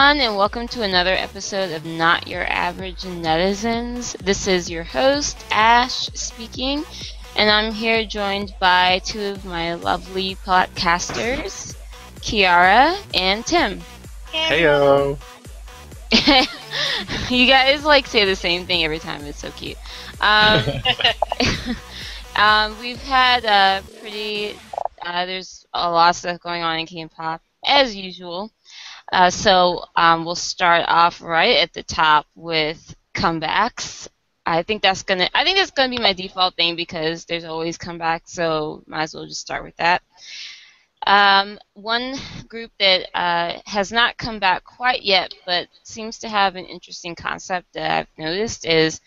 everyone, and welcome to another episode of Not Your Average Netizens. This is your host, Ash, speaking, and I'm here joined by two of my lovely podcasters, Kiara and Tim. Heyo. you guys like say the same thing every time. It's so cute. Um, um, we've had a pretty. Uh, there's a lot of stuff going on in K-pop as usual. Uh, so um, we'll start off right at the top with comebacks. I think that's gonna. I think that's gonna be my default thing because there's always comebacks. So might as well just start with that. Um, one group that uh, has not come back quite yet, but seems to have an interesting concept that I've noticed is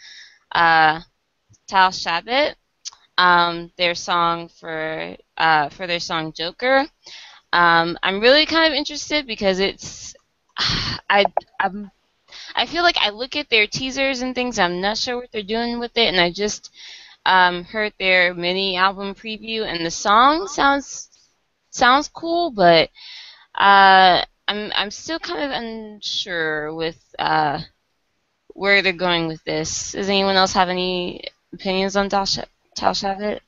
uh, Dal*Shabet. Um, their song for uh, for their song Joker. Um, I'm really kind of interested because it's I I'm I feel like I look at their teasers and things. I'm not sure what they're doing with it, and I just um, heard their mini album preview, and the song sounds sounds cool, but uh, I'm I'm still kind of unsure with uh, where they're going with this. Does anyone else have any opinions on Dal*Shabet?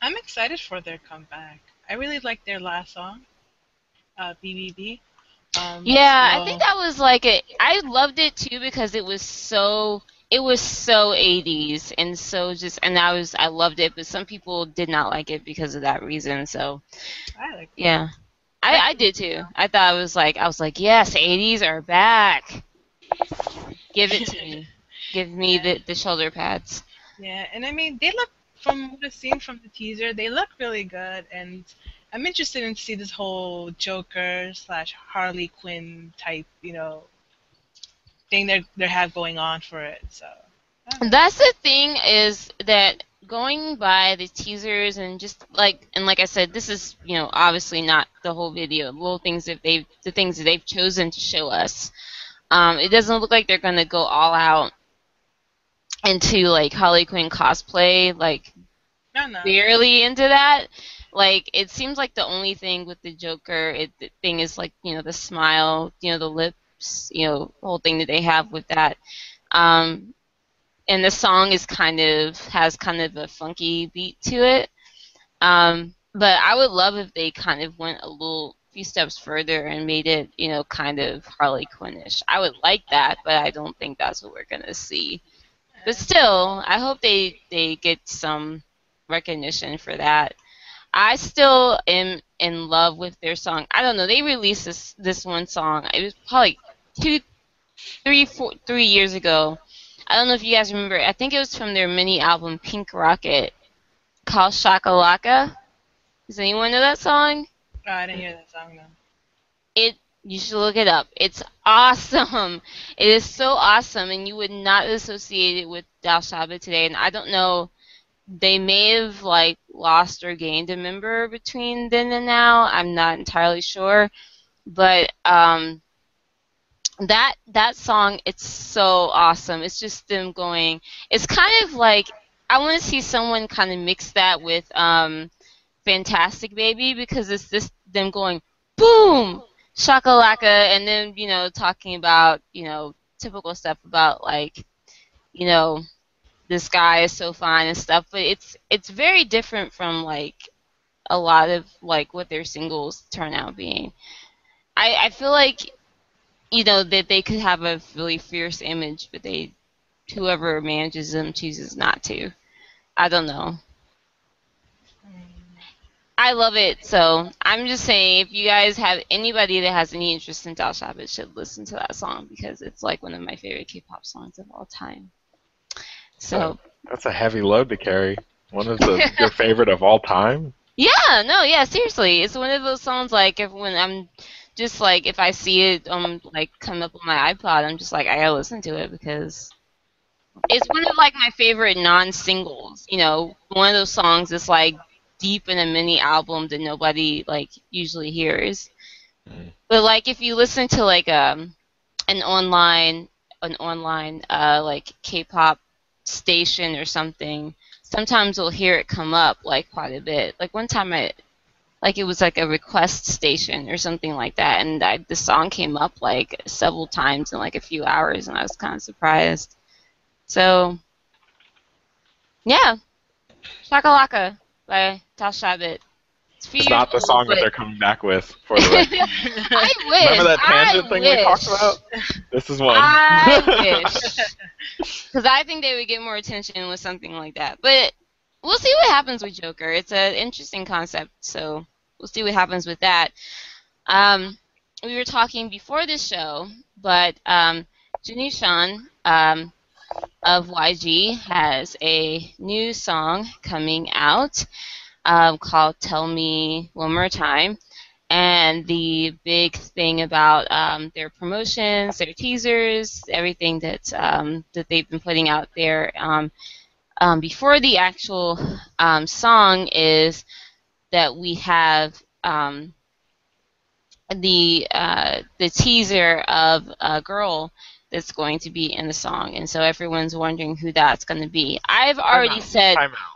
I'm excited for their comeback. I really liked their last song, uh, BBB. Um, yeah, so... I think that was like a. I loved it too because it was so. It was so 80s and so just and I was I loved it, but some people did not like it because of that reason. So, I like. Yeah, I, I did too. I thought it was like I was like yes, 80s are back. Give it to me. Give me yeah. the the shoulder pads. Yeah, and I mean they look from what I've seen from the teaser, they look really good, and I'm interested in see this whole Joker slash Harley Quinn type, you know, thing they they have going on for it. So that's the thing is that going by the teasers and just like and like I said, this is you know obviously not the whole video. Little things that they the things that they've chosen to show us. Um, it doesn't look like they're gonna go all out into like Harley Quinn cosplay, like no, no. barely into that. Like it seems like the only thing with the Joker it, the thing is like you know the smile, you know the lips, you know whole thing that they have with that. Um, and the song is kind of has kind of a funky beat to it. Um, but I would love if they kind of went a little few steps further and made it, you know, kind of Harley Quinnish. I would like that, but I don't think that's what we're gonna see. But still, I hope they they get some recognition for that. I still am in love with their song. I don't know. They released this this one song. It was probably two, three, four, three years ago. I don't know if you guys remember. I think it was from their mini album Pink Rocket, called Shakalaka. Does anyone know that song? No, I didn't hear that song though. It you should look it up. It's awesome. It is so awesome, and you would not associate it with Dal*Shabet today. And I don't know, they may have like lost or gained a member between then and now. I'm not entirely sure, but um, that that song, it's so awesome. It's just them going. It's kind of like I want to see someone kind of mix that with um, Fantastic Baby because it's just them going boom shakalaka, and then you know talking about you know typical stuff about like you know this guy is so fine and stuff, but it's it's very different from like a lot of like what their singles turn out being. I I feel like you know that they could have a really fierce image, but they whoever manages them chooses not to. I don't know. I love it. So I'm just saying, if you guys have anybody that has any interest in Dal*Shabet, should listen to that song because it's like one of my favorite K-pop songs of all time. So that's a heavy load to carry. One of the your favorite of all time. Yeah, no, yeah, seriously, it's one of those songs like if when I'm just like if I see it um like come up on my iPod, I'm just like I gotta listen to it because it's one of like my favorite non-singles. You know, one of those songs that's like deep in a mini album that nobody like usually hears. Mm. But like if you listen to like um an online an online uh like K-pop station or something, sometimes we'll hear it come up like quite a bit. Like one time I like it was like a request station or something like that, and I, the song came up like several times in like a few hours, and I was kind of surprised. So, yeah, Shakalaka by Dal*Shabet. It's, a few It's years not the song that they're coming back with for the. I wish. Remember that tangent I thing wish. we talked about? This is one. I wish. Because I think they would get more attention with something like that. But we'll see what happens with Joker. It's an interesting concept, so we'll see what happens with that. Um, we were talking before this show, but um, Jinusean um, of YG has a new song coming out um, called Tell Me One More Time. And the big thing about um, their promotions, their teasers, everything that um, that they've been putting out there um, um, before the actual um, song is that we have um, the uh, the teaser of a girl that's going to be in the song, and so everyone's wondering who that's going to be. I've already said Time out.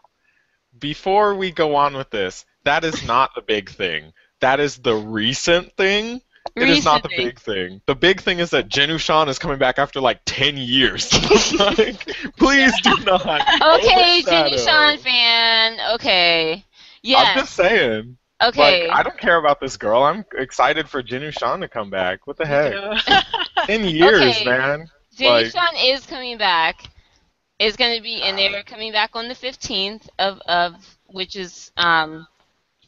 Before we go on with this, that is not the big thing. That is the recent thing. It is not the recently- big thing. The big thing is that Shan is coming back after like 10 years. like, please do not. Okay, Sean fan. Okay. Yeah. I'm just saying. Okay. Like, I don't care about this girl. I'm excited for Shan to come back. What the heck? 10 years, Okay. man. Jenny like- is coming back. Is going to be, and they're coming back on the 15th of, of which is um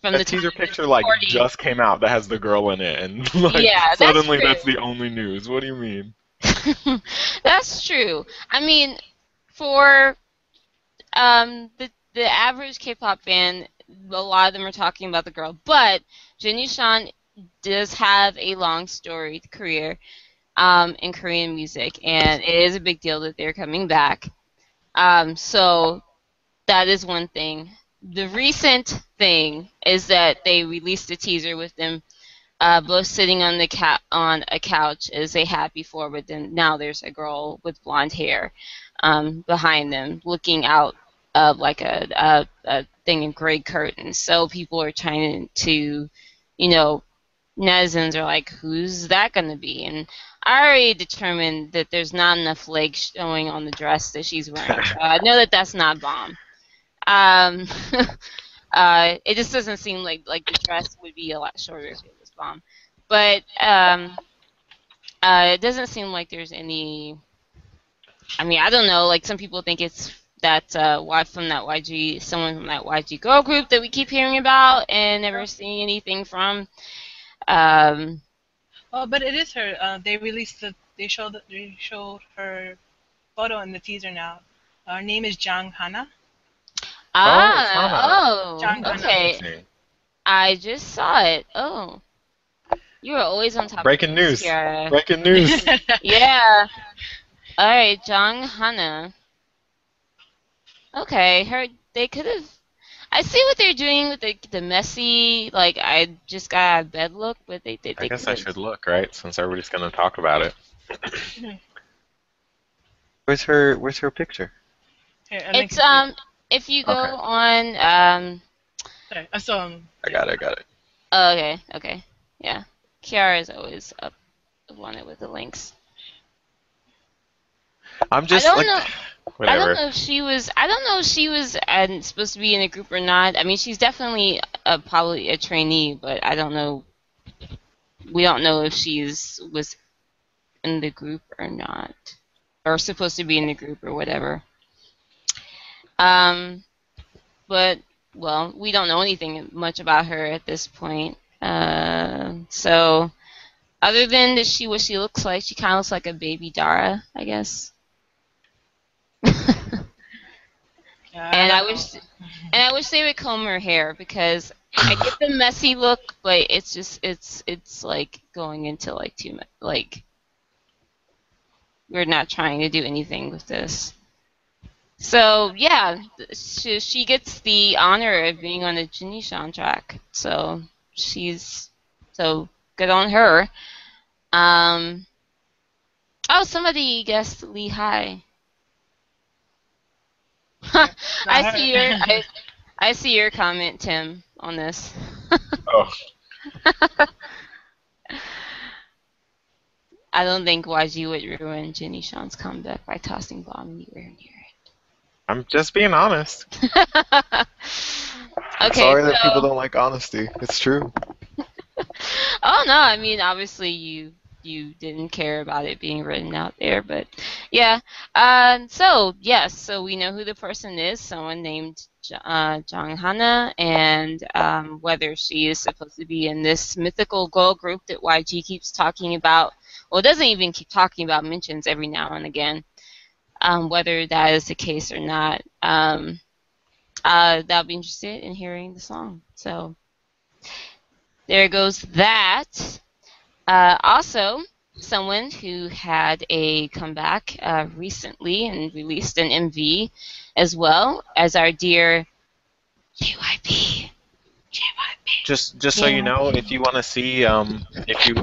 from That the teaser picture like just came out that has the girl in it, and like Yeah, that's suddenly true. that's the only news. What do you mean? That's true. I mean, for um, the the average K-pop fan, a lot of them are talking about the girl, but Jinusean does have a long storied career um, in Korean music, and it is a big deal that they're coming back. Um, so that is one thing. The recent thing is that they released a teaser with them uh, both sitting on the ca- on a couch as they had before, but then now there's a girl with blonde hair um, behind them, looking out of like a, a, a thing of gray curtains. So people are trying to, you know, netizens are like, who's that going to be? And I already determined that there's not enough legs showing on the dress that she's wearing. So I know that that's not Bom. Um, uh, it just doesn't seem like like the dress would be a lot shorter if it was Bom. But um, uh, it doesn't seem like there's any. I mean, I don't know. Like some people think it's that uh, why from that YG, someone from that YG girl group that we keep hearing about and never seeing anything from. Um, Oh, but it is her. Uh, they released the. They showed. They showed her photo in the teaser now. Her name is Jang Hana. ah, oh, John Gunn. okay. I just saw it. Oh, you are always on top. Breaking of news. Kiara. Breaking news. Yeah. All right, Jong Hana. Okay, her. They could have. I see what they're doing with the the messy, like I just got out of bed look, but they they. they I guess I could've- should look, right? Since everybody's gonna talk about it. Where's her Where's her picture? Here, It's um. If you go Okay. on um. Sorry, I saw him. I got it. I got it. Oh, okay. Okay. Yeah. Kiara is always up on it with the links. I'm just don't like know. I don't know if she was. I don't know if she was uh, supposed to be in a group or not. I mean, she's definitely uh probably a trainee, but I don't know. We don't know if she's was in the group or not, or supposed to be in the group or whatever. Um, but well, we don't know anything much about her at this point. Uh, so other than that, she what she looks like, she kind of looks like a baby Dara, I guess. Yeah, And I wish, and I wish they would comb her hair because I get the messy look, but it's just it's it's like going into like too much. Like we're not trying to do anything with this. So yeah, she, she gets the honor of being on the Jinusean track. So she's so good on her. Um. Oh, somebody guessed Lee Hi. I see your I, I see your comment, Tim, on this. Oh, I don't think YG would ruin Jinusean's comeback by tossing Bom anywhere near it. I'm just being honest. it. I'm okay, sorry that people don't like honesty. It's true. Oh no, I mean obviously you you didn't care about it being written out there, but yeah. Um, so yes, so we know who the person is, someone named uh, Hana, and um, whether she is supposed to be in this mythical girl group that YG keeps talking about. Well, doesn't even keep talking about, mentions every now and again. Um, whether that is the case or not, um, uh, that'll be interested in hearing the song. So there goes that. Uh, also, someone who had a comeback uh, recently and released an MV as well as our dear JYP. JYP. Just just so you know, if you want to see, um, if you,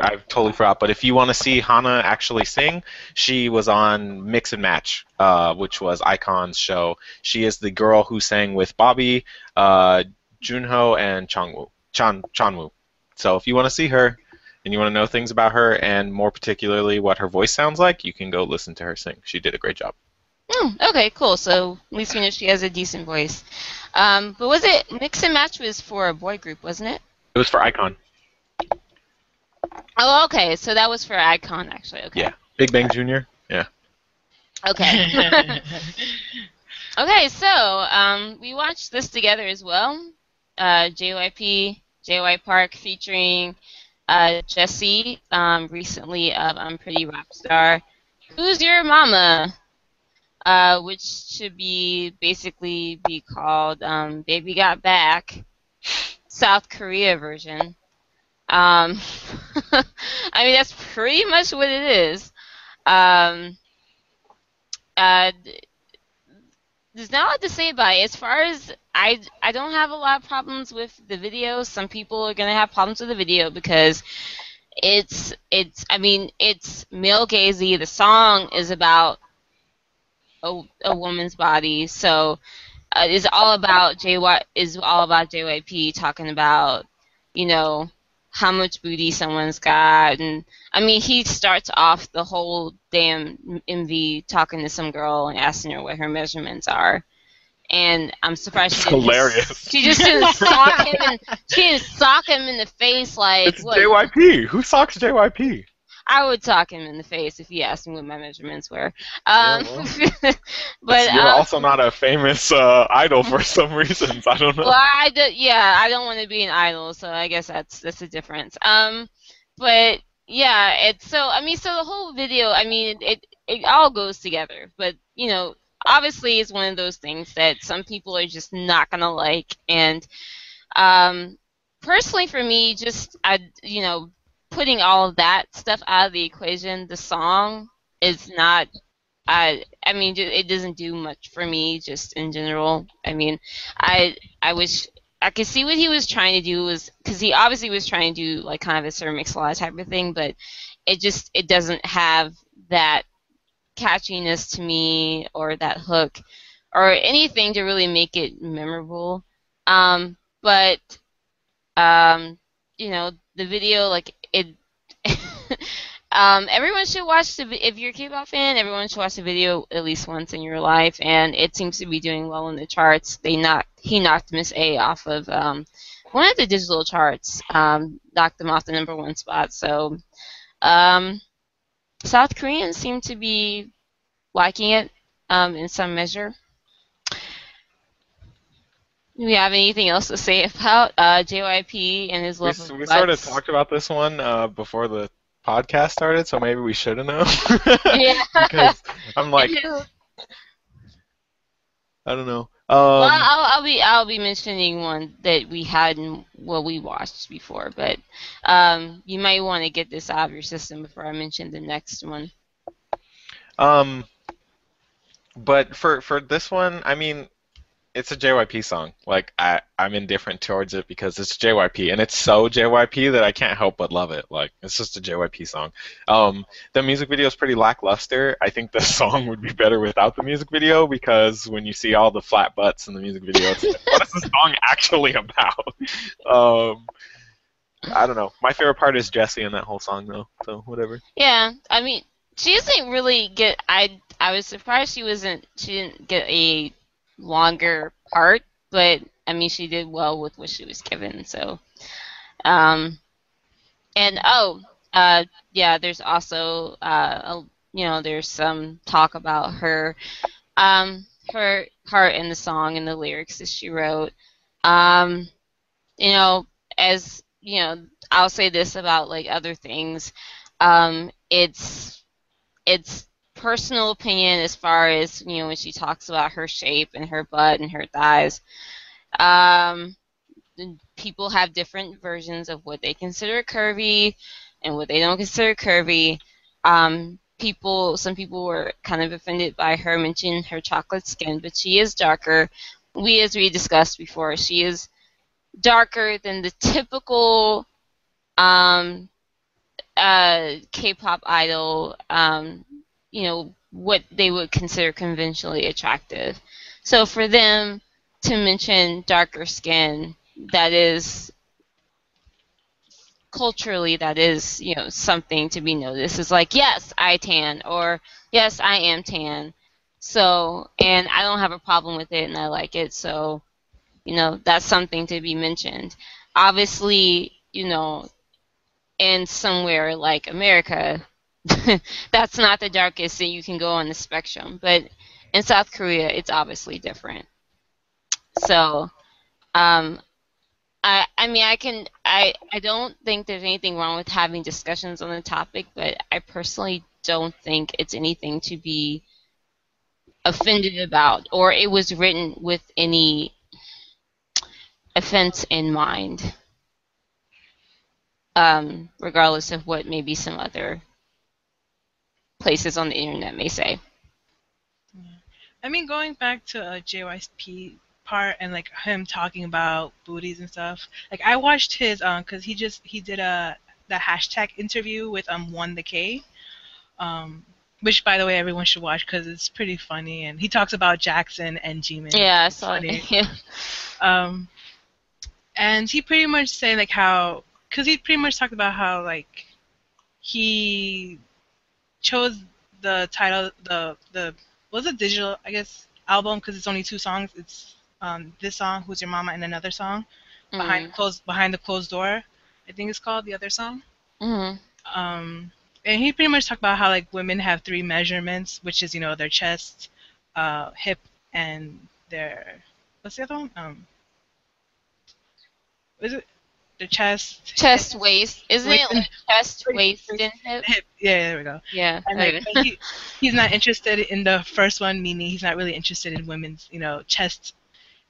I totally forgot, but if you want to see Hana actually sing, she was on Mix and Match, uh, which was iKON's show. She is the girl who sang with Bobby, uh, Junho, and Changwoo, Chan Chanwoo. So if you want to see her, and you want to know things about her, and more particularly what her voice sounds like, you can go listen to her sing. She did a great job. Hmm, okay, cool. So at least we know she has a decent voice. Um, but was it Mix and Match was for a boy group, wasn't it? It was for iKON. Oh, okay. So that was for iKON, actually. Okay. Yeah. Big Bang Jr. Yeah. Okay. Okay, so um, we watched this together as well. Uh, JYP, JY Park featuring uh, Jessi um, recently of Unpretty Rap Star. Who's Your Mama? Uh, which should be basically be called um, Baby Got Back, South Korea version. Um, I mean, that's pretty much what it is. Um, uh, there's not a lot to say about it. As far as I, I don't have a lot of problems with the video. Some people are gonna have problems with the video because it's it's. I mean, it's male gazy. The song is about a, a woman's body, so uh, it's all about JY is all about JYP talking about you know how much booty someone's got and I mean he starts off the whole damn MV talking to some girl and asking her what her measurements are and I'm surprised she It's didn't hilarious. she just didn't sock him in, she didn't sock him in the face like It's what, JYP. Who socks JYP? I would talk him in the face if he asked me what my measurements were um, Yeah, but You're um, also not a famous uh, idol for some reasons. I don't know. Well, I do, yeah, I don't want to be an idol, so I guess that's that's a difference. Um, but yeah, it's so I mean, so the whole video, I mean, it it all goes together. But you know, obviously, it's one of those things that some people are just not gonna like, and um, personally, for me, just I, you know, putting all of that stuff out of the equation, the song is not. I I mean, it doesn't do much for me, just in general. I mean, I I wish I could see what he was trying to do was because he obviously was trying to do like kind of a Sir Mix-a-Lot type of thing, but it just it doesn't have that catchiness to me or that hook or anything to really make it memorable. Um, but um, you know, the video like it. um, everyone should watch the. If you're a K-pop fan, everyone should watch the video at least once in your life, and it seems to be doing well in the charts. They knocked he knocked Miss A off of um, one of the digital charts, um, knocked them off the number one spot. So, um, South Koreans seem to be liking it um, in some measure. Do we have anything else to say about uh, JYP and his We, love of we sort of talked about this one uh, before the podcast started, so maybe we should have known. Yeah. because I'm like, I don't know. Um, well, I'll, I'll be I'll be mentioning one that we hadn't well we watched before, but um, you might want to get this out of your system before I mention the next one. Um, but for for this one, I mean, it's a JYP song. Like I, I'm indifferent towards it because it's JYP, and it's so JYP that I can't help but love it. Like it's just a JYP song. Um, the music video is pretty lackluster. I think the song would be better without the music video because when you see all the flat butts in the music video, it's like, what is the song actually about? Um, I don't know. My favorite part is Jessi in that whole song, though. So whatever. Yeah, I mean, she doesn't really get. I I was surprised she wasn't. She didn't get a longer part, but I mean, she did well with what she was given. So, um, and oh, uh, yeah, there's also uh, a, you know, there's some talk about her, um, her part in the song and the lyrics that she wrote. Um, you know, as you know, I'll say this about like other things. Um, it's it's personal opinion as far as you know when she talks about her shape and her butt and her thighs. Um, people have different versions of what they consider curvy and what they don't consider curvy. Um, people, some people were kind of offended by her mentioning her chocolate skin, but she is darker. We, as we discussed before, she is darker than the typical um, uh, K-pop idol. Um, you know what they would consider conventionally attractive. So for them to mention darker skin, that is culturally that is you know something to be noticed. It's like yes, I tan or yes, I am tan. So and I don't have a problem with it and I like it. So you know that's something to be mentioned. Obviously, you know, in somewhere like America, that's not the darkest that you can go on the spectrum. But in South Korea, it's obviously different. So, um, I, I mean, I can, I, I don't think there's anything wrong with having discussions on the topic, but I personally don't think it's anything to be offended about, or it was written with any offense in mind, um, regardless of what maybe some other places on the internet may say. I mean, going back to uh, JYP part and like him talking about booties and stuff. Like I watched his um because he just he did a the hashtag interview with um 1theK, um which by the way everyone should watch because it's pretty funny and he talks about Jackson and Jimin. Yeah, I saw it. Yeah. Um, and he pretty much said like how because he pretty much talked about how like he chose the title, the the was it digital, I guess, album because it's only two songs. It's um, this song, "Who's Your Mama," and another song, Mm-hmm. behind closed behind the closed door. I think it's called the other song. hmm Um, and he pretty much talked about how like women have three measurements, which is you know their chest, uh, hip, and their what's the other one? Um, is it the chest? Chest, waist, isn't it like chest, waist, and hip? Hip. Yeah, there we go. Yeah. And like, he, he's not interested in the first one, meaning he's not really interested in women's, you know, chests.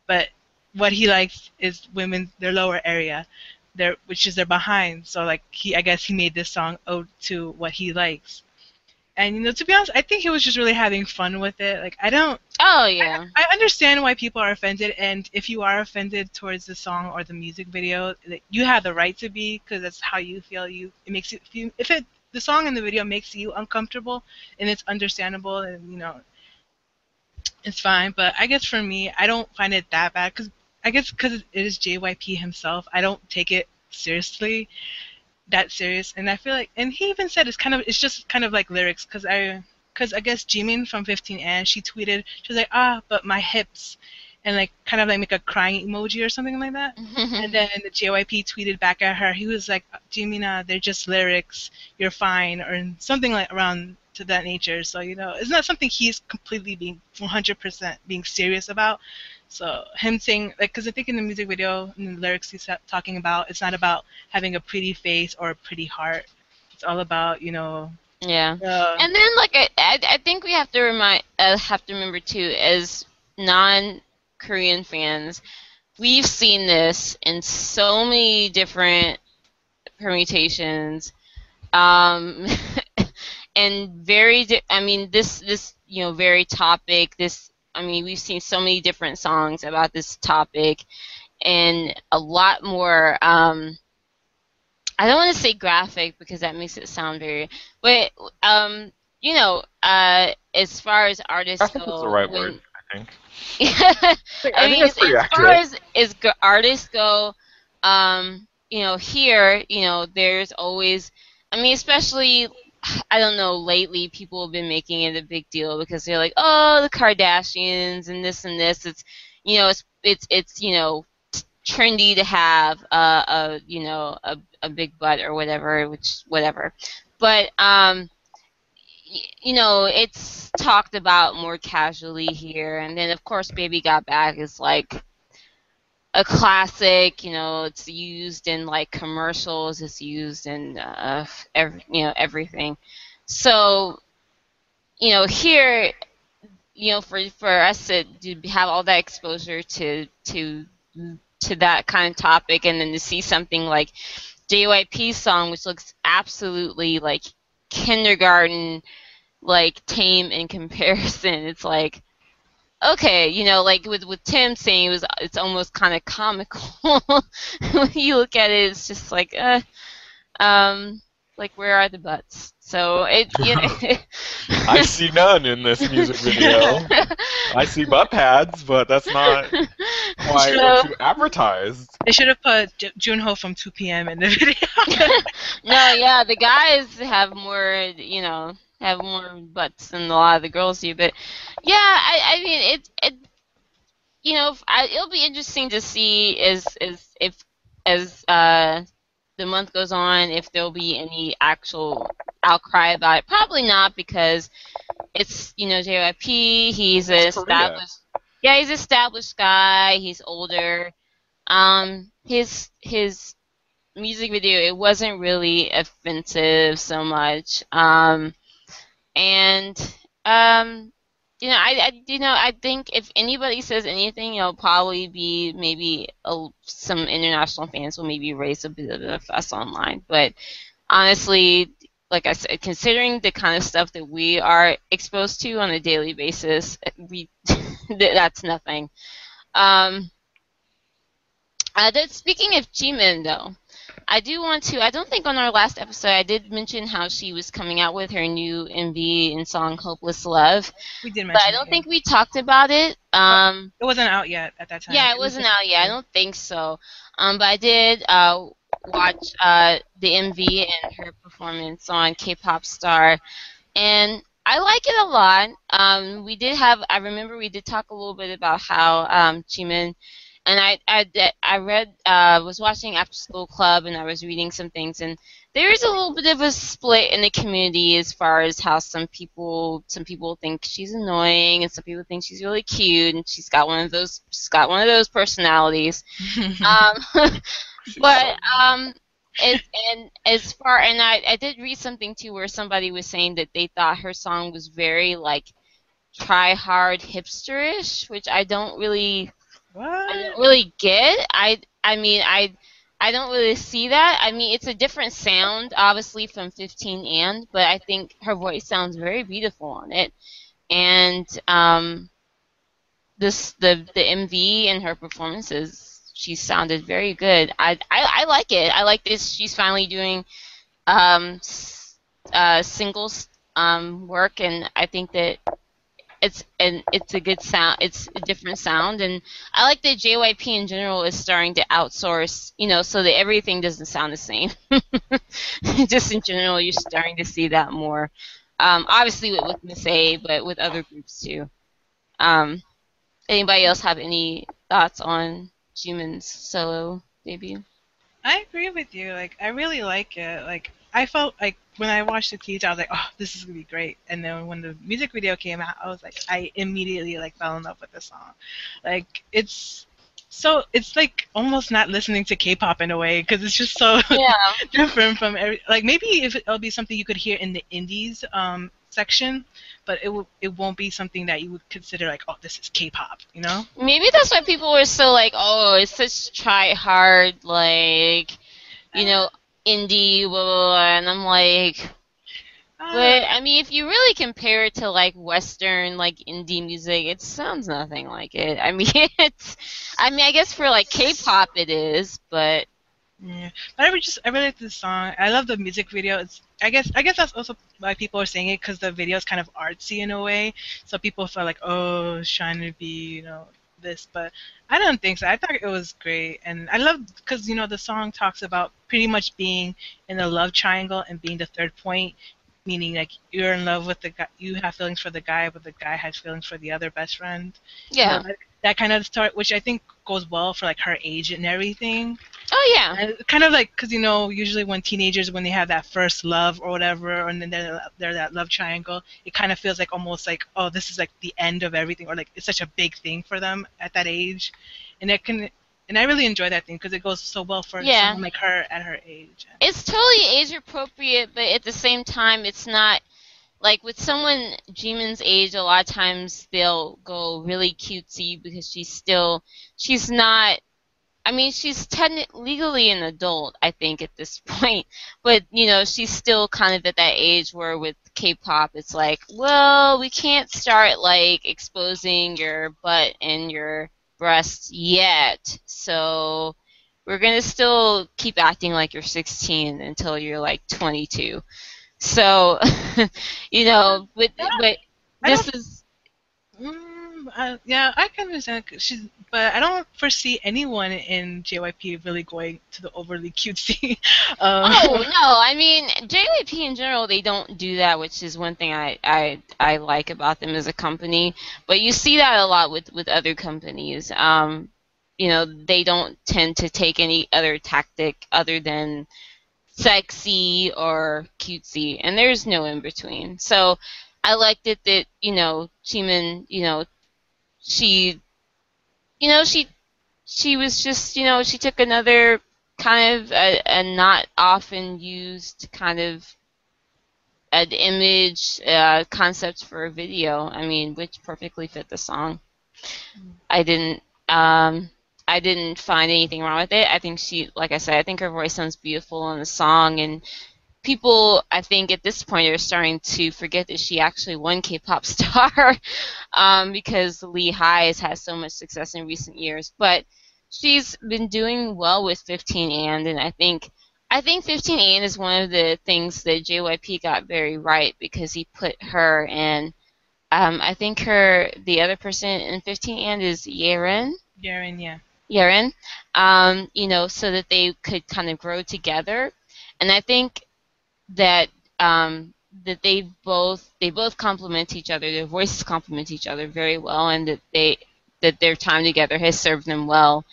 But what he likes is women their lower area, their which is their behind. So like he, I guess he made this song ode to what he likes. And you know, to be honest, I think he was just really having fun with it. Like I don't, oh yeah. I understand why people are offended, and if you are offended towards the song or the music video, that you have the right to be because that's how you feel. You it makes you if, you, if it the song and the video makes you uncomfortable, and it's understandable, and you know, it's fine. But I guess for me, I don't find it that bad because I guess because it is JYP himself, I don't take it seriously, that serious, and I feel like, and he even said it's kind of it's just kind of like lyrics because I because I guess Jimin from 15 and she tweeted she was like ah but my hips and like kind of like make a crying emoji or something like that. And then the JYP tweeted back at her he was like Jimina they're just lyrics you're fine or something like around to that nature. So you know it's not something he's completely being 100% being serious about so him saying like because I think in the music video in the lyrics he's talking about it's not about having a pretty face or a pretty heart it's all about you know yeah. uh, And then, like, I, I, I think we have to remind, uh, have to remember too, as non-Korean fans, we've seen this in so many different permutations, um, and very. Di- I mean, this this you know very topic, this I mean, we've seen so many different songs about this topic, and a lot more. Um, I don't want to say graphic because that makes it sound very, but um, you know, uh, as far as artists I think go, that's the right when- word. I think. I, I mean, think as, as far as, as artists go, um, you know, here, you know, there's always, I mean, especially, I don't know, lately people have been making it a big deal because they're like, oh, the Kardashians and this and this. It's, you know, it's, it's, it's, you know, trendy to have a, a you know, a, a big butt or whatever, which, whatever. But, um, you know, it's talked about more casually here, and then of course, "Baby Got Back" is like a classic. You know, it's used in like commercials. It's used in uh, every, you know everything. So, you know, here, you know, for for us to, to have all that exposure to to to that kind of topic, and then to see something like JYP's song, which looks absolutely like kindergarten like tame in comparison. It's like okay, you know, like with with Tim saying it was it's almost kind of comical when you look at it. It's just like uh, um, like where are the butts? So it you know. I see none in this music video. I see butt pads, but that's not quite So- what you advertised. They should have put J- Junho from 2PM in the video. no, yeah, the guys have more, you know, have more butts than a lot of the girls do. But yeah, I, I mean, it, it, you know, I, it'll be interesting to see as, as if as uh, the month goes on if there'll be any actual outcry about it. Probably not because it's you know JYP. He's an established. Yeah, he's an established guy. He's older. Um, his his music video it wasn't really offensive so much um and um you know I, I you know I think if anybody says anything it'll probably be maybe a, some international fans will maybe raise a bit of a fuss online. But honestly like I said considering the kind of stuff that we are exposed to on a daily basis we that's nothing. Um uh, that, speaking of Jimin, though, I do want to. I don't think on our last episode I did mention how she was coming out with her new MV and song "Hopeless Love," we did mention but I don't it, think we talked about it. Um, it wasn't out yet at that time. yeah, it was wasn't just- out yet. I don't think so. Um, but I did uh, watch uh, the MV and her performance on K-pop Star, and I like it a lot. Um, we did have. I remember we did talk a little bit about how um, Jimin. And I, I, I read, uh, was watching After School Club, and I was reading some things, and there is a little bit of a split in the community as far as how some people, some people think she's annoying, and some people think she's really cute, and she's got one of those, she's got one of those personalities. um, but um, it, and as far and I, I did read something too where somebody was saying that they thought her song was very like try hard hipsterish, which I don't really I don't really get. I I mean I I don't really see that. I mean it's a different sound obviously from 15 and, but I think her voice sounds very beautiful on it. And um this the the MV and her performances she sounded very good. I I, I like it. I like this she's finally doing um uh singles um work and I think that it's and it's a good sound. It's a different sound, and I like that JYP in general is starting to outsource. You know, so that everything doesn't sound the same. Just in general, you're starting to see that more. Um, obviously with, with Miss A, but with other groups too. Um, anybody else have any thoughts on Jimin's solo debut? I agree with you. Like, I really like it. Like, I felt like when I watched the teaser, I was like, "Oh, this is gonna be great." And then when the music video came out, I was like, I immediately like fell in love with the song. Like, it's so it's like almost not listening to K-pop in a way because it's just so Yeah. different from every. Like, maybe if it'll be something you could hear in the indies um section, but it will it won't be something that you would consider like, "Oh, this is K-pop," you know? Maybe that's why people were so like, oh, it's such try hard, like, you know, indie, blah, blah, blah. And I'm like, I But I mean, if you really compare it to like Western, like indie music, it sounds nothing like it. I mean, it's. I mean, I guess for like K-pop, it is, but Yeah, but I really just I really like this song. I love the music video. It's I guess I guess that's also why people are saying it because the video is kind of artsy in a way. So people feel like oh, trying to be you know this, but I don't think so. I thought it was great, and I love because you know the song talks about pretty much being in a love triangle and being the third point, meaning like you're in love with the guy, you have feelings for the guy, but the guy has feelings for the other best friend. yeah. That kind of story, which I think goes well for like her age and everything. Oh yeah. And kind of like, because you know, usually when teenagers, when they have that first love or whatever, and then they're, they're that love triangle, it kind of feels like almost like, oh, this is like the end of everything, or like it's such a big thing for them at that age, and it can, and I really enjoy that thing because it goes so well for Yeah. someone like her at her age. It's totally age appropriate, but at the same time, it's not like with someone Jimin's age. A lot of times they'll go really cutesy because she's still she's not. I mean, she's technically legally an adult, I think, at this point. But you know, she's still kind of at that age where with K-pop, it's like, well, we can't start like exposing your butt and your breasts yet, so we're gonna still keep acting like you're 16 until you're like 22. So, you know, but but this is uh, yeah, I can understand. She's, but I don't foresee anyone in JYP really going to the overly cutesy. um, oh no, I mean JYP in general they don't do that, which is one thing I, I I like about them as a company. But you see that a lot with with other companies. Um, you know, they don't tend to take any other tactic other than sexy or cutesy, and there's no in between. So I liked it that you know Jimin, you know, she, you know, she she was just you know she took another kind of a, a not often used kind of an image uh, concept for a video. I mean, which perfectly fit the song. I didn't. Um, I didn't find anything wrong with it. I think she, like I said, I think her voice sounds beautiful in the song, and people, I think at this point, are starting to forget that she actually won K-pop star, um, because Lee Hi has had so much success in recent years. But she's been doing well with 15 and, and I think. I think 15 and is one of the things that JYP got very right because he put her in. Um, I think her the other person in 15 and is Yerin. Yaren, yeah. Yaren, um, you know, so that they could kind of grow together. And I think that um, that they both they both complement each other. Their voices complement each other very well, and that they that their time together has served them well,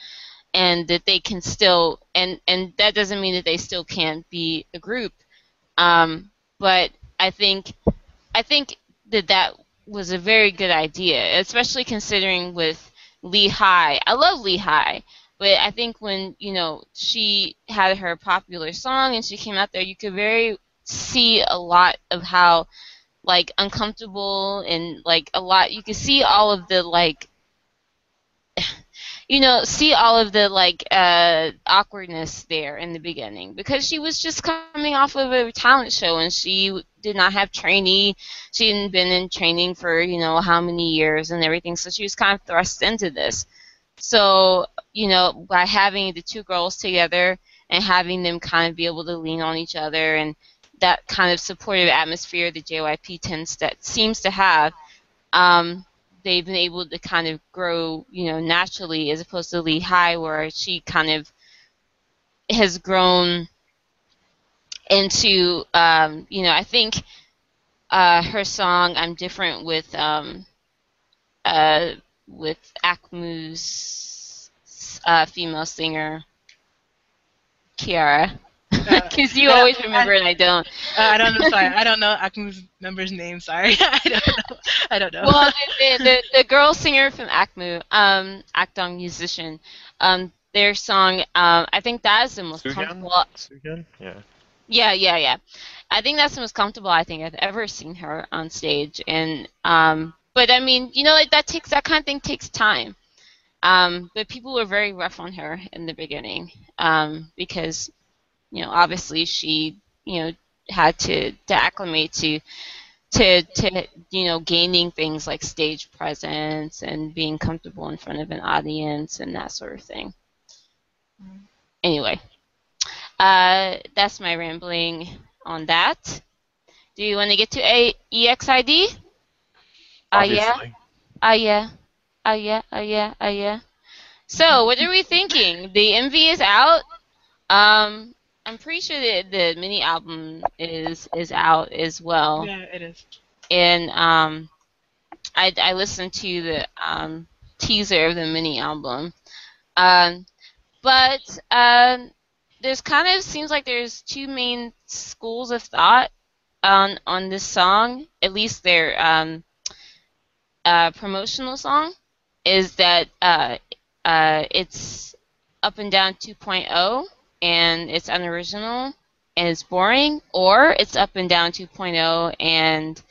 and that they can still and and that doesn't mean that they still can't be a group. Um, but I think I think that that was a very good idea, especially considering with Lee Hi. I love Lee Hi, but I think when you know she had her popular song and she came out there, you could very see a lot of how like uncomfortable and like a lot. You could see all of the like. You know, see all of the like uh, awkwardness there in the beginning because she was just coming off of a talent show and she did not have trainee. She hadn't been in training for you know how many years and everything, so she was kind of thrust into this. So, you know, by having the two girls together and having them kind of be able to lean on each other and that kind of supportive atmosphere that JYP tends to seems to have, um, they've been able to kind of grow, you know, naturally as opposed to Lee Hi where she kind of has grown into, um, you know, I think uh, her song "I'm Different" with um, uh, with Akmu's uh, female singer Kiara. Because you uh, always remember and I don't. Uh, I don't know. Sorry, I don't know Akmu's member's name. Sorry, I don't know. I don't know. Well, the, the, the, the girl singer from Akmu, um, Akdong musician, um, their song, um, I think that is the most Suhyun? comfortable. Suhyun? Yeah. Yeah, yeah, yeah. I think that's the most comfortable I think I've ever seen her on stage, and um, but I mean, you know, like that takes that kind of thing takes time. Um, but people were very rough on her in the beginning um, because, you know, obviously she, you know, had to to acclimate to to to you know gaining things like stage presence and being comfortable in front of an audience and that sort of thing. Anyway, uh, that's my rambling on that. Do you want to get to a EXID? Uh, yeah. Obviously. Uh, yeah. Uh, yeah. Uh, yeah. Uh, yeah. So, what are we thinking? The MV is out. Um, I'm pretty sure that the mini album is is out as well. Yeah, it is. And um, I I listened to the um teaser of the mini album. Um, but um, there's kind of seems like there's two main schools of thought on on this song. At least their um, uh, promotional song is that uh, uh, it's up and down 2.0 and it's unoriginal and it's boring, or it's up and down 2.0 and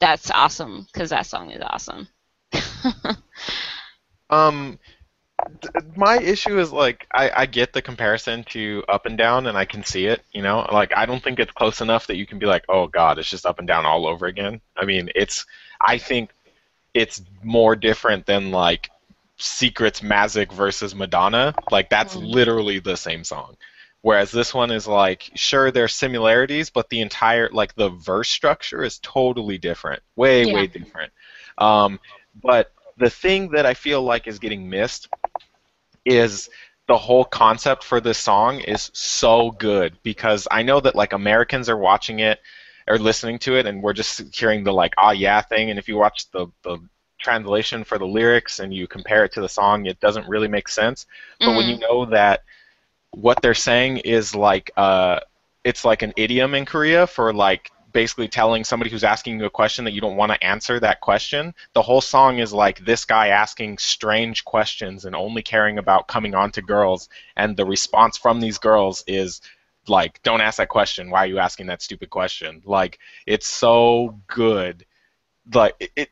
that's awesome because that song is awesome. Um, my issue is like I, I get the comparison to up and down, and I can see it. You know, like I don't think it's close enough that you can be like, oh god, it's just up and down all over again. I mean, it's I think it's more different than like Secrets Magic versus Madonna. Like that's Mm. literally the same song. Whereas this one is like, sure, there's similarities, but the entire like the verse structure is totally different, way Yeah. way different. Um, but the thing that I feel like is getting missed is the whole concept for this song is so good because I know that like Americans are watching it or listening to it and we're just hearing the like ah yeah thing and if you watch the the translation for the lyrics and you compare it to the song it doesn't really make sense but when Mhm. you know that what they're saying is like uh it's like an idiom in Korea for like basically telling somebody who's asking you a question that you don't want to answer that question. The whole song is like this guy asking strange questions and only caring about coming on to girls and the response from these girls is like don't ask that question. Why are you asking that stupid question? Like it's so good. Like it, it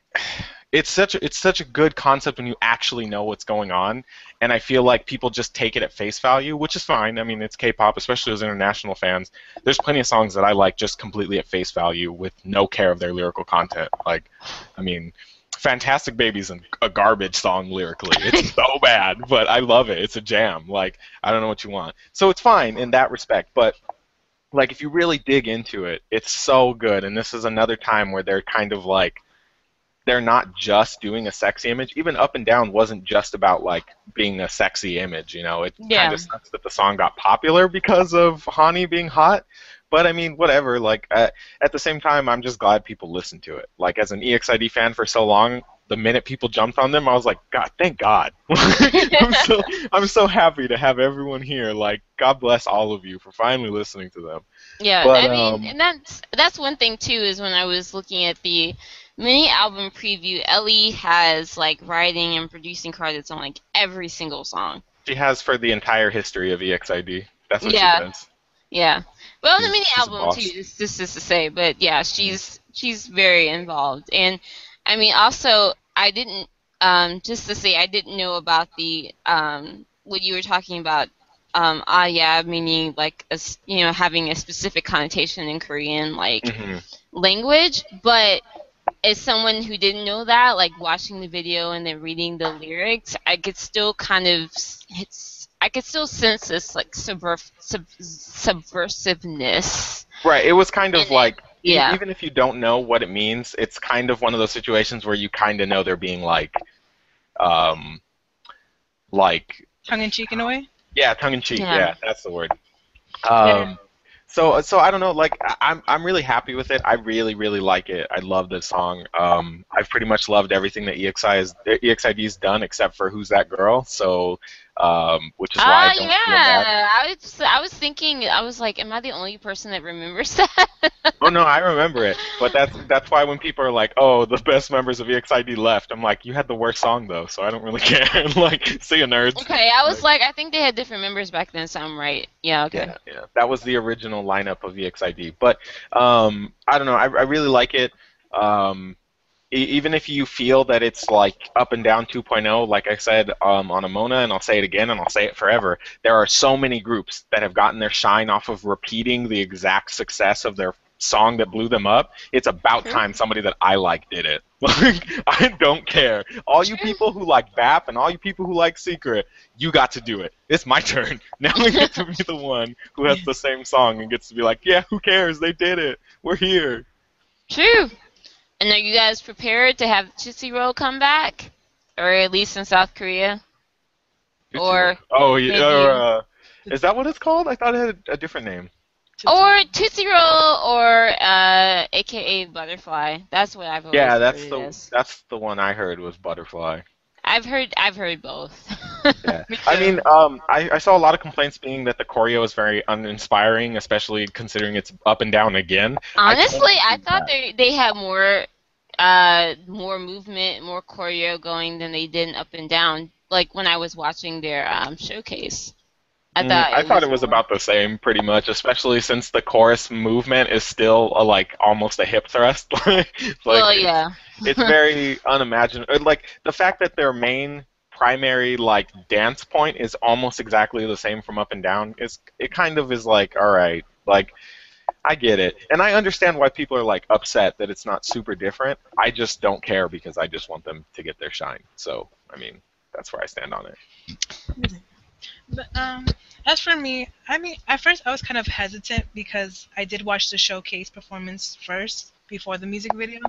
it's such a, it's such a good concept when you actually know what's going on and I feel like people just take it at face value, which is fine. I mean, it's K-pop, especially as international fans. There's plenty of songs that I like just completely at face value with no care of their lyrical content. Like, I mean, Fantastic Baby's an- a garbage song lyrically. It's so bad, but I love it. It's a jam. Like, I don't know what you want. So it's fine in that respect, but like if you really dig into it, it's so good. And this is another time where they're kind of like they're not just doing a sexy image. Even Up and Down wasn't just about like being a sexy image, you know. It Yeah. kind of sucks that the song got popular because of Hani being hot. But I mean, whatever. Like uh, at the same time, I'm just glad people listen to it. Like as an EXID fan for so long, the minute people jumped on them, I was like, God, thank God. I'm so I'm so happy to have everyone here. Like, God bless all of you for finally listening to them. Yeah, But, I mean, um, and that's that's one thing too. Is when I was looking at the mini album preview, Ellie has like writing and producing credits on like every single song. She has for the entire history of EXID. That's what Yeah. she does. Yeah, well, the mini album too. This this is to say, but yeah, she's she's very involved, and I mean, also, I didn't um just to say, I didn't know about the um what you were talking about. Um, ah, yeah, meaning like a, you know having a specific connotation in Korean, like hmm language, but as someone who didn't know that, like watching the video and then reading the lyrics, I could still kind of it's I could still sense this like subver- sub- subversiveness. Right. It was kind of And like e- yeah. even if you don't know what it means, it's kind of one of those situations where you kind of know they're being like, um, like Tongue in cheek in a way. yeah, tongue in cheek. Yeah. Yeah. that's the word. Um, so so I don't know. Like I- I'm I'm really happy with it. I really really like it. I love this song. Um, I've pretty much loved everything that EXI has EXID's done except for Who's That Girl. So, um, which is why Ah, I don't feel bad. yeah. I was I was thinking I was like, am I the only person that remembers that? Oh no, I remember it. But that's that's why when people are like, "Oh, the best members of EXID left," I'm like, "You had the worst song though, so I don't really care." like, see you nerds. okay, I was like, I think they had different members back then, so I'm right. Yeah, okay. Yeah, yeah, that was the original lineup of EXID. But um, I don't know, I, I really like it. Um, even if you feel that it's like up and down 2.0, like I said um, on Amona, and I'll say it again, and I'll say it forever. There are so many groups that have gotten their shine off of repeating the exact success of their song that blew them up. It's about True. time somebody that I like did it. Like I don't care. All you people who like BAP and all you people who like Secret, you got to do it. It's my turn. Now I get to be the one who has the same song and gets to be like, yeah, who cares? They did it. We're here. True. And are you guys prepared to have Tootsie Roll come back? Or at least in South Korea? Or oh yeah, or, uh, is that what it's called? I thought it had a different name. or Tootsie Roll or uh aka Butterfly. That's what I've always Yeah, that's the that's the one I heard was Butterfly. I've heard I've heard both. Yeah. I mean, um, I, I saw a lot of complaints being that the choreo is very uninspiring, especially considering it's up and down again. Honestly, totally I thought that. they they had more uh more movement, more choreo going than they did in up and down. Like when I was watching their um showcase. I Mm, thought I thought it was more- about the same, pretty much, especially since the chorus movement is still a, like almost a hip thrust. like, well, yeah. It's very unimaginable. Like the fact that their main primary like dance point is almost exactly the same from up and down is it kind of is like all right, like I get it, and I understand why people are like upset that it's not super different. I just don't care because I just want them to get their shine. So I mean, that's where I stand on it. But um, as for me, I mean, at first I was kind of hesitant because I did watch the showcase performance first before the music video,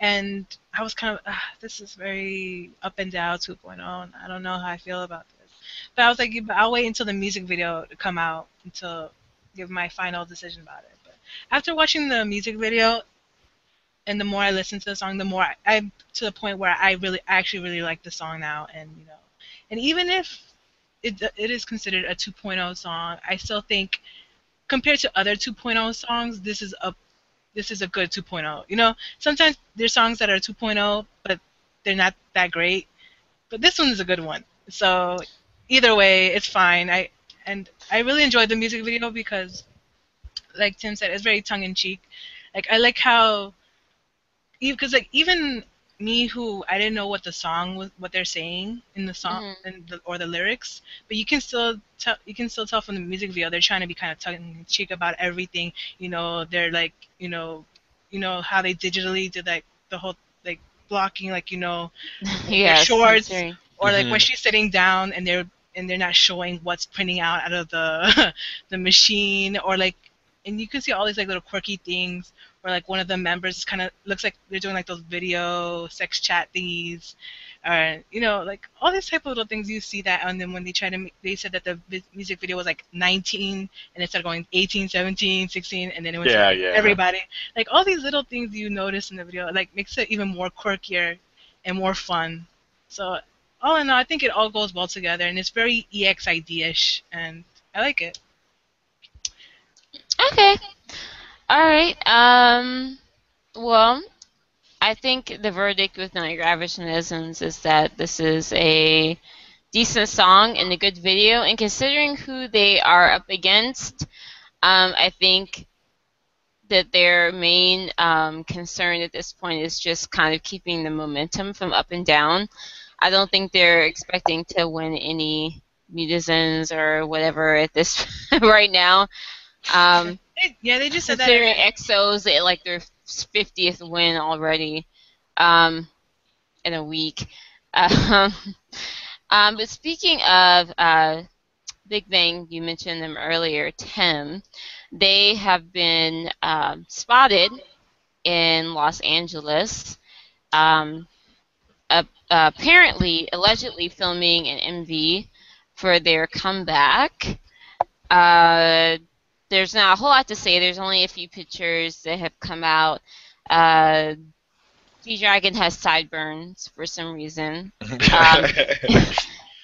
and I was kind of, ah, this is very up and down 2.0, and I don't know how I feel about this. But I was like, I'll wait until the music video to come out until give my final decision about it. But after watching the music video, and the more I listen to the song, the more I, I'm to the point where I really, I actually really like the song now, and you know, and even if it, it is considered a 2.0 song. I still think compared to other 2.0 songs, this is a this is a good 2.0. You know, sometimes there's songs that are 2.0 but they're not that great. But this one is a good one. So either way, it's fine. I and I really enjoyed the music video because like Tim said, it's very tongue in cheek. Like I like how because like even me who I didn't know what the song was, what they're saying in the song Mhm. and the, or the lyrics, but you can still tell you can still tell from the music video they're trying to be kind of tongue in cheek about everything. You know, they're like you know, you know how they digitally did like the whole like blocking like you know yeah, shorts. censoring. or like when Mhm. she's sitting down and they're and they're not showing what's printing out out of the the machine or like and you can see all these like little quirky things or like one of the members kind of looks like they're doing like those video sex chat thingies or you know like all these type of little things you see that and then when they try to make, they said that the music video was like 19 and it started going 18 17 16 and then it went to Yeah, yeah. everybody like all these little things you notice in the video like makes it even more quirkier and more fun so all in all i think it all goes well together and it's very E exid-ish and i like it Okay. All right. Um. Well, I think the verdict with Average Citizens is that this is a decent song and a good video. And considering who they are up against, um, I think that their main um, concern at this point is just kind of keeping the momentum from up and down. I don't think they're expecting to win any musicians or whatever at this right now. Um, Yeah they just said that considering EXO's at like their 50th win already um, in a week. Um, um, but speaking of uh, Big Bang, you mentioned them earlier, Tim. They have been um, spotted in Los Angeles. Um, apparently, allegedly filming an MV for their comeback. Uh, there's not a whole lot to say. There's only a few pictures that have come out. Uh, G Dragon has sideburns for some reason. Um,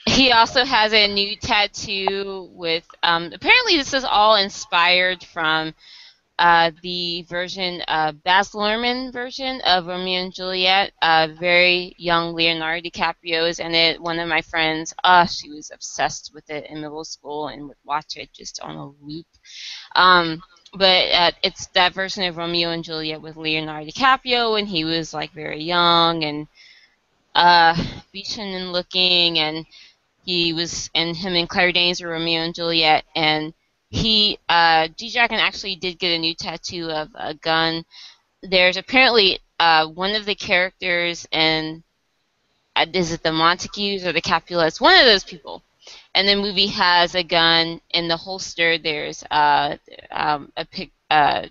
He also has a new tattoo with. Um, apparently, this is all inspired from uh, the version, uh, Baz Luhrmann version of Romeo and Juliet. Uh, very young Leonardo DiCaprio is in it. One of my friends, uh, she was obsessed with it in middle school and would watch it just on a loop. Um, but uh, it's that version of Romeo and Juliet with Leonardo DiCaprio and he was like very young and uh, Buchanan looking, and he was and him and Claire Danes were Romeo and Juliet, and he uh, G Dragon actually did get a new tattoo of a gun. There's apparently uh, one of the characters in uh, is it the Montagues or the Capulets? One of those people. And the movie has a gun in the holster. There's uh, um, a pic, uh,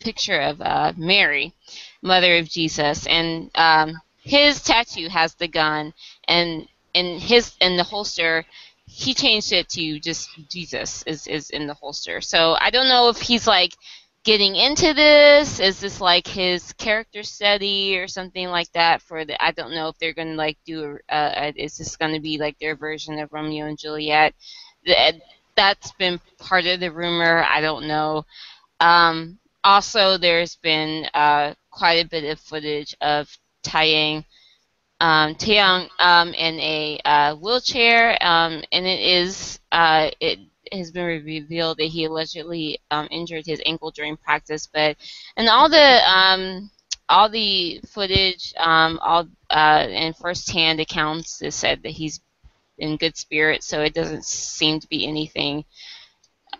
picture of uh, Mary, mother of Jesus, and um, his tattoo has the gun, and in his in the holster, he changed it to just Jesus is is in the holster. So I don't know if he's like getting into this. Is this like his character study or something like that? For the I don't know if they're gonna like do. Uh, uh is this gonna be like their version of Romeo and Juliet? That's been part of the rumor. I don't know. Um, also, there's been uh, quite a bit of footage of Taeyang um, Taeyang um, in a uh, wheelchair, um, and it is uh, it has been revealed that he allegedly um, injured his ankle during practice. But and all the um, all the footage, um, all uh, and firsthand accounts, has said that he's in good spirits, so it doesn't seem to be anything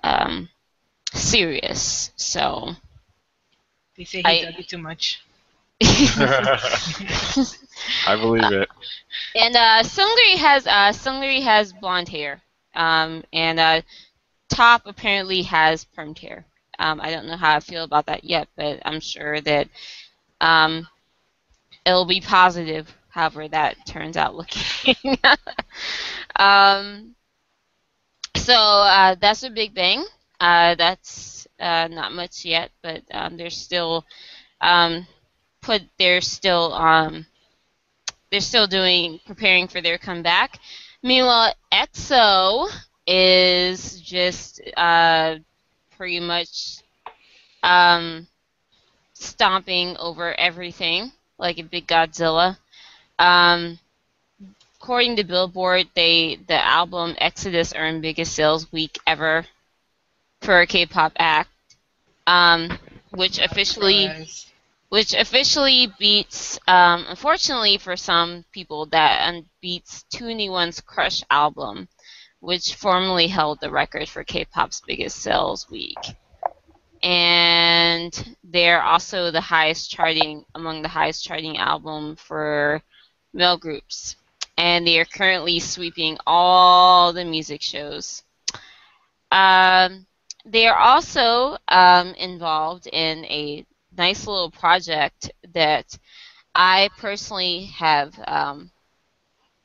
um, serious. So they say he I- dug it too much. I believe it. And uh, Seungri has uh, Seungri has blonde hair, um, and uh, Top apparently has permed hair. Um, I don't know how I feel about that yet, but I'm sure that um, it'll be positive. However, that turns out looking. um, so uh, that's a big bang. Uh, that's uh, not much yet, but um, there's still um, put. They're still um, they're still doing preparing for their comeback. Meanwhile, EXO is just uh, pretty much um, stomping over everything like a big Godzilla. Um, according to Billboard, they the album Exodus earned biggest sales week ever for a K-pop act, um, which officially. Which officially beats, um, unfortunately for some people, that beats 2NE1's Crush album, which formerly held the record for K-pop's biggest sales week. And they're also the highest charting, among the highest charting album for male groups. And they are currently sweeping all the music shows. Um, they are also um, involved in a nice little project that I personally have, um,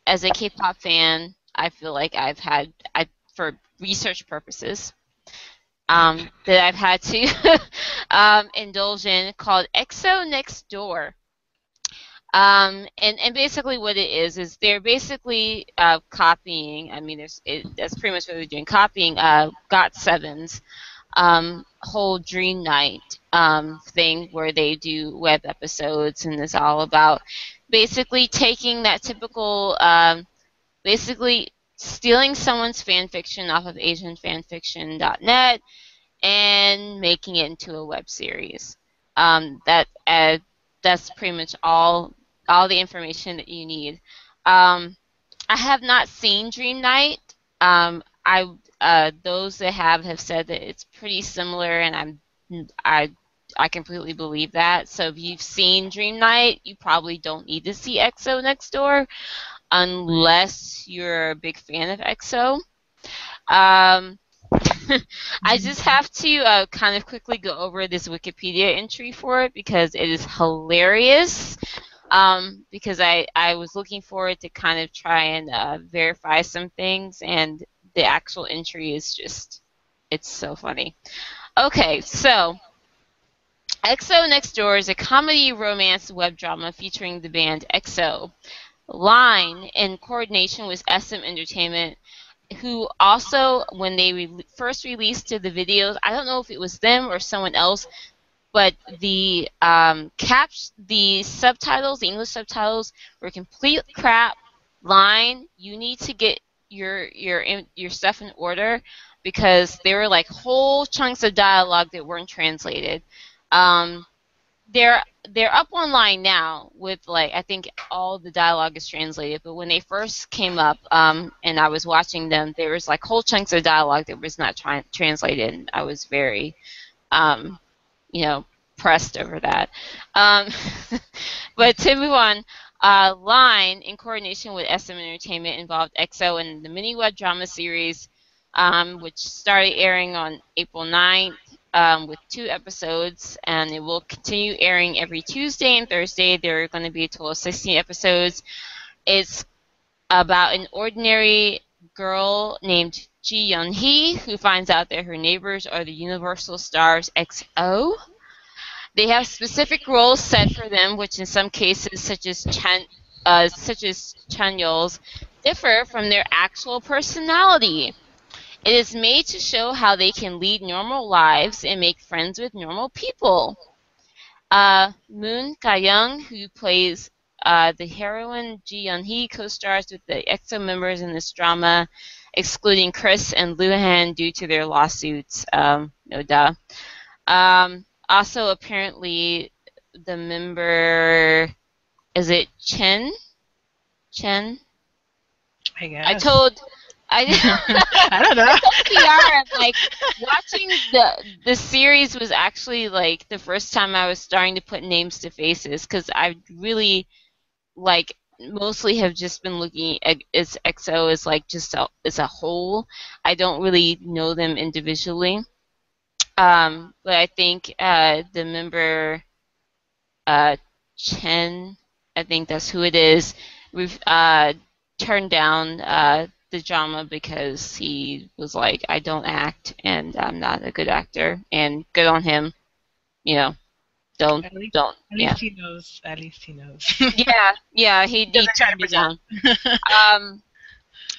as a K-pop fan, I feel like I've had, I for research purposes, um, that I've had to um, indulge in called EXO Next Door. Um, and, and basically what it is is they're basically uh, copying. I mean, it, that's pretty much what they're doing. Copying uh, Got Sevens um, whole Dream Knight um, thing where they do web episodes and it's all about basically taking that typical, um, basically stealing someone's fan fiction off of AsianFanfiction.net and making it into a web series. Um, that uh, that's pretty much all all the information that you need. Um, I have not seen Dream Knight. Um, I uh, those that have have said that it's pretty similar, and I'm I I completely believe that. So if you've seen Dream Knight, you probably don't need to see EXO Next Door, unless you're a big fan of EXO. Um, I just have to uh, kind of quickly go over this Wikipedia entry for it because it is hilarious. Um, because I, I was looking for it to kind of try and uh, verify some things, and the actual entry is just, it's so funny. Okay, so EXO Next Door is a comedy romance web drama featuring the band EXO. Line, in coordination with SM Entertainment, who also, when they re- first released the videos, I don't know if it was them or someone else, but the um, caps, the subtitles, the English subtitles, were complete crap. Line, you need to get your your your stuff in order because there were like whole chunks of dialogue that weren't translated. Um, they're they're up online now with like I think all the dialogue is translated. But when they first came up, um, and I was watching them, there was like whole chunks of dialogue that was not tra- translated. And I was very, um, you know, pressed over that. Um, but to move on, uh, Line, in coordination with SM Entertainment, involved EXO in the mini web drama series, um, which started airing on April 9th um, with two episodes, and it will continue airing every Tuesday and Thursday. There are going to be a total of 16 episodes. It's about an ordinary girl named Ji Yeon Hee who finds out that her neighbors are the Universal Stars EXO. They have specific roles set for them, which in some cases, such as Chan, uh, such as Chanyeol's, differ from their actual personality. It is made to show how they can lead normal lives and make friends with normal people. Uh, Moon Ga-young, who plays uh, the heroine Ji Yeon-hee, co-stars with the EXO members in this drama, excluding Kris and Luhan due to their lawsuits. Um, no duh. Um, also, apparently, the member is it Chen? Chen? I guess. I told I I don't know. I PR like watching the the series was actually like the first time I was starting to put names to faces because I really like mostly have just been looking at as EXO as like just a, as a whole. I don't really know them individually. Um, but I think uh, the member uh, Chen, I think that's who it is, we've uh, turned down uh, the drama because he was like, I don't act and I'm not a good actor, and good on him. You know, don't At least, don't at yeah least he knows. At least he knows. yeah yeah he, he turned me down. Um,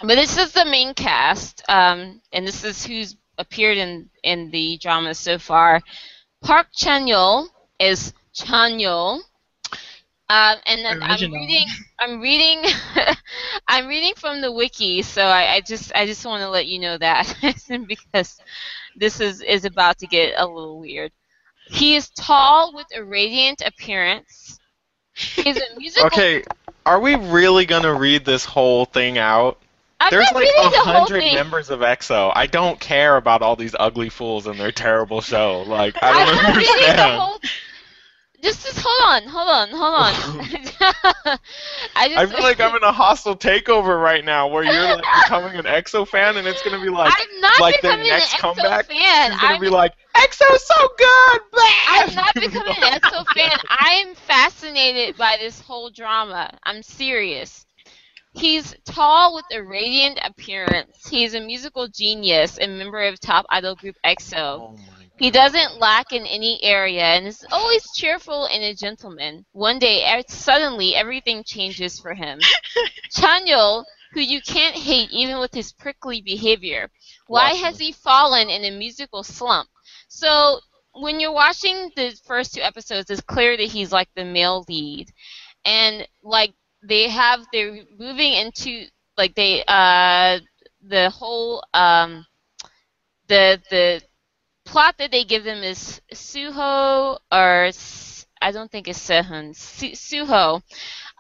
but this is the main cast, um, and this is who's appeared in in the drama so far. Park Chan-yeol is Chan-yeol. Um, and then I'm reading, I'm reading, I'm reading from the wiki, so I, I just, I just want to let you know that because this is is about to get a little weird. He is tall with a radiant appearance. He's a musical. Okay, are we really gonna read this whole thing out? I'm There's like a hundred members of EXO. I don't care about all these ugly fools and their terrible show. Like I I'm don't not reading the understand. whole. Just, just hold on, hold on, hold on. I just. I feel like I'm in a hostile takeover right now, where you're like becoming an EXO fan, and it's gonna be like, I'm not like becoming next an EXO comeback, fan. she's gonna I'm, be like, EXO's so good. Blah! I'm not becoming an EXO fan. I'm fascinated by this whole drama. I'm serious. He's tall with a radiant appearance. He's a musical genius and member of top idol group EXO. Oh He doesn't lack in any area and is always cheerful and a gentleman. One day, er- suddenly, everything changes for him. Chanyeol, who you can't hate even with his prickly behavior, why has he fallen in a musical slump? So, when you're watching the first two episodes, it's clear that he's like the male lead. And, like, they have, they're moving into, like, they, uh, the whole, um, the, the, plot that they give them is Suho or I don't think it's Sehun. Suho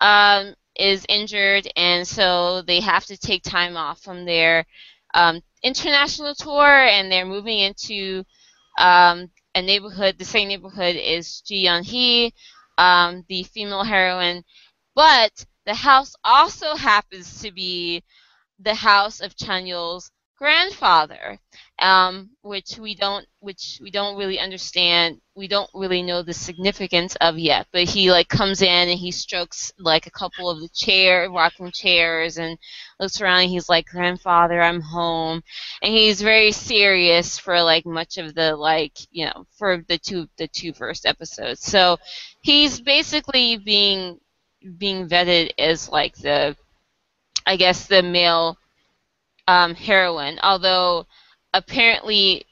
um, is injured, and so they have to take time off from their um, international tour, and they're moving into um, a neighborhood. The same neighborhood is Ji Yeon Hee, um, the female heroine, but the house also happens to be the house of Chanyeol's grandfather um, which we don't which we don't really understand we don't really know the significance of yet but he like comes in and he strokes like a couple of the chair rocking chairs and looks around and he's like grandfather i'm home. And he's very serious for like much of the like you know for the two the two first episodes. So he's basically being being vetted as like the i guess the male um, heroine although apparently,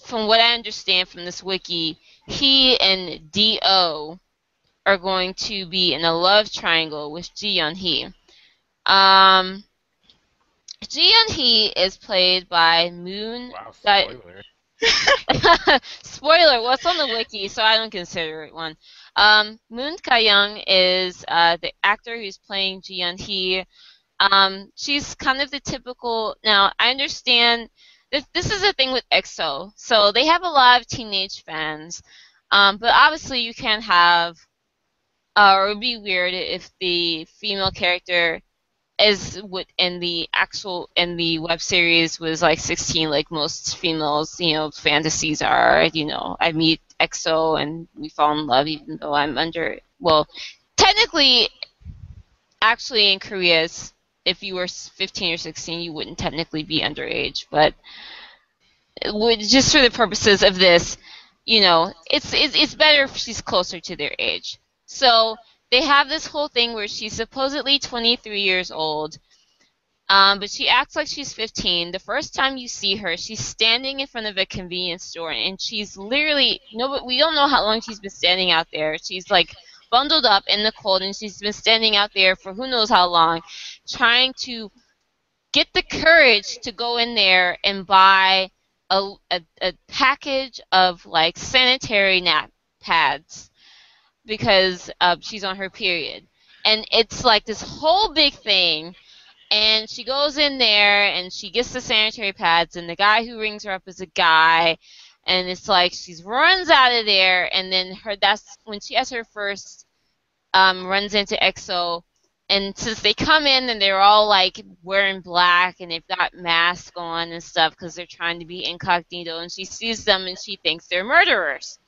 from what I understand from this wiki, he and Do are going to be in a love triangle with Ji Yeon Hee. Um, Ji Yeon Hee is played by Moon. Wow, spoiler. Spoiler, it's on the wiki, so I don't consider it one. Um, Moon Ga-young is uh, the actor who's playing Ji Hee. Um, she's kind of the typical. Now, I understand that this is a thing with EXO, so they have a lot of teenage fans, um, but obviously you can't have, uh, or it would be weird if the female character is what in the actual in the web series was like 16 like most females you know fantasies are you know i meet exo and we fall in love even though i'm under well technically actually in korea if you were 15 or 16 you wouldn't technically be underage but just for the purposes of this you know it's, it's better if she's closer to their age. So they have this whole thing where she's supposedly 23 years old, um, but she acts like she's 15. The first time you see her, she's standing in front of a convenience store, and she's literally no, but we don't know how long she's been standing out there. She's like bundled up in the cold, and she's been standing out there for who knows how long, trying to get the courage to go in there and buy a, a, a package of like sanitary nap pads because uh, she's on her period. And it's like this whole big thing. And she goes in there and she gets the sanitary pads, and the guy who rings her up is a guy. And it's like she runs out of there, and then her that's when she has her first um, runs into EXO. And since they come in and they're all like wearing black and they've got masks on and stuff because they're trying to be incognito, and she sees them and she thinks they're murderers.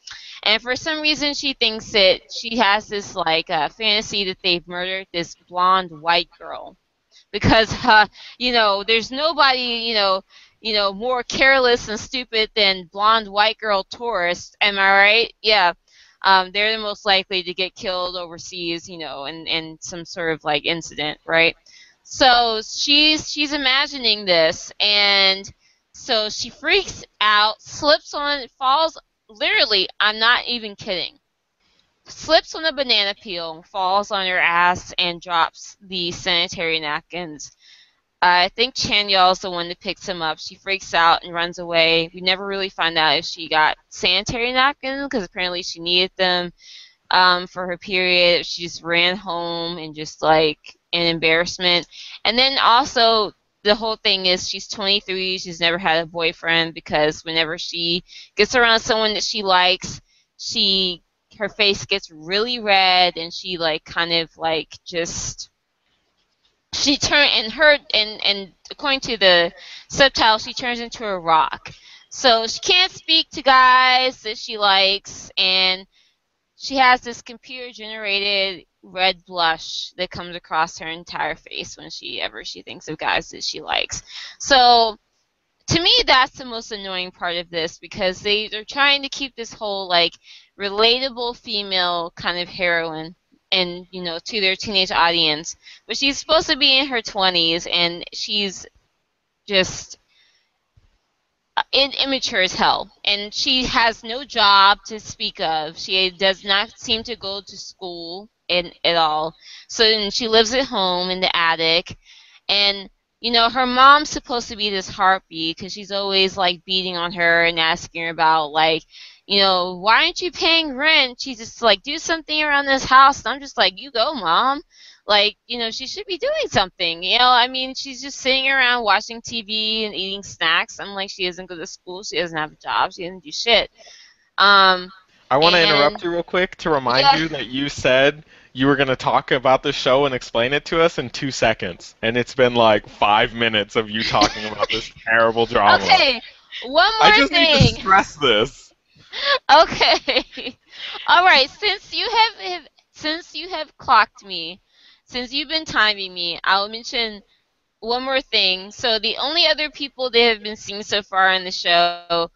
And for some reason, she thinks that she has this like uh, fantasy that they've murdered this blonde white girl, because uh, you know there's nobody you know you know more careless and stupid than blonde white girl tourists. Am I right? Yeah. Um, they're the most likely to get killed overseas, you know, in, in some sort of like incident, right? So she's she's imagining this, and so she freaks out, slips on, falls literally, I'm not even kidding. Slips on a banana peel, falls on her ass, and drops the sanitary napkins. I think Chanyeol's the one that picks him up. She freaks out and runs away. We never really find out if she got sanitary napkins because apparently she needed them um, for her period. She just ran home and just like an embarrassment. And then also the whole thing is she's 23. She's never had a boyfriend because whenever she gets around someone that she likes, she her face gets really red and she like kind of like just she turn and her and and according to the subtitle she turns into a rock. So she can't speak to guys that she likes and she has this computer generated red blush that comes across her entire face when she ever she thinks of guys that she likes. So to me that's the most annoying part of this because they they're trying to keep this whole like relatable female kind of heroine and you know to their teenage audience but she's supposed to be in her 20s and she's just in, immature as hell and she has no job to speak of she does not seem to go to school in, at all so she lives at home in the attic and you know her mom's supposed to be this heartbeat because she's always like beating on her and asking her about like you know, why aren't you paying rent? She's just like, do something around this house. And I'm just like, you go, mom. Like, you know, she should be doing something. You know, I mean, she's just sitting around watching TV and eating snacks. I'm like, she doesn't go to school. She doesn't have a job. She doesn't do shit. Um, I want to interrupt you real quick to remind Yeah. you that you said you were going to talk about the show and explain it to us in two seconds, and it's been like five minutes of you talking about this terrible drama. okay, one more I just thing. need to stress this. Okay. All right. Since you have, have since you have clocked me, since you've been timing me, I'll mention one more thing. So the only other people they have been seen so far in the show,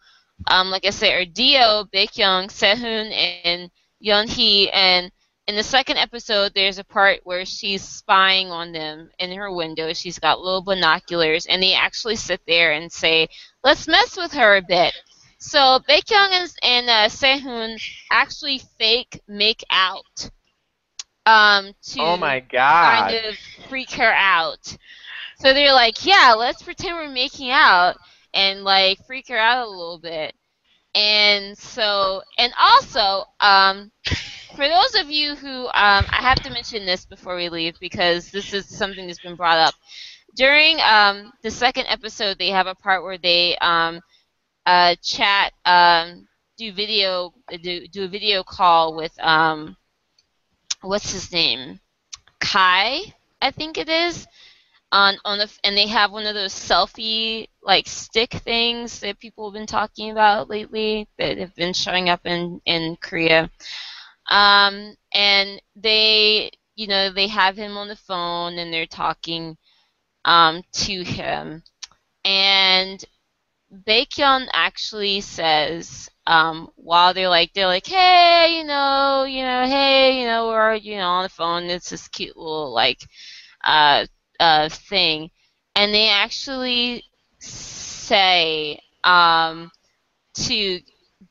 um, like I said, are Dio, Baekhyun, Sehun, and Yeonhee. And in the second episode, there's a part where she's spying on them in her window. She's got little binoculars, and they actually sit there and say, "Let's mess with her a bit." So Baekhyun and, and uh, Sehun actually fake make out um, to Oh my god. kind of freak her out. So they're like, yeah, let's pretend we're making out and like freak her out a little bit. And so, and also, um, for those of you who, um, I have to mention this before we leave because this is something that's been brought up. During um, the second episode, they have a part where they um, uh, chat, um, do video, do, do a video call with, um, what's his name? Kai, I think it is on on the and they have one of those selfie like stick things that people have been talking about lately that have been showing up in in Korea. Um, and they you know they have him on the phone and they're talking um, to him and Baekhyun actually says um, while they're like they're like hey you know you know hey you know we're you know on the phone it's this cute little like uh, uh, thing, and they actually say um, to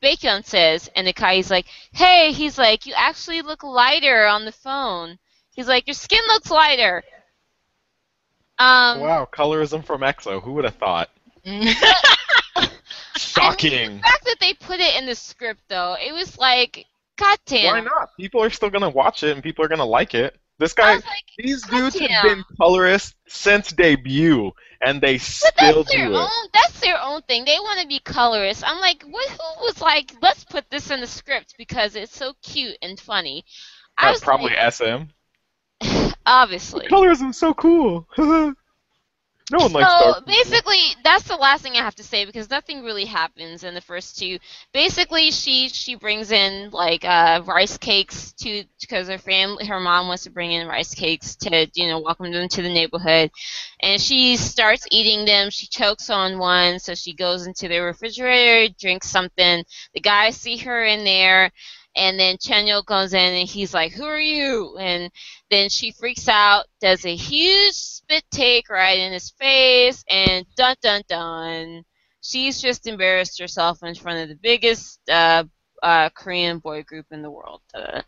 Baekhyun says, and the guy's like, "Hey," he's like, "You actually look lighter on the phone." He's like, "Your skin looks lighter." Um, wow, colorism from EXO. Who would have thought? Shocking. The fact that they put it in the script, though, it was like, God damn. Why not? People are still gonna watch it, and people are gonna like it. This guy, like, these dudes have been colorists since debut, and they but still that's their do it. own. That's their own thing. They want to be colorists. I'm like, what, who was like, let's put this in the script because it's so cute and funny. I Uh, was probably like, SM. obviously. Colorism's so cool. no one likes So dark basically, that's the last thing I have to say because nothing really happens in the first two. Basically, she she brings in like uh, rice cakes to because her family, her mom wants to bring in rice cakes to you know welcome them to the neighborhood, and she starts eating them. She chokes on one, so she goes into the refrigerator, drinks something. The guys see her in there. And then Chanyeol goes in and he's like, Who are you? And then she freaks out, does a huge spit take right in his face, and dun dun dun. She's just embarrassed herself in front of the biggest uh, uh, Korean boy group in the world. Uh,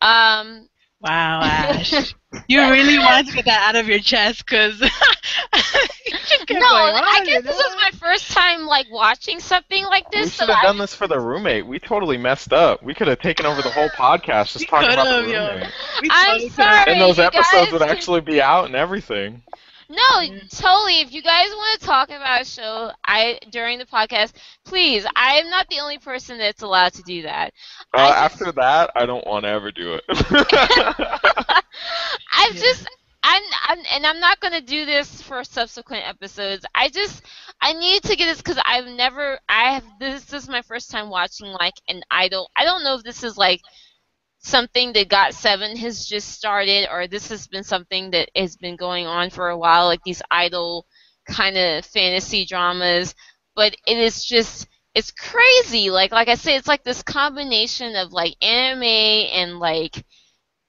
um, Wow, Ashe. you really want to get that out of your chest because. no, I guess this is my first time like watching something like this. We this. should so have I- done this for the roommate. We totally messed up. We could have taken over the whole podcast just We talking about the could've, roommate. I'm sorry. And those episodes guys would actually be out and everything. No, totally. If you guys want to talk about a show, I during the podcast, please. I am not the only person that's allowed to do that. Uh, I just- after that, I don't want to ever do it. I've Yeah. just I'm, I'm and I'm not gonna do this for subsequent episodes. I just I need to get this because I've never I have this is my first time watching like an idol. I don't know if this is like something that Got Seven has just started or this has been something that has been going on for a while, like these idol kind of fantasy dramas. But it is just it's crazy. Like like I said, it's like this combination of like anime and like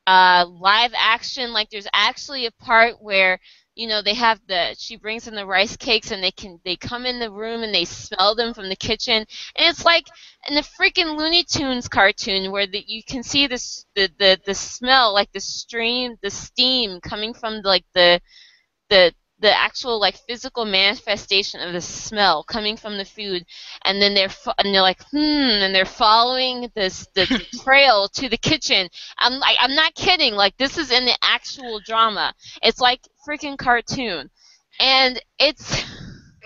uh, live action. Like there's actually a part where you know they have the she brings in the rice cakes and they can they come in the room and they smell them from the kitchen. And it's like in the freaking Looney Tunes cartoon where the, you can see this the, the the smell like the stream the steam coming from like the the the actual like physical manifestation of the smell coming from the food. And then they're fo- and they're like hmm and they're following this the, the trail to the kitchen. I'm like I'm not kidding. Like this is in the actual drama. It's like freaking cartoon and it's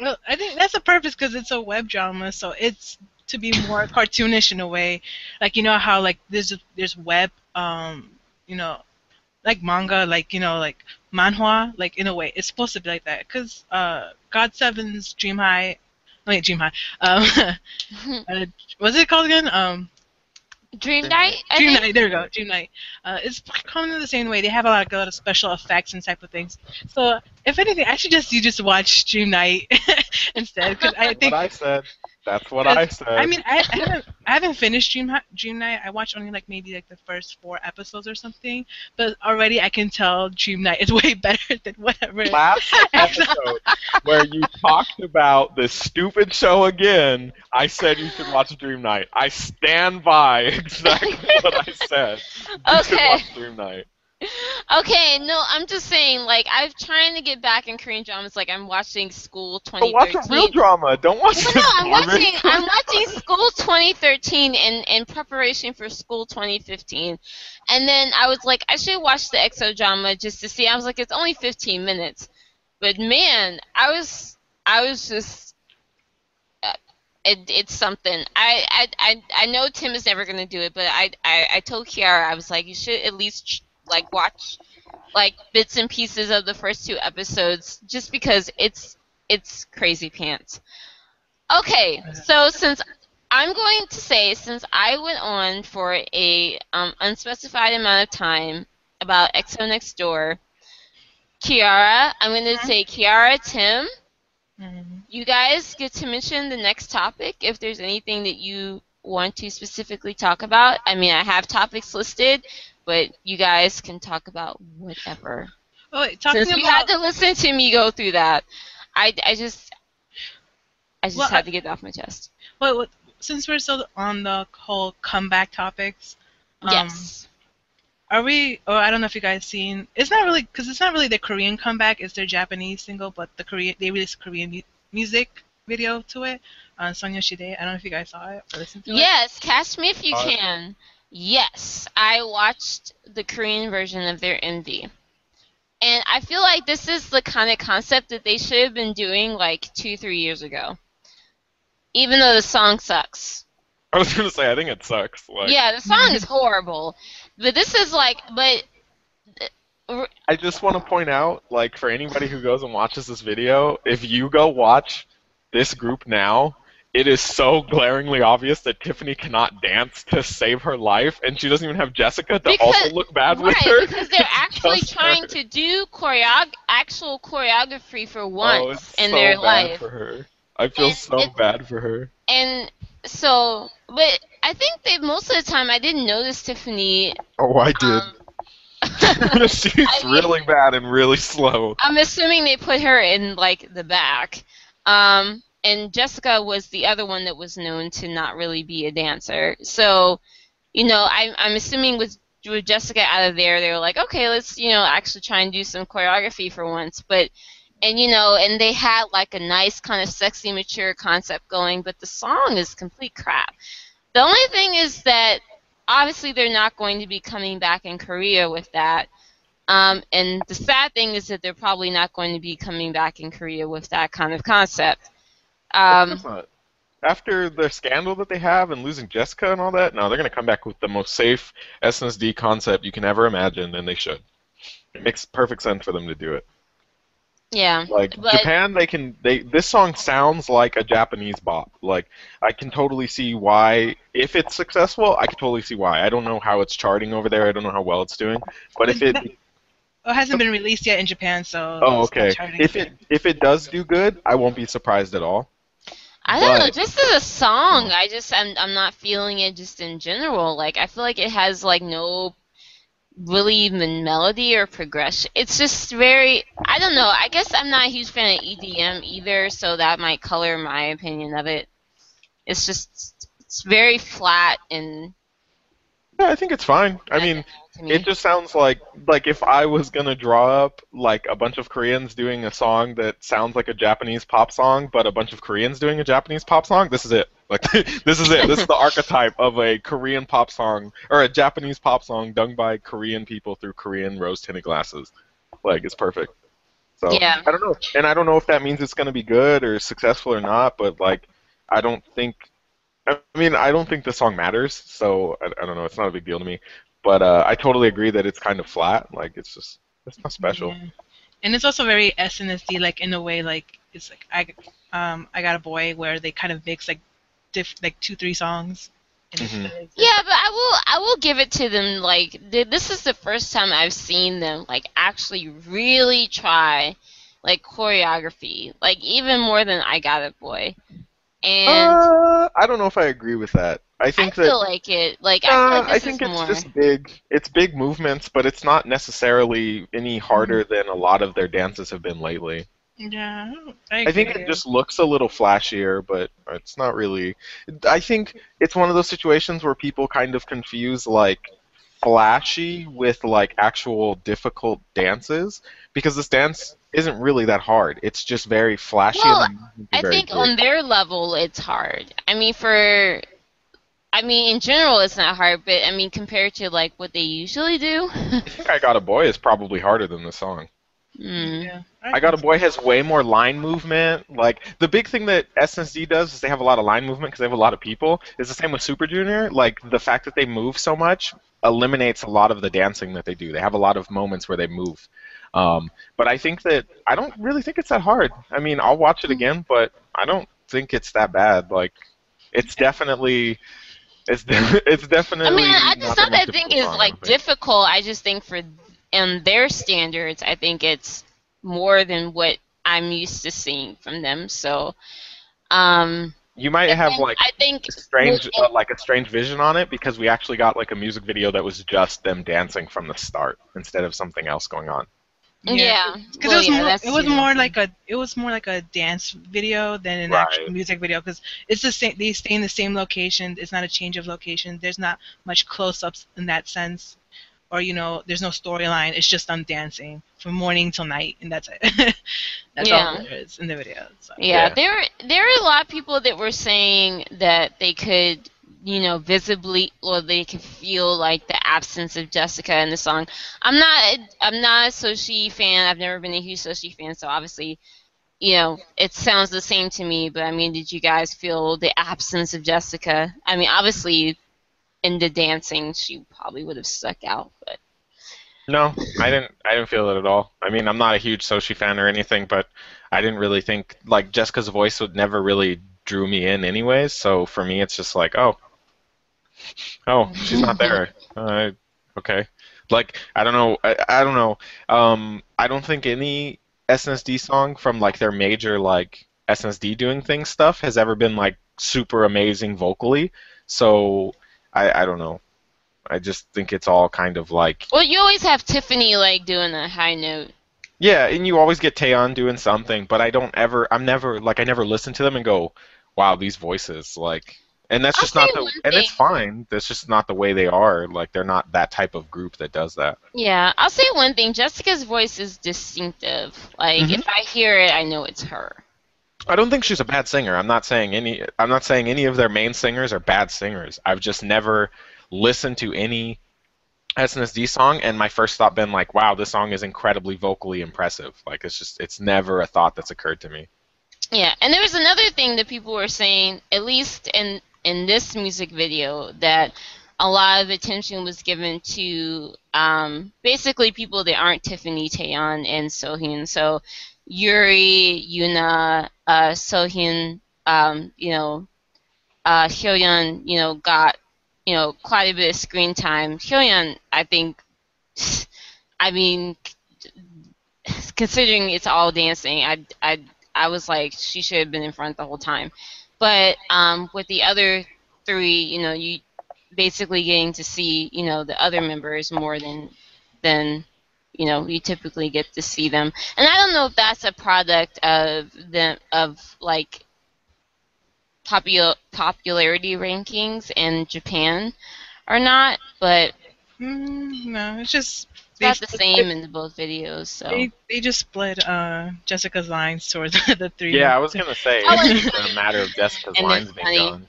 Well, I think that's the purpose because it's a web drama, so it's to be more cartoonish in a way. Like you know how like there's there's web, um, you know, like manga, like you know, like manhwa, like in a way it's supposed to be like that. Because uh, Got Seven's Dream High, wait, Dream High, um, uh, what's it called again? Um, Dream Knight I Dream think? Night. There we go. Dream Knight. Uh, it's kind of the same way. They have a lot, a lot of special effects and type of things. So, if anything, I should just you just watch Dream Knight instead, because I think. what I said. That's what I said. I mean, I, I haven't I haven't finished Dream Dream Knight. I watched only like maybe like the first four episodes or something, but already I can tell Dream Knight is way better than whatever. last episode where you talked about this stupid show again, I said you should watch Dream Knight. I stand by exactly what I said. You should Okay. watch Dream Knight. Okay, no, I'm just saying, like, I'm trying to get back in Korean dramas. Like, I'm watching School But watch 2013. a real drama. Don't watch this no, I'm watching. I'm watching School 2013 in in preparation for School 2015, and then I was like, I should watch the EXO drama just to see. I was like, it's only 15 minutes, but man, I was I was just. uh, It, it's something. I, I I I know Tim is never gonna do it, but I, I I told Kiara I was like, you should at least like watch like bits and pieces of the first two episodes, just because it's it's crazy pants. Okay, so since I'm going to say, since I went on for a um, unspecified amount of time about EXO Next Door, Kiara, I'm going to say Kiara, Tim, Mhm. you guys get to mention the next topic if there's anything that you want to specifically talk about. I mean, I have topics listed, but you guys can talk about whatever. Oh, wait, talking Since you had to listen to me go through that, I, I just I just Well, had to get it off my chest. what, what, since we're still on the whole comeback topics, um, yes. are we? Or I don't know if you guys seen. It's not really because it's not really the Korean comeback. It's their Japanese single, but the Korean they released a Korean mu- music video to it on Sonya Shide. I don't know if you guys saw it or listened to it. Yes, catch me if you Uh, can. Yes, I watched the Korean version of their MV. And I feel like this is the kind of concept that they should have been doing like two, three years ago. Even though the song sucks. I was gonna say I think it sucks. Like, yeah, the song is horrible. But this is like, but I just want to point out, like, for anybody who goes and watches this video, if you go watch this group now, it is so glaringly obvious that Tiffany cannot dance to save her life, and she doesn't even have Jessica to Because- also look bad with her. because they're actually trying her. to do choreo- actual choreography for oh, once it's in so their bad life. for her. I feel And so it- bad for her. And so, but I think that most of the time I didn't notice Tiffany. Oh, I did. Um, She's I mean- really bad and really slow. I'm assuming they put her in like the back. Um, and Jessica was the other one that was known to not really be a dancer. So, you know, I, I'm assuming with with Jessica out of there, they were like, okay, let's you know actually try and do some choreography for once. But and you know, and they had like a nice kind of sexy, mature concept going, but the song is complete crap. The only thing is that obviously they're not going to be coming back in Korea with that. Um, and the sad thing is that they're probably not going to be coming back in Korea with that kind of concept. Of Um. After the scandal that they have and losing Jessica and all that, no, they're going to come back with the most safe SNSD concept you can ever imagine, and they should. It makes perfect sense for them to do it. yeah. Like But- Japan, they can. They this song sounds like a Japanese bop. Like I can totally see why. If it's successful, I can totally see why. I don't know how it's charting over there. I don't know how well it's doing. But if it, Oh, it hasn't been released yet in Japan, so. oh okay. If it if it does do good, I won't be surprised at all. I don't know, just as a song, I just I'm I'm not feeling it just in general. Like I feel like it has like no really m- melody or progression. It's just very I don't know. I guess I'm not a huge fan of EDM either, so that might color my opinion of it. It's just it's very flat and Yeah, I think it's fine. I mean, to me. It just sounds like like if I was gonna draw up like a bunch of Koreans doing a song that sounds like a Japanese pop song, but a bunch of Koreans doing a Japanese pop song. This is it. Like this is it. This is the archetype of a Korean pop song or a Japanese pop song done by Korean people through Korean rose tinted glasses. Like it's perfect. So Yeah. I don't know, and I don't know if that means it's gonna be good or successful or not. But like, I don't think. I mean, I don't think the song matters, so I, I don't know. It's not a big deal to me. But uh, I totally agree that it's kind of flat. Like it's just it's not special. Yeah. And it's also very SNSD, like in a way, like it's like I, um, I got a boy where they kind of mix like, diff, like two, three songs. And it's Mhm. Yeah, but I will I will give it to them. Like th- this is the first time I've seen them like actually really try like choreography, like even more than I Got It Boy. And Uh, I don't know if I agree with that. I I think feel that like it. Like I uh, feel like I think is it's more. just big. It's big movements, but it's not necessarily any harder than a lot of their dances have been lately. Yeah, I, I think it just looks a little flashier, but it's not really. I think it's one of those situations where people kind of confuse like flashy with like actual difficult dances because this dance isn't really that hard. It's just very flashy. Well, and I think good. on their level it's hard. I mean, for I mean, in general, it's not hard, but I mean, compared to like what they usually do. I think I Got a Boy is probably harder than the song. mm. Yeah. I Got a Boy has way more line movement. Like the big thing that SNSD does is they have a lot of line movement because they have a lot of people. It's the same with Super Junior. Like the fact that they move so much eliminates a lot of the dancing that they do. They have a lot of moments where they move. Um, but I think that I don't really think it's that hard. I mean, I'll watch it again, but I don't think it's that bad. Like it's definitely. It's, de- it's definitely. I mean, I just not that I think is like difficult. I just think for in their standards, I think it's more than what I'm used to seeing from them. So, um, You might have like I think strange uh, like a strange vision on it because we actually got like a music video that was just them dancing from the start instead of something else going on. Yeah, Because Well, it was yeah, more, it was true. more like a it was more like a dance video than an Right. actual music video because it's the same. They stay in the same location. It's not a change of location. There's not much close-ups in that sense, or you know, there's no storyline. It's just them dancing from morning till night, and that's it. that's Yeah. all there is in the video. So. Yeah, Yeah. there there are a lot of people that were saying that they could, you know, visibly or they could feel like the absence of Jessica in the song. I'm not I'm not a Soshi fan. I've never been a huge Soshi fan, so obviously, you know, it sounds the same to me. But I mean, did you guys feel the absence of Jessica? I mean, obviously, in the dancing, she probably would have stuck out, but No, I didn't. I didn't feel it at all. I mean, I'm not a huge Soshi fan or anything, but I didn't really think like Jessica's voice would never really drew me in, anyways. So for me, it's just like, oh, oh, she's not there. Uh, okay, like I don't know. I, I don't know. Um, I don't think any SNSD song from like their major like SNSD doing things stuff has ever been like super amazing vocally. So I, I don't know. I just think it's all kind of like well, you always have Tiffany like doing a high note. yeah, and you always get Taeyeon doing something, but I don't ever. I'm never like I never listen to them and go, "Wow, these voices!" Like, and that's I'll just not the. And it's fine. That's just not the way they are. Like, they're not that type of group that does that. Yeah, I'll say one thing. Jessica's voice is distinctive. Like Mhm. if I hear it, I know it's her. I don't think she's a bad singer. I'm not saying any. I'm not saying any of their main singers are bad singers. I've just never listened to any SNSD song, and my first thought been like, "Wow, this song is incredibly vocally impressive." Like, it's just. It's never a thought that's occurred to me. Yeah, and there was another thing that people were saying, at least in in this music video, that a lot of attention was given to um, basically people that aren't Tiffany, Taeyeon, and Seohyun. So Yuri, Yoona, uh, Sohyun, um, you know, uh, Hyoyeon, you know, got you know quite a bit of screen time. Hyoyeon, I think, I mean, considering it's all dancing, I, I, I was like, she should have been in front the whole time. But um, with the other three, you know, you basically getting to see, you know, the other members more than than you know you typically get to see them. And I don't know if that's a product of the of like popul- popularity rankings in Japan or not, but Mm, no, it's just it's they not the same in both videos. So They, they just split uh, Jessica's lines towards the three. Yeah, I was gonna say Oh, it's just a matter of Jessica's And lines being funny. gone.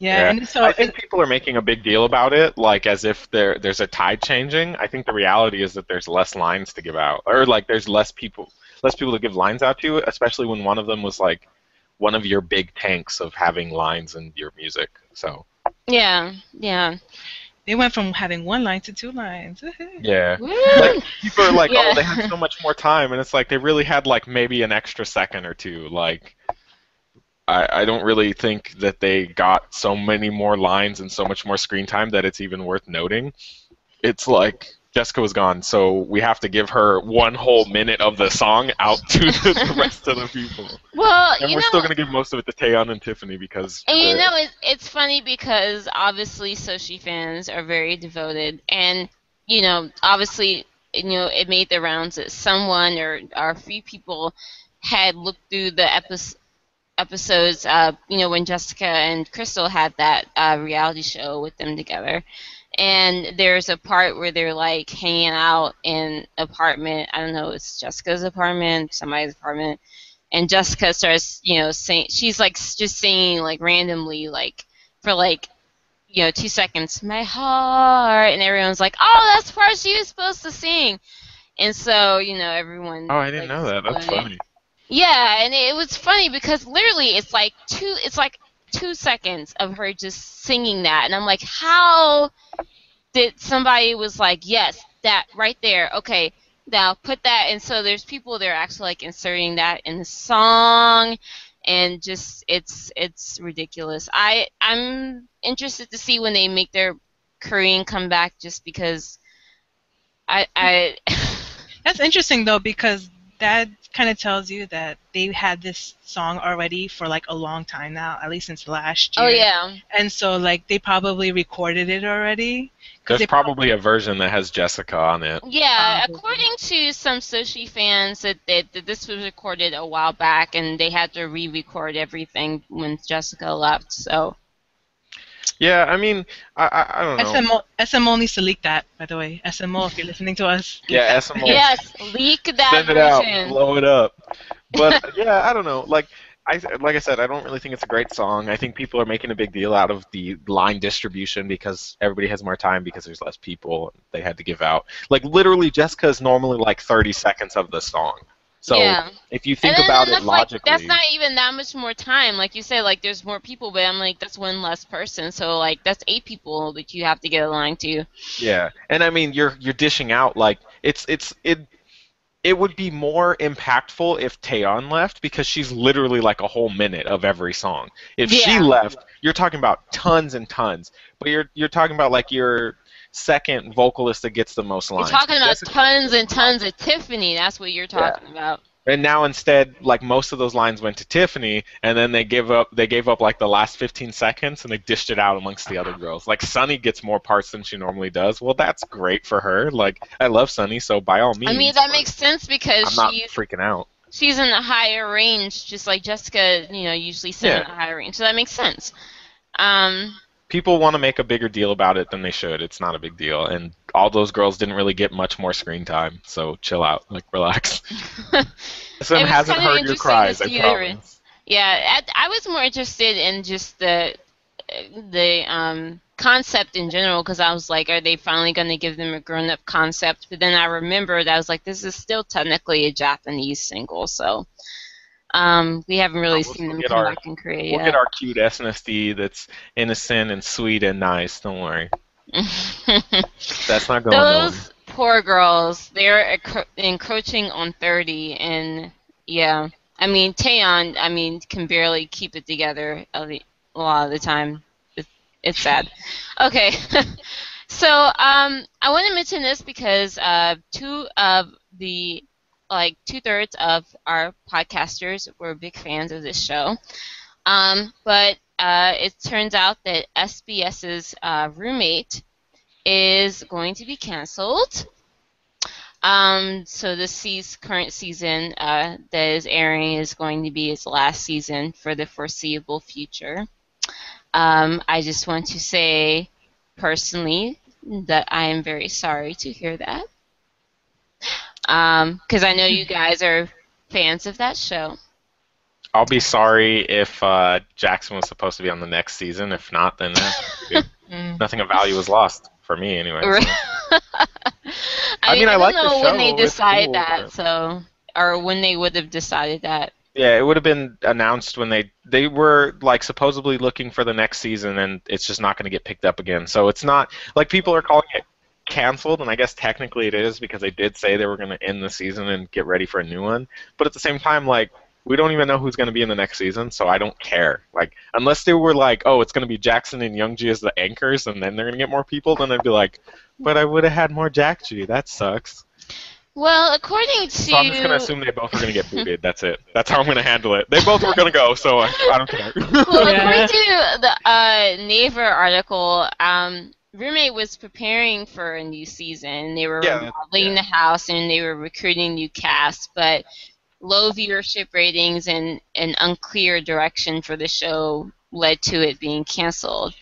Yeah, Yeah. and so I think people are making a big deal about it, like as if there there's a tide changing. I think the reality is that there's less lines to give out, or like there's less people less people to give lines out to, especially when one of them was like one of your big tanks of having lines in your music. So yeah, yeah. They went from having one line to two lines. yeah. Like, people are like, Yeah. oh, they had so much more time, and it's like they really had like maybe an extra second or two. Like, I, I don't really think that they got so many more lines and so much more screen time that it's even worth noting. It's like Jessica was gone, so we have to give her one whole minute of the song out to the, the rest of the people, well, and we're know, still gonna give most of it to Taeyeon and Tiffany because And you know, it, it's funny because obviously Soshi fans are very devoted, and you know, obviously, you know, it made the rounds that someone or, or a few people had looked through the epi- episodes. Uh, you know, when Jessica and Krystal had that uh, reality show with them together, and there's a part where they're like hanging out in apartment. I don't know, it's Jessica's apartment, somebody's apartment, and Jessica starts, you know, saying she's like just singing like randomly, like for like you know two seconds, my heart, and everyone's like, oh, that's the part she was supposed to sing, and so you know everyone. Oh, I didn't like, know that. That's funny. Yeah, and it was funny because literally it's like two it's like two seconds of her just singing that. And I'm like, how did somebody was like, Yes, that right there, okay, now put that and so there's people that are actually like inserting that in the song. And just it's it's ridiculous. I I'm interested to see when they make their Korean comeback just because I I That's interesting though because that kind of tells you that they had this song already for like a long time now, at least since last year. Oh yeah. And so like they probably recorded it already. There's they probably a version that has Jessica on it. Yeah, Um, according to some Soshi fans, that, that, that this was recorded a while back, and they had to re-record everything when Jessica left. So Yeah, I mean, I I, I don't know. SMO SMO needs to leak that, by the way. SMO, if you're listening to us. Yeah. SMO. yes, leak that Send it out, blow it up. But yeah, I don't know. Like I like I said, I don't really think it's a great song. I think people are making a big deal out of the line distribution because everybody has more time because there's less people. They had to give out. Like literally, Jessica is normally like 30 seconds of the song. So yeah. if you think about it that's like logically, that's not even that much more time. Like you said, like there's more people, but I'm like that's one less person. So like that's eight people that you have to get a line to. Yeah, and I mean you're you're dishing out like it's it's it it would be more impactful if Taeyeon left because she's literally like a whole minute of every song. If she left, you're talking about tons and tons. But you're you're talking about like your second vocalist that gets the most lines. You're talking about Jessica- tons and tons of Tiffany. That's what you're talking about. and now instead like most of those lines went to Tiffany and then they give up they gave up like the last 15 seconds and they dished it out amongst the other girls. Like Sunny gets more parts than she normally does. Well, that's great for her. Like I love Sunny, so by all means. I mean that makes sense because I'm not she's freaking out. she's in a higher range, just like Jessica, you know, usually sit in the higher range. So that makes sense. Um, People want to make a bigger deal about it than they should. It's not a big deal, and all those girls didn't really get much more screen time. So chill out, like relax. Some It hasn't heard your cries. I promise. yeah, I, I was more interested in just the the um, concept in general because I was like, are they finally going to give them a grown up concept? But then I remembered I was like, this is still technically a Japanese single, so um, we haven't really we'll- seen we'll them get come our- back in Korea We'll yet. get our cute SNSD that's innocent and sweet and nice. Don't worry. That's not going nowhere. Those poor girls, they're encro- encroaching on 30, and yeah. I mean, Taeyeon, I mean, can barely keep it together a a lot of the time. It's, it's sad. Okay. so, um, I want to mention this because uh, two of the, like, two thirds of our podcasters were big fans of this show. Um, but uh, it turns out that SBS's uh, roommate is going to be canceled. Um, so this seas- current season uh, that is airing is going to be its last season for the foreseeable future. Um, I just want to say personally that I am very sorry to hear that. Because I know you guys are fans of that show. I'll be sorry if uh, Jackson was supposed to be on the next season. If not, then uh, nothing of value was lost for me anyway. so. I, I mean, mean, I I, don't like the know when they show. Decide cool, that, but- so or when they would have decided that. Yeah, it would have been announced when they they were like supposedly looking for the next season, and it's just not going to get picked up again. So it's not like people are calling it canceled, and I guess technically it is because they did say they were going to end the season and get ready for a new one. But at the same time, like we don't even know who's going to be in the next season, so I don't care. Like unless they were like, oh, it's going to be Jackson and Youngji as the anchors, and then they're going to get more people, then I'd be like, but I would have had more Jack G. That sucks. Well, according to So I'm just going to assume they both are going to get booted. That's it. That's how I'm going to handle it. They both were going to go, so I, I don't care. well, Yeah. according to the uh, Naver article, um, Roommate was preparing for a new season. They were Yeah, remodeling yeah. the house and they were recruiting new cast, but low viewership ratings and an unclear direction for the show led to it being canceled.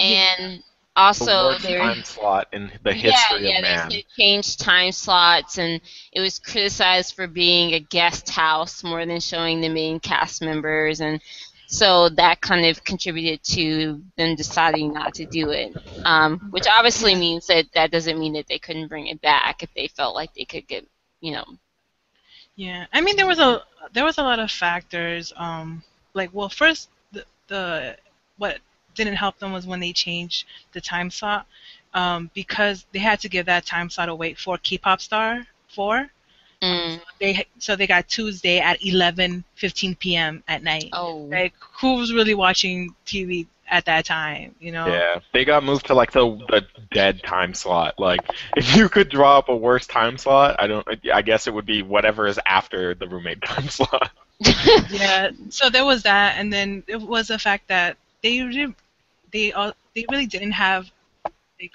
And also the there time slot in the history yeah, of yeah, they changed time slots, and it was criticized for being a guest house more than showing the main cast members, and so that kind of contributed to them deciding not to do it. Um, which obviously means that that doesn't mean that they couldn't bring it back if they felt like they could get, you know. Yeah, I mean there was a there was a lot of factors. Um, like well, first the the what didn't help them was when they changed the time slot, um, because they had to give that time slot away for K-pop Star Four. Mm. They so they got Tuesday at 11:15 p.m. at night. Oh. Like who was really watching TV at that time? You know. Yeah, they got moved to like the the dead time slot. Like, if you could draw up a worse time slot, I don't. I guess it would be whatever is after the roommate time slot. yeah so there was that and then it was the fact that they really, they all they really didn't have like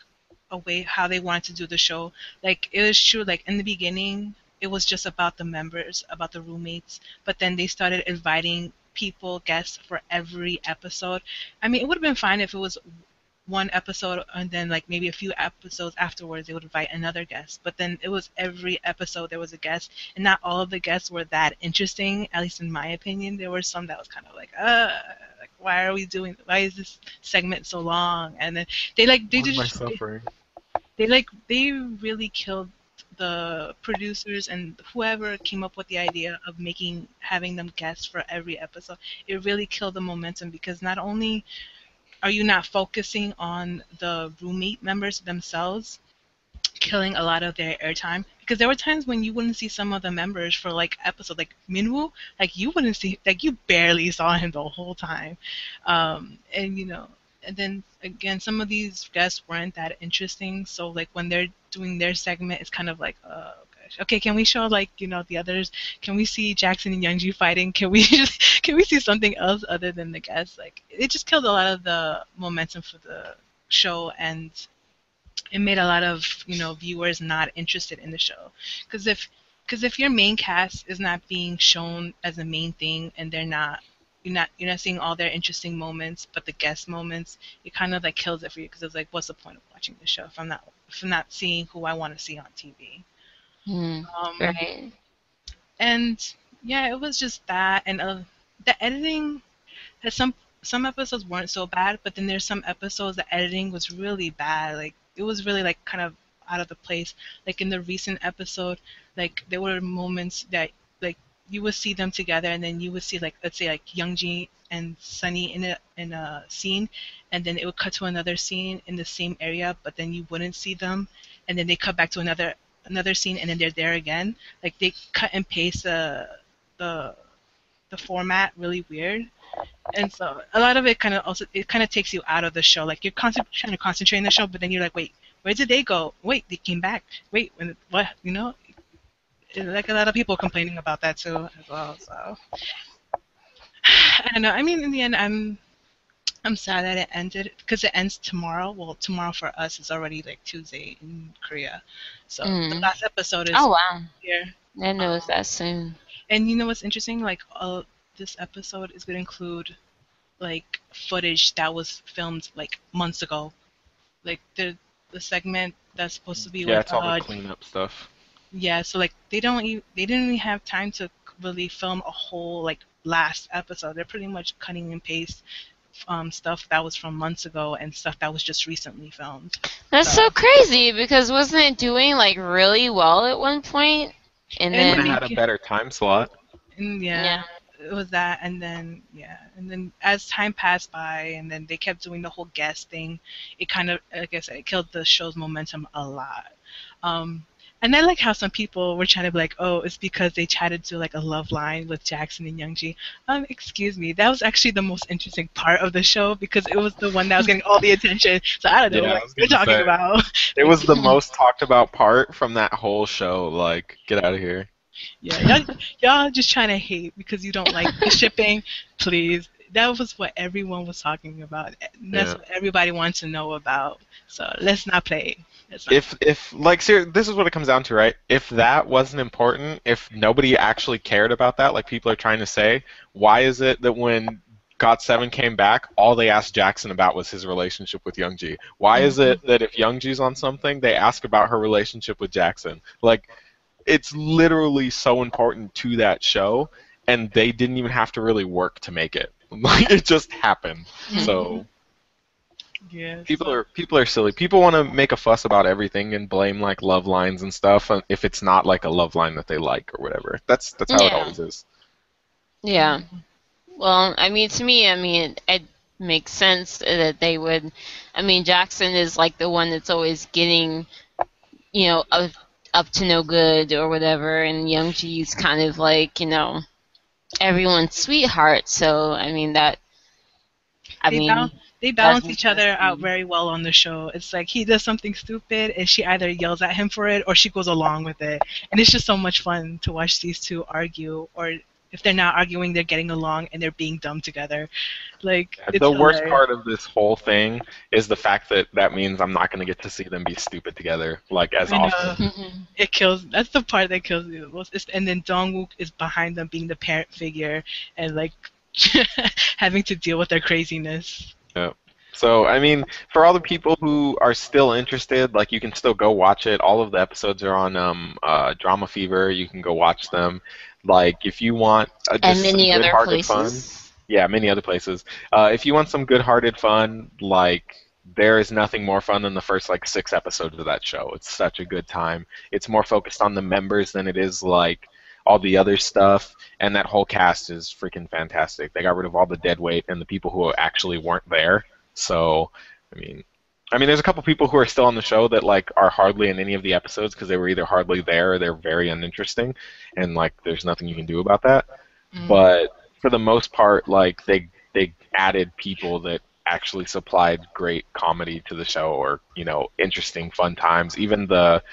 a way how they wanted to do the show like it was true like in the beginning it was just about the members about the roommates but then they started inviting people guests for every episode. I mean it would have been fine if it was one episode and then like maybe a few episodes afterwards they would invite another guest. But then it was every episode there was a guest and not all of the guests were that interesting at least in my opinion. There were some that was kind of like uh like why are we doing why is this segment so long? And then they like they Why am I just they, suffering? they like they really killed the producers and whoever came up with the idea of making having them guests for every episode it really killed the momentum because not only are you not focusing on the roommate members themselves killing a lot of their airtime because there were times when you wouldn't see some of the members for like episode like Minwoo like you wouldn't see like you barely saw him the whole time. Um, and you know and then again some of these guests weren't that interesting. So like when they're doing their segment it's kind of like oh gosh. Okay can we show like you know the others? Can we see Jackson and Youngji fighting? Can we just can we see something else other than the guests? Like it just killed a lot of the momentum for the show and it made a lot of you know viewers not interested in the show. Because if because if your main cast is not being shown as a main thing and they're not you're not you're not seeing all their interesting moments but the guest moments it kind of like kills it for you because it's like what's the point of watching the show if i'm not if i'm not seeing who i want to see on tv Hmm. um, Right. and yeah it was just that and uh, the editing has some some episodes weren't so bad but then there's some episodes the editing was really bad like it was really like kind of out of the place like in the recent episode like there were moments that you would see them together and then you would see like let's say like Youngji and Sunny in a in a scene and then it would cut to another scene in the same area but then you wouldn't see them and then they cut back to another another scene and then they're there again. Like they cut and paste the the the format really weird. And so a lot of it kind of also it kind of takes you out of the show. Like you're concent- trying to concentrate the show but then you're like wait where did they go? Wait they came back. Wait when what you know like a lot of people complaining about that too as well so I don't know I mean in the end I'm I'm sad that it ended because it ends tomorrow well tomorrow for us is already like Tuesday in Korea so the Mm. last episode is Oh wow. here I know it was that soon. and you know what's interesting? Like, uh, this episode is going to include like footage that was filmed like months ago. Like the the segment that's supposed to be Yeah, with it's all uh, the cleanup stuff. Yeah. So like they don't even, they didn't even have time to really film a whole like last episode. They're pretty much cutting and paste um, stuff that was from months ago and stuff that was just recently filmed. That's So- so crazy because wasn't it doing like really well at one point? And And then have had a better time slot. And yeah, Yeah. it was that, and then yeah, and then as time passed by, and then they kept doing the whole guest thing, it kind of, like I said, it killed the show's momentum a lot. Um, and I like how some people were trying to be like, oh, it's because they chatted to like a love line with Jackson and Youngji. Um, excuse me, that was actually the most interesting part of the show because it was the one that was getting all the attention. So I don't know Yeah, what you're talking say. about. It was the most talked about part from that whole show. Like, get out of here. Yeah, y'all, y'all just trying to hate because you don't like the shipping. Please, that was what everyone was talking about. That's Yeah. what everybody wants to know about. So let's not play. Let's not. If if like ser- this is what it comes down to, right? If that wasn't important, if nobody actually cared about that, like people are trying to say, why is it that when Got Seven came back, all they asked Jackson about was his relationship with Young Youngji. Why is it mm-hmm. that if Young Youngji's on something, they ask about her relationship with Jackson? Like, it's literally so important to that show, and they didn't even have to really work to make it. Like, it just happened. So Yeah. people are people are silly. People want to make a fuss about everything and blame like love lines and stuff uh, if it's not like a love line that they like or whatever. That's that's how it always is. Yeah. Well, I mean, to me, I mean, it, it makes sense that they would. I mean, Jackson is like the one that's always getting, you know, up, up to no good or whatever, and Youngji's kind of like, you know, everyone's sweetheart. So, I mean, that. I They mean, They balance each other out very well on the show. It's like he does something stupid and she either yells at him for it or she goes along with it. And it's just so much fun to watch these two argue or if they're not arguing, they're getting along and they're being dumb together. Like it's the worst part of this whole thing is the fact that that means I'm not going to get to see them be stupid together like as I know. often. mhm. It kills. That's the part that kills me the most. It's- And then Dongwook is behind them, being the parent figure, and like having to deal with their craziness. So, I mean, for all the people who are still interested, like you can still go watch it. All of the episodes are on um, uh, DramaFever. You can go watch them. Like, if you want uh, just and many other good-hearted fun, yeah, many other places. Uh, if you want some good-hearted fun, like there is nothing more fun than the first like six episodes of that show. It's such a good time. It's more focused on the members than it is like all the other stuff, and that whole cast is freaking fantastic. They got rid of all the dead weight and the people who actually weren't there. So, I mean, I mean, there's a couple people who are still on the show that like are hardly in any of the episodes because they were either hardly there or they're very uninteresting, and like there's nothing you can do about that Mm. but for the most part, like they they added people that actually supplied great comedy to the show or you know interesting fun times. Even the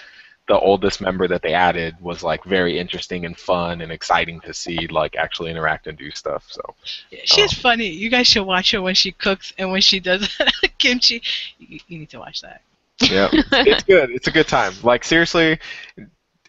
the oldest member that they added was like very interesting and fun and exciting to see like actually interact and do stuff. So Yeah, she's Oh. Um, funny. You guys should watch her when she cooks and when she does kimchi. You, you need to watch that. yeah, it's good. It's a good time. Like seriously,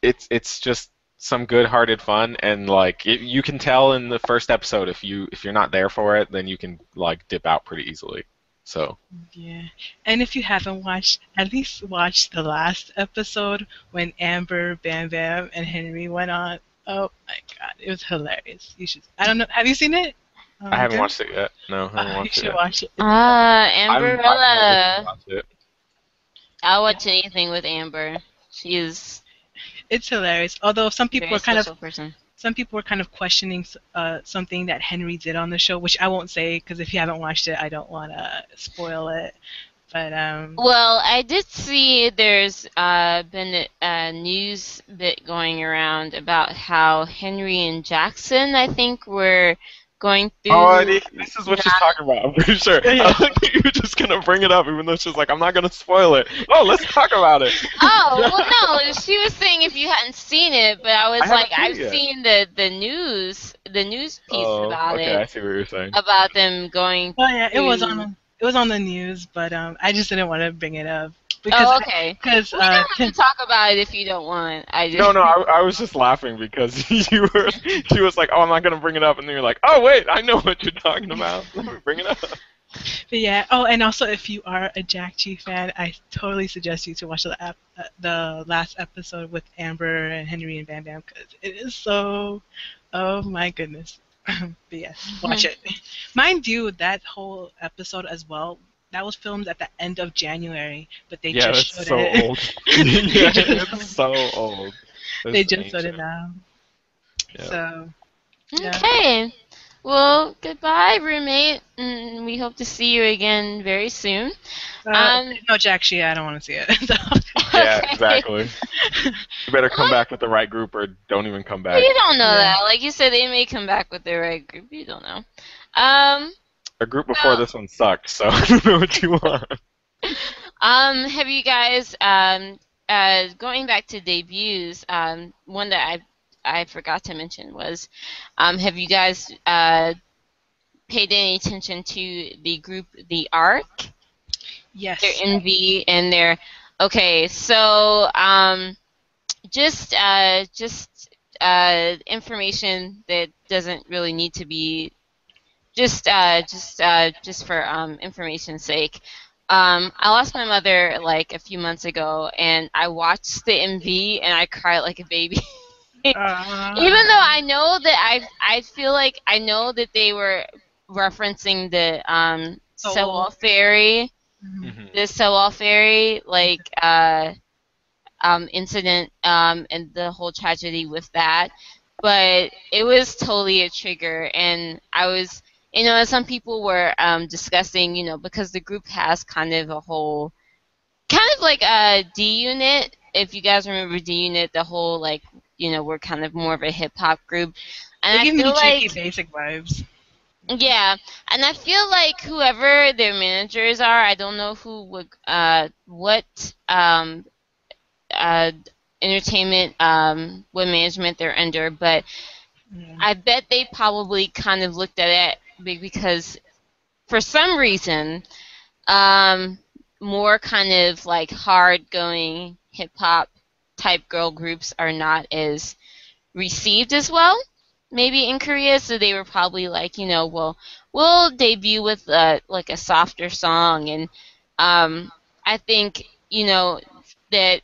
it's it's just some good-hearted fun and like it, you can tell in the first episode if you if you're not there for it, then you can like dip out pretty easily. So Yeah. And if you haven't watched, at least watch the last episode when Amber, Bam Bam, and Henry went on. Oh my god, it was hilarious. You should. I don't know. Have you seen it? Um, I haven't Jen? watched it yet. No, I haven't Uh, you watched it should yet. watch it. Ah, I'm- I'm Amberella. watch it. I'll watch anything with Amber. She is It's hilarious. Although some people very were kind of special person. Some people were kind of questioning uh, something that Henry did on the show, which I won't say because if you haven't watched it, I don't want to spoil it. But um, Well, I did see there's uh, been a news bit going around about how Henry and Jackson, I think, were going oh, through. Oh, I this is what she's talking about. I'm pretty sure. Yeah, yeah. I think you were just gonna bring it up, even though she's like, "I'm not gonna spoil it." Oh, let's talk about it. Oh well, no. She was saying if you hadn't seen it, but I was I like, seen I've yet. seen the the news, the news piece oh, about okay, I see what you're saying. about them going. Oh yeah, it was on it was on the news, but um, I just didn't want to bring it up because Oh, okay. because We uh, don't have to talk about it if you don't want. I just No, no, I, I was just laughing because you were. She was like, "Oh, I'm not gonna bring it up," and then you're like, "Oh, wait, I know what you're talking about. Let me bring it up." But yeah. Oh, and also if you are a Jack Chi fan, I totally suggest you to watch the ep- uh, the last episode with Amber and Henry and Bam Bam because it is so. Oh my goodness. but yes, mm-hmm. watch it. Mind you, that whole episode as well. That was filmed at the end of January, but they yeah, just that's showed so it. old. yeah, it's so old. they It's just showed it now. Yeah. So Yeah. Okay. Well, goodbye, roommate. And we hope to see you again very soon. uh, Um, no Jack Chi, I don't want to see it. Yeah, exactly. You better come back with the right group, or don't even come back. You don't know Yeah. that. Like you said, they may come back with the right group. You don't know. Um, A group before Well- this one sucked, so I don't know what you want. um, have you guys um, uh, going back to debuts? Um, one that I I forgot to mention was, um, have you guys uh paid any attention to the group The Ark? yes. their MV and their okay so um just uh just uh information that doesn't really need to be just uh, just uh, just for um, information's sake. Um, I lost my mother like a few months ago, and I watched the MV and I cried like a baby. Uh, Even though I know that I I feel like I know that they were referencing the um. Sewol Ferry, Mhm. Mhm. the Sewol Ferry like uh um incident um and the whole tragedy with that. But it was totally a trigger and I was you know, some people were um discussing, you know, because the group has kind of a whole kind of like a D unit. If you guys remember D unit, the whole like you know, we're kind of more of a hip hop group. And They I feel cheeky like basic vibes. yeah, and I feel like whoever their managers are, I don't know who would, uh, what, um, uh, entertainment, um, what management they're under, but Yeah. I bet they probably kind of looked at it because for some reason, um, more kind of like hard going hip hop type girl groups are not as received as well, maybe in Korea. So they were probably like, you know, well, we'll debut with a, like a softer song, and um, I think you know that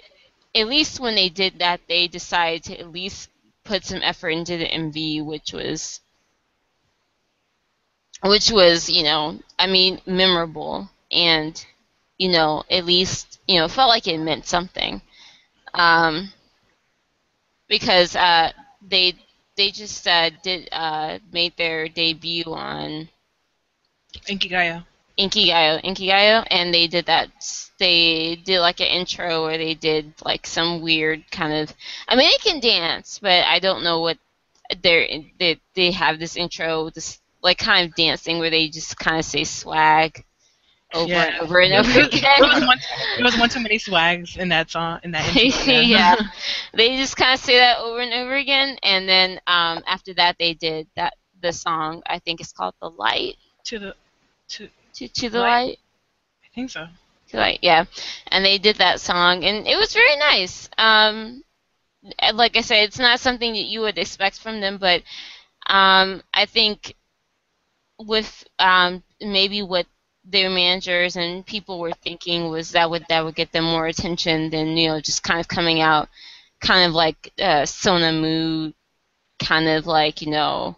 at least when they did that, they decided to at least put some effort into the MV, which was which was you know I mean memorable. And you know at least you know felt like it meant something um, because uh, they they just uh, did uh, made their debut on Inkigaya. Inkigayo, Inkigayo, and they did that. They did like an intro where they did like some weird kind of. I mean, they can dance, but I don't know what they're. They they have this intro, this like kind of dancing where they just kind of say swag over Yeah. and over and over There was, again. one, there was one too many swags in that song, in that intro. yeah, they just kind of say that over and over again, and then um, after that they did that the song. I think it's called "The Light." to the, to, To to the Light? light. I think so. Like yeah, and they did that song, and it was very nice. Um, like I said, it's not something that you would expect from them, but um, I think with um, maybe what their managers and people were thinking was that would that would get them more attention than you know just kind of coming out, kind of like uh, Sona kind of like you know,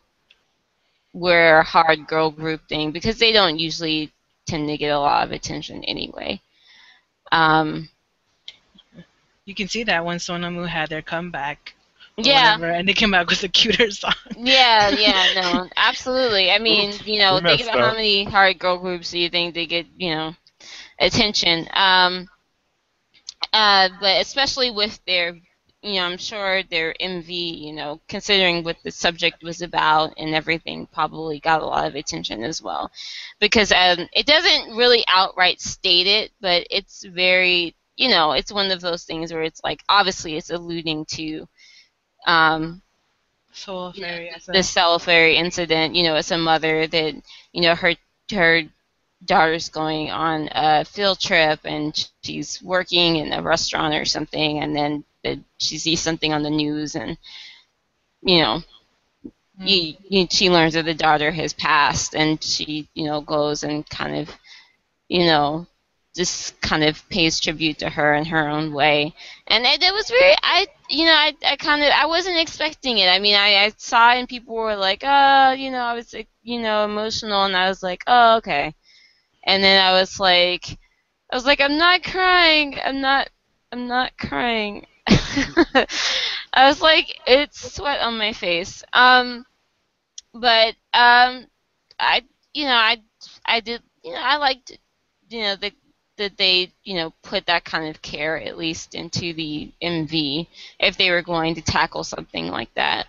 we're a hard girl group thing because they don't usually tend to get a lot of attention anyway. Um, You can see that when Sonamoo had their comeback. Or yeah, whatever, and they came out with a cuter song. yeah, yeah, no, absolutely. I mean, you know, think messed about how many hard girl groups do you think they get, you know, attention. Um, uh, but especially with their, you know, I'm sure their MV, you know, considering what the subject was about and everything, probably got a lot of attention as well, because um, it doesn't really outright state it, but it's very, you know, it's one of those things where it's like obviously it's alluding to. Um, Soul you know, the cell ferry incident. You know, it's a mother that you know her her daughter's going on a field trip and she's working in a restaurant or something, and then the, she sees something on the news, and you know, Mm. you, you, she learns that the daughter has passed, and she you know goes and kind of you know just kind of pays tribute to her in her own way. And it, it was very i you know i, I kind of i wasn't expecting it. I mean I, I saw it and people were like oh you know i was like, you know emotional and i was like oh okay. And then i was like i was like i'm not crying. I'm not i'm not crying. I was like it's sweat on my face. Um but um i you know i i did you know i liked you know the that they, you know, put that kind of care at least into the MV if they were going to tackle something like that.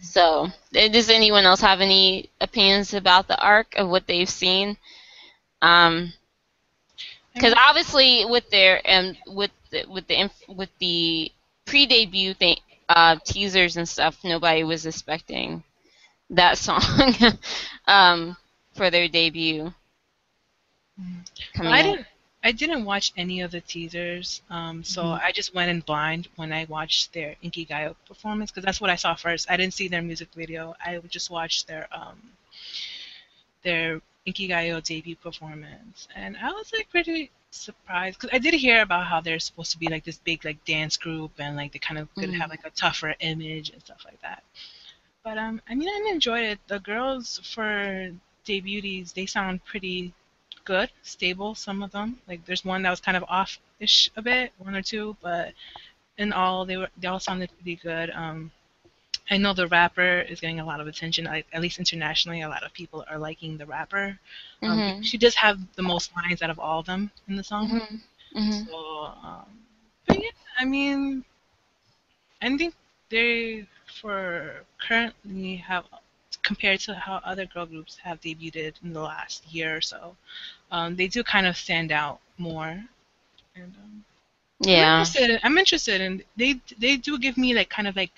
So, uh, does anyone else have any opinions about the Ark of what they've seen? Um, because obviously with their um with the, with the with the pre-debut thing uh, teasers and stuff, nobody was expecting that song um, for their debut. I didn't. I didn't watch any of the teasers, um, so Mhm. I just went in blind when I watched their Inky Inkigayo performance because that's what I saw first. I didn't see their music video. I just watched their um, their Inkigayo debut performance, and I was like pretty surprised because I did hear about how they're supposed to be like this big like dance group and like they kind of could Mhm. have like a tougher image and stuff like that. But um, I mean, I enjoyed it. The girls for debutees, they sound pretty good, stable. Some of them, like there's one that was kind of off-ish a bit, one or two, but in all, they were they all sounded pretty good. Um, I know the rapper is getting a lot of attention, like, at least internationally. A lot of people are liking the rapper. Um, Mhm. She does have the most lines out of all of them in the song. Mhm. Mhm. So, um, but yeah, I mean, I think they for currently have compared to how other girl groups have debuted in the last year or so, um, they do kind of stand out more. And um, I'm Yeah. interested. In, I'm interested in they they do give me like kind of like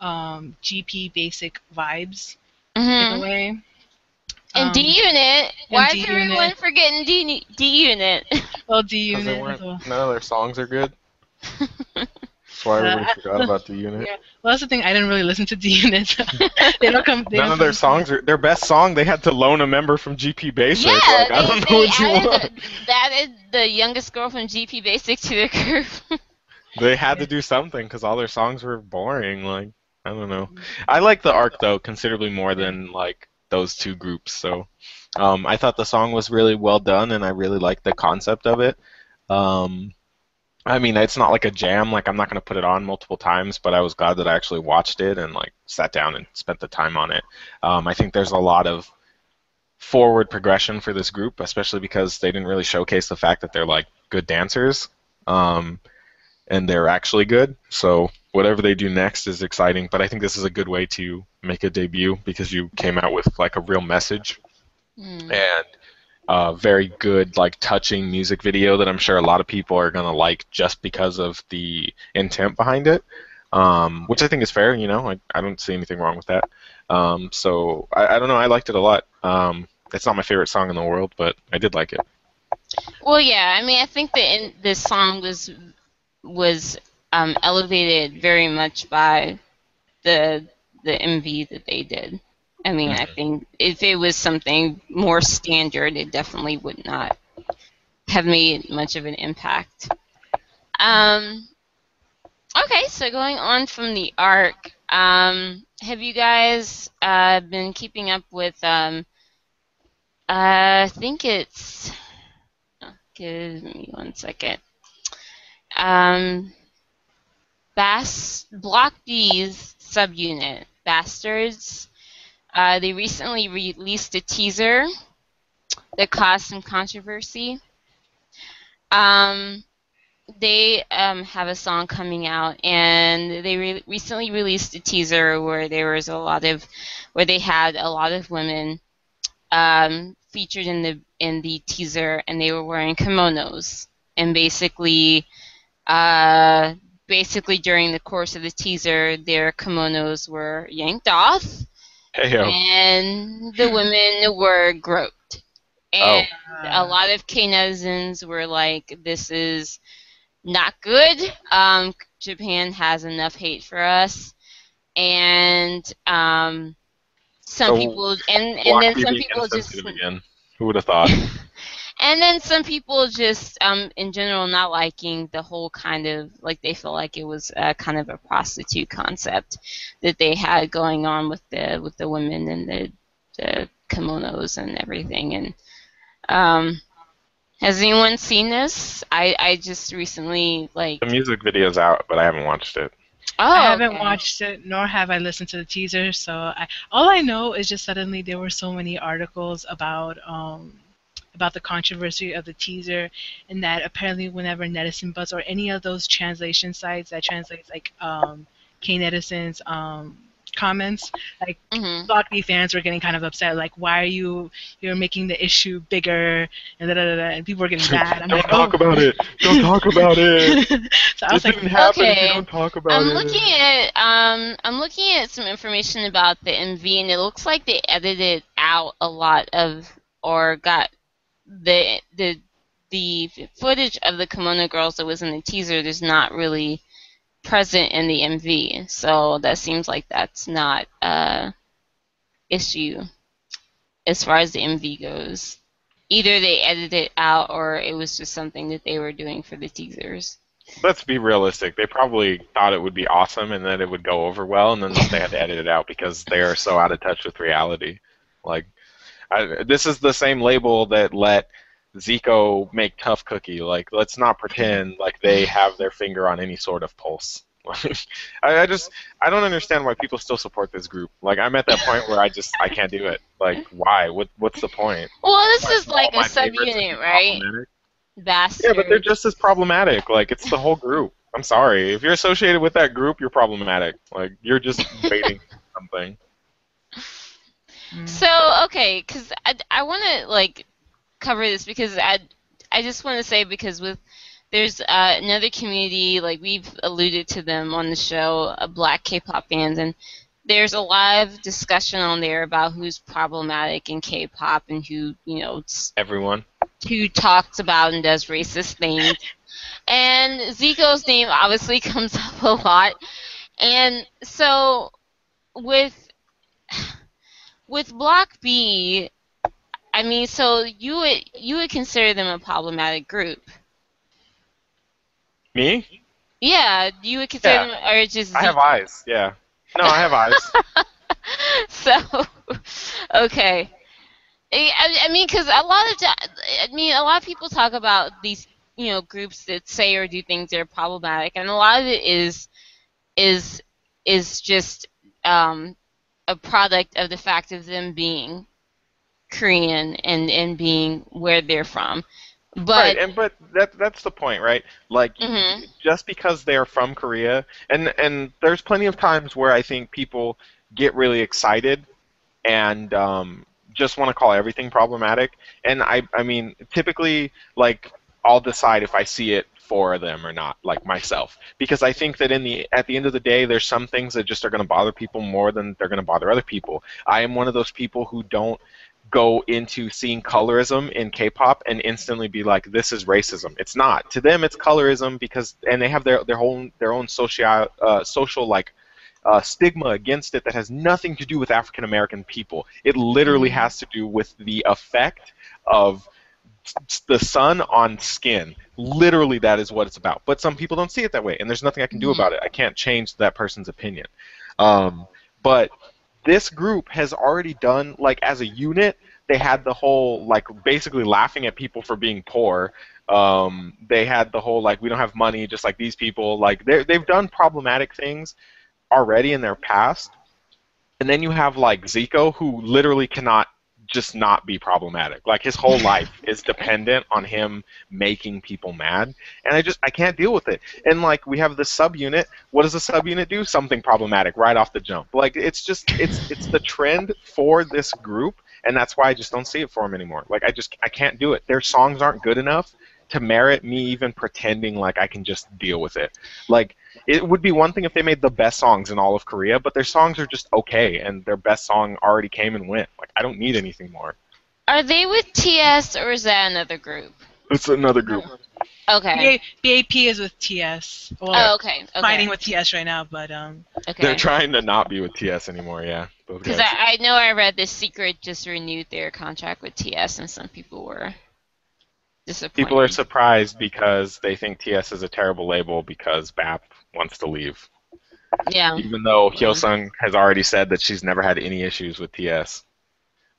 um, GP basic vibes in a Mhm. way. And Um, D Unit. Why is D-Unit. everyone forgetting D D Unit? Well, D Unit. weren't, well. none of their songs are good. That's why everybody Uh, forgot about the unit. Yeah. Well, that's the thing. I didn't really listen to the unit. they don't come. They None don't of their songs are their best song. They had to loan a member from GP Basic. yeah, like, I don't know what you want. the, they added the youngest girl from GP Basic to the group. They had to do something because all their songs were boring. Like I don't know. I like the Ark though considerably more than like those two groups. So um, I thought the song was really well done, and I really liked the concept of it. Um, I mean, it's not like a jam. Like I'm not gonna put it on multiple times, but I was glad that I actually watched it and like sat down and spent the time on it. Um, I think there's a lot of forward progression for this group, especially because they didn't really showcase the fact that they're like good dancers. Um, and they're actually good. So whatever they do next is exciting. But I think this is a good way to make a debut because you came out with like a real message Hmm. and a very good like touching music video that I'm sure a lot of people are gonna like just because of the intent behind it. Um, which I think is fair, you know. I, I don't see anything wrong with that. Um, so I, I don't know. I liked it a lot. Um, it's not my favorite song in the world, but I did like it. Well, yeah. I mean, I think that this song was was um, elevated very much by the the MV that they did. I mean, I think if it was something more standard, it definitely would not have made much of an impact. Um, okay, so going on from the Ark, um, have you guys uh, been keeping up with? Um, uh, I think it's. oh, Give me one second. Um, Bass Block B's subunit, Bastarz. Uh, they recently released a teaser that caused some controversy. Um, they um, have a song coming out, and they re- recently released a teaser where there was a lot of, where they had a lot of women um, featured in the in the teaser, and they were wearing kimonos, and basically, uh, basically during the course of the teaser, their kimonos were yanked off, Hey yo. and the women were groped. And a lot of K were like, "This is not good. Um, Japan has enough hate for us." And um, some So, people, and and then some people just, again. Who would have thought? and then some people just, um, in general, not liking the whole kind of like they feel like it was a kind of a prostitute concept that they had going on with the with the women and the the kimonos and everything. And um, has anyone seen this? I I just recently like the music video's out, but I haven't watched it. oh I haven't okay. watched it, nor have I listened to the teaser. So I, all I know is just suddenly there were so many articles about um, about the controversy of the teaser, and that apparently whenever Netizen Buzz or any of those translation sites that translates like um, K Netizen's um, comments, like Mhm. Block B fans were getting kind of upset, like why are you you're making the issue bigger and da da da, da and people were getting mad. I'm don't like, talk oh. about it. Don't talk about it. so I was it like, didn't happen if you okay. don't talk about I'm it. looking at um I'm looking at some information about the MV and it looks like they edited out a lot of or got the the the footage of the Kimono Girls that was in the teaser, is not really present in the MV. So that seems like that's not a issue as far as the MV goes. Either they edited it out or it was just something that they were doing for the teasers. Let's be realistic. They probably thought it would be awesome and that it would go over well, and then they had to edit it out because they are so out of touch with reality. Like, I, this is the same label that let Zico make Tough Cookie. Like, let's not pretend like they have their finger on any sort of pulse. I, I just I don't understand why people still support this group. Like I'm at that point where I just I can't do it. Like why? What what's the point? Well, this Why is like a subunit, right? Bastard. Yeah, but they're just as problematic. Like it's the whole group. I'm sorry. If you're associated with that group, you're problematic. Like you're just baiting for something. So okay, because I, I want to like cover this because I I just want to say because with there's uh, another community like we've alluded to them on the show, uh, Black K-pop fans, and there's a lot of discussion on there about who's problematic in K-pop and who you know s- Everyone. who talks about and does racist things. And Zico's name obviously comes up a lot. And so with with Block B, I mean, so you would you would consider them a problematic group. Me? Yeah, you would consider Yeah. them or just I have eyes. Yeah. No, I have eyes. so okay I, I- I mean because a lot of i mean a lot of people talk about these you know groups that say or do things that are problematic and a lot of it is is is just um, a product of the fact of them being korean and and being where they're from but right, and but that that's the point, right? Like Mhm. just because they are from Korea, and and there's plenty of times where I think people get really excited and um, just want to call everything problematic. And I I mean typically like I'll decide if I see it for them or not, like myself, because I think that in the at the end of the day, there's some things that just are going to bother people more than they're going to bother other people. I am one of those people who don't go into seeing colorism in K-pop and instantly be like, "This is racism." It's not. To them, it's colorism because, and they have their their own their own social uh, social like uh, stigma against it that has nothing to do with African American people. It literally has to do with the effect of the sun on skin. Literally, that is what it's about. But some people don't see it that way, and there's nothing I can do Mhm. about it. I can't change that person's opinion. Um, but this group has already done like as a unit. They had the whole like basically laughing at people for being poor. Um, they had the whole like we don't have money, just like these people. Like they they've done problematic things already in their past. And then you have like Zico, who literally cannot just not be problematic. Like his whole life is dependent on him making people mad, and I just I can't deal with it. And like we have the subunit. What does the subunit do? Something problematic right off the jump. Like it's just it's it's the trend for this group, and that's why I just don't see it for them anymore. Like I just I can't do it. Their songs aren't good enough to merit me even pretending like I can just deal with it. Like it would be one thing if they made the best songs in all of Korea, but their songs are just okay, and their best song already came and went. Like I don't need anything more. are they with ts or is that another group It's another group. okay BA, BAP is with TS. Well, oh okay okay fighting with TS right now, but um, okay They're trying to not be with TS anymore. Yeah, Because. I, I know I read the Secret just renewed their contract with TS, and some people were disappointed. People are surprised because they think TS is a terrible label because BAP wants to leave. yeah. Even though Hyosung has already said that she's never had any issues with TS.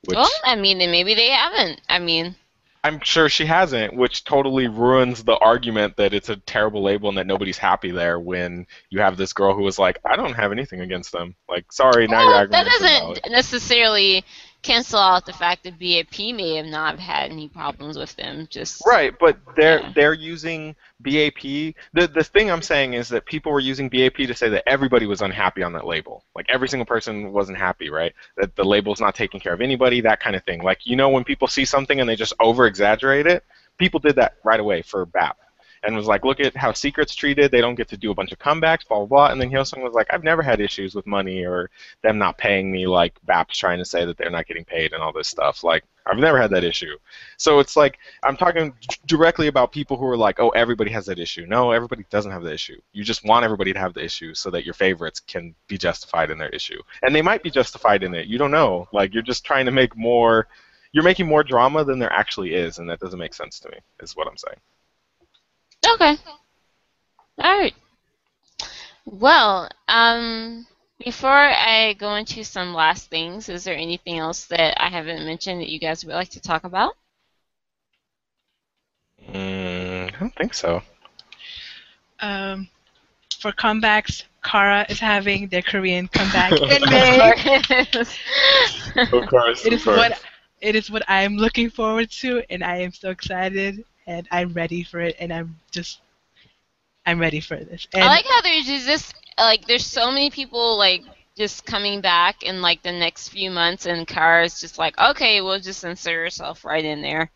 Which Well, I mean, maybe they haven't. I mean, I'm sure she hasn't, which totally ruins the argument that it's a terrible label and that nobody's happy there when you have this girl who was like, I don't have anything against them. Like, sorry, now well, you're that aggravated. doesn't necessarily cancel out the fact that BAP may have not had any problems with them. Just Right, but they're Yeah. they're using BAP. The the thing I'm saying is that people were using BAP to say that everybody was unhappy on that label. Like every single person wasn't happy, right? That the label's not taking care of anybody, that kind of thing. Like you know when people see something and they just over exaggerate it, people did that right away for BAP. And was like, look at how Secret's treated. They don't get to do a bunch of comebacks, blah blah blah. And then Hyosung was like, I've never had issues with money or them not paying me. Like BAP's trying to say that they're not getting paid and all this stuff. Like, I've never had that issue. So it's like I'm talking directly about people who are like, oh, everybody has that issue. No, everybody doesn't have the issue. You just want everybody to have the issue so that your favorites can be justified in their issue, and they might be justified in it. You don't know. Like you're just trying to make more. You're making more drama than there actually is, and that doesn't make sense to me. Is what I'm saying. Okay. All right. Well, um, before I go into some last things, is there anything else that I haven't mentioned that you guys would like to talk about? Mm, I don't think so. Um, for comebacks, Kara is having their Korean comeback in May. Of course. It of course. what it is what I am looking forward to, and I am so excited, and I'm ready for it, and I'm just I'm ready for this. And I like how there's just this like there's so many people like just coming back in like the next few months, and Kara's just like, okay, we'll just insert yourself right in there,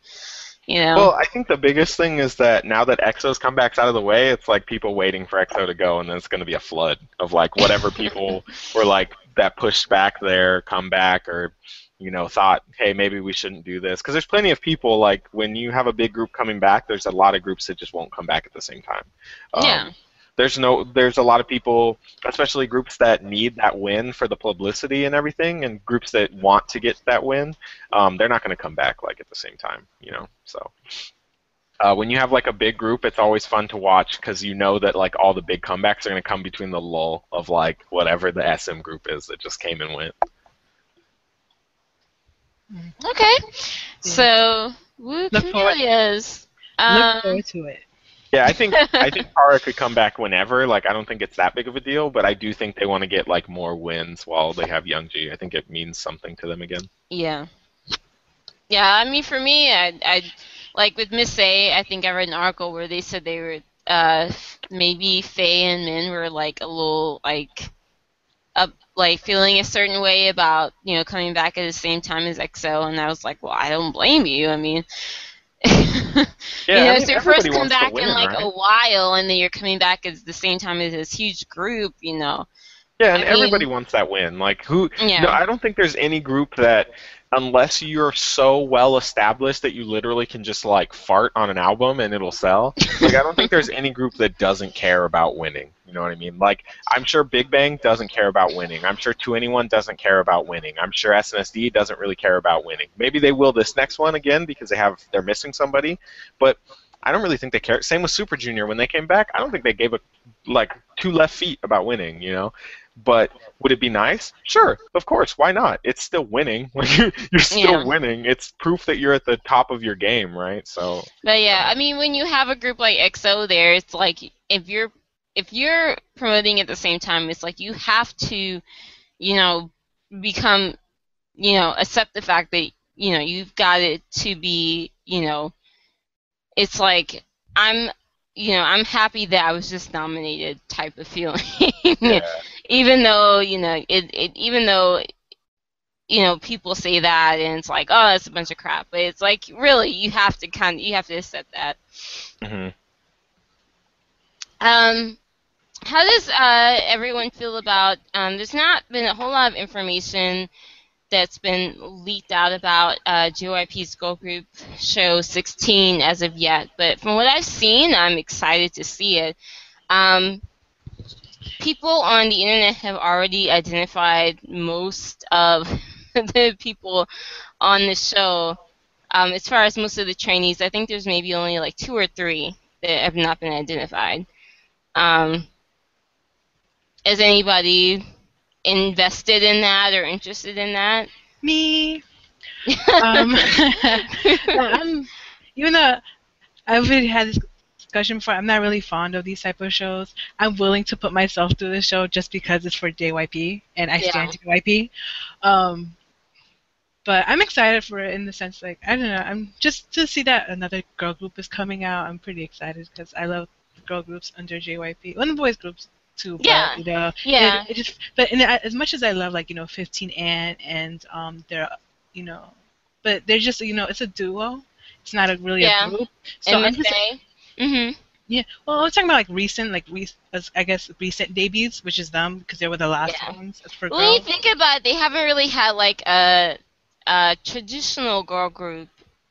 you know. Well, I think the biggest thing is that now that EXO's comebacks out of the way, it's like people waiting for EXO to go, and then it's going to be a flood of like whatever people were like that pushed back their comeback or you know thought, hey, maybe we shouldn't do this because there's plenty of people like when you have a big group coming back, there's a lot of groups that just won't come back at the same time. Um, yeah. there's no there's a lot of people especially groups that need that win for the publicity and everything and groups that want to get that win um, they're not going to come back like at the same time you know so uh, when you have like a big group it's always fun to watch because you know that like all the big comebacks are going to come between the lull of like whatever the sm group is that just came and went Okay. So, woo Look forward- Kamilias. look Um, forward to it. yeah i think i think Kara could come back whenever like i don't think it's that big of a deal but i do think they want to get like more wins while they have youngji i think it means something to them again Yeah. Yeah, I mean, for me, I, I like with Miss A, I think I read an article where they said they were uh, maybe Fei and Min were like a little like up, like feeling a certain way about you know coming back at the same time as EXO, and I was like, well, I don't blame you. I mean. Yeah, you know, I mean, it's your first comeback win, in like right? a while, and then you're coming back at the same time as this huge group. You know, Yeah, and I mean- everybody wants that win. Like who? Yeah. No, I don't think there's any group that, unless you're so well established that you literally can just like fart on an album and it'll sell. Like I don't think there's any group that doesn't care about winning. You know what I mean? Like I'm sure Big Bang doesn't care about winning. I'm sure 2NE1 doesn't care about winning. I'm sure SNSD doesn't really care about winning. Maybe they will this next one again because they have they're missing somebody, but. I don't really think they care. Same with Super Junior when they came back. I don't think they gave a like two left feet about winning. You know, but would it be nice? Sure, of course. Why not? It's still winning. Like you're, you're still Yeah. winning. It's proof that you're at the top of your game, right? So But yeah, I mean, when you have a group like EXO there, it's like if you're if you're promoting at the same time, it's like you have to, you know, become, you know, accept the fact that you know you've got it to be, you know, it's like I'm, you know, I'm happy that I was just nominated type of feeling, even though you know it, it even though you know, people say that and it's like, oh, that's a bunch of crap. But it's like, really, you have to kind of, you have to accept that. mhm. Um, how does uh, everyone feel about? Um, there's not been a whole lot of information that's been leaked out about uh, JYP's girl group show 16 as of yet, but from what I've seen, I'm excited to see it. Um, people on the internet have already identified most of the people on the show. Um, as far as most of the trainees, I think there's maybe only like two or three that have not been identified. Um, is anybody invested in that or interested in that? Me. um, I'm, even though I've had this discussion before, I'm not really fond of these type of shows. I'm willing to put myself through the show just because it's for JYP and I stand JYP. Um, but I'm excited for it in the sense like I don't know. I'm just to see that another girl group is coming out. I'm pretty excited because I love girl groups under JYP. And the boys groups too. But, Yeah. You know, Yeah. it, it just but in, as much as I love like you know 15 and and um they're you know but they're just you know it's a duo it's not a really Yeah. a group so and I'm just? Mm-hmm. yeah well I was talking about like recent like re- as- I guess recent debuts which is them because they were the last Yeah. ones as for When you think about it, they haven't really had like a a traditional girl group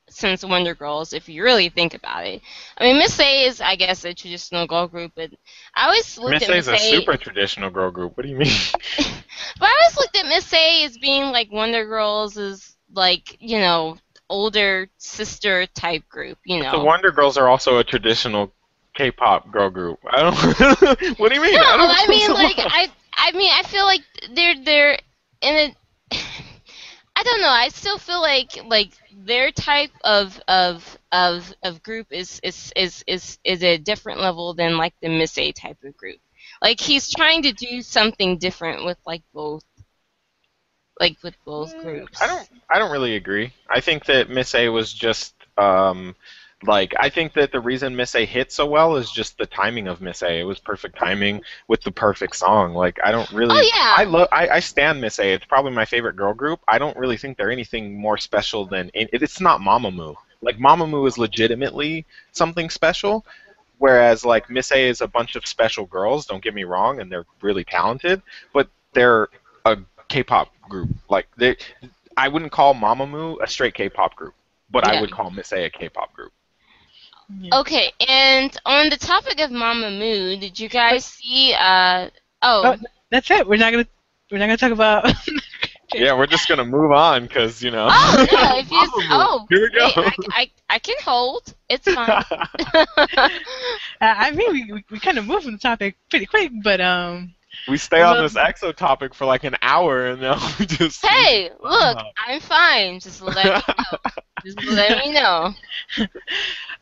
since Wonder Girls, if you really think about it. I mean, Miss A is, I guess, a traditional girl group, but I always looked Miss at Miss A Miss A is a super traditional girl group. What do you mean? But I always looked at Miss A as being like Wonder Girls is like, you know, older sister type group, you know. The Wonder Girls are also a traditional K-pop girl group. I don't. what do you mean? No, I, don't I mean like I I mean I feel like they're they're in a I don't know. I still feel like like their type of of of of group is is is is is a different level than like the Miss A type of group. Like he's trying to do something different with like both like with both groups. I don't. I don't really agree. I think that Miss A was just um, like I think that the reason Miss A hit so well is just the timing of Miss A. It was perfect timing with the perfect song. Like I don't really. Oh yeah. I love. I, I stand Miss A. It's probably my favorite girl group. I don't really think they're anything more special than it, it's not Mamamoo. Like Mamamoo is legitimately something special, whereas like Miss A is a bunch of special girls. Don't get me wrong, and they're really talented, but they're a K-pop group. Like they, I wouldn't call Mamamoo a straight K-pop group, but I would call Miss A a K-pop group. Yeah. Okay, and on the topic of Mamamoo, did you guys see uh oh Oh, that's it. We're not gonna we're not gonna talk about. Yeah, we're just gonna move on because you know. Oh no! If you oh, Here we go. wait, I, I I can hold. It's fine. Uh, I mean, we, we, we kind of moved from the topic pretty quick, but um, we stay on this EXO topic for like an hour and now we just. hey, look, Uh. I'm fine. Just let me know. Just let me know.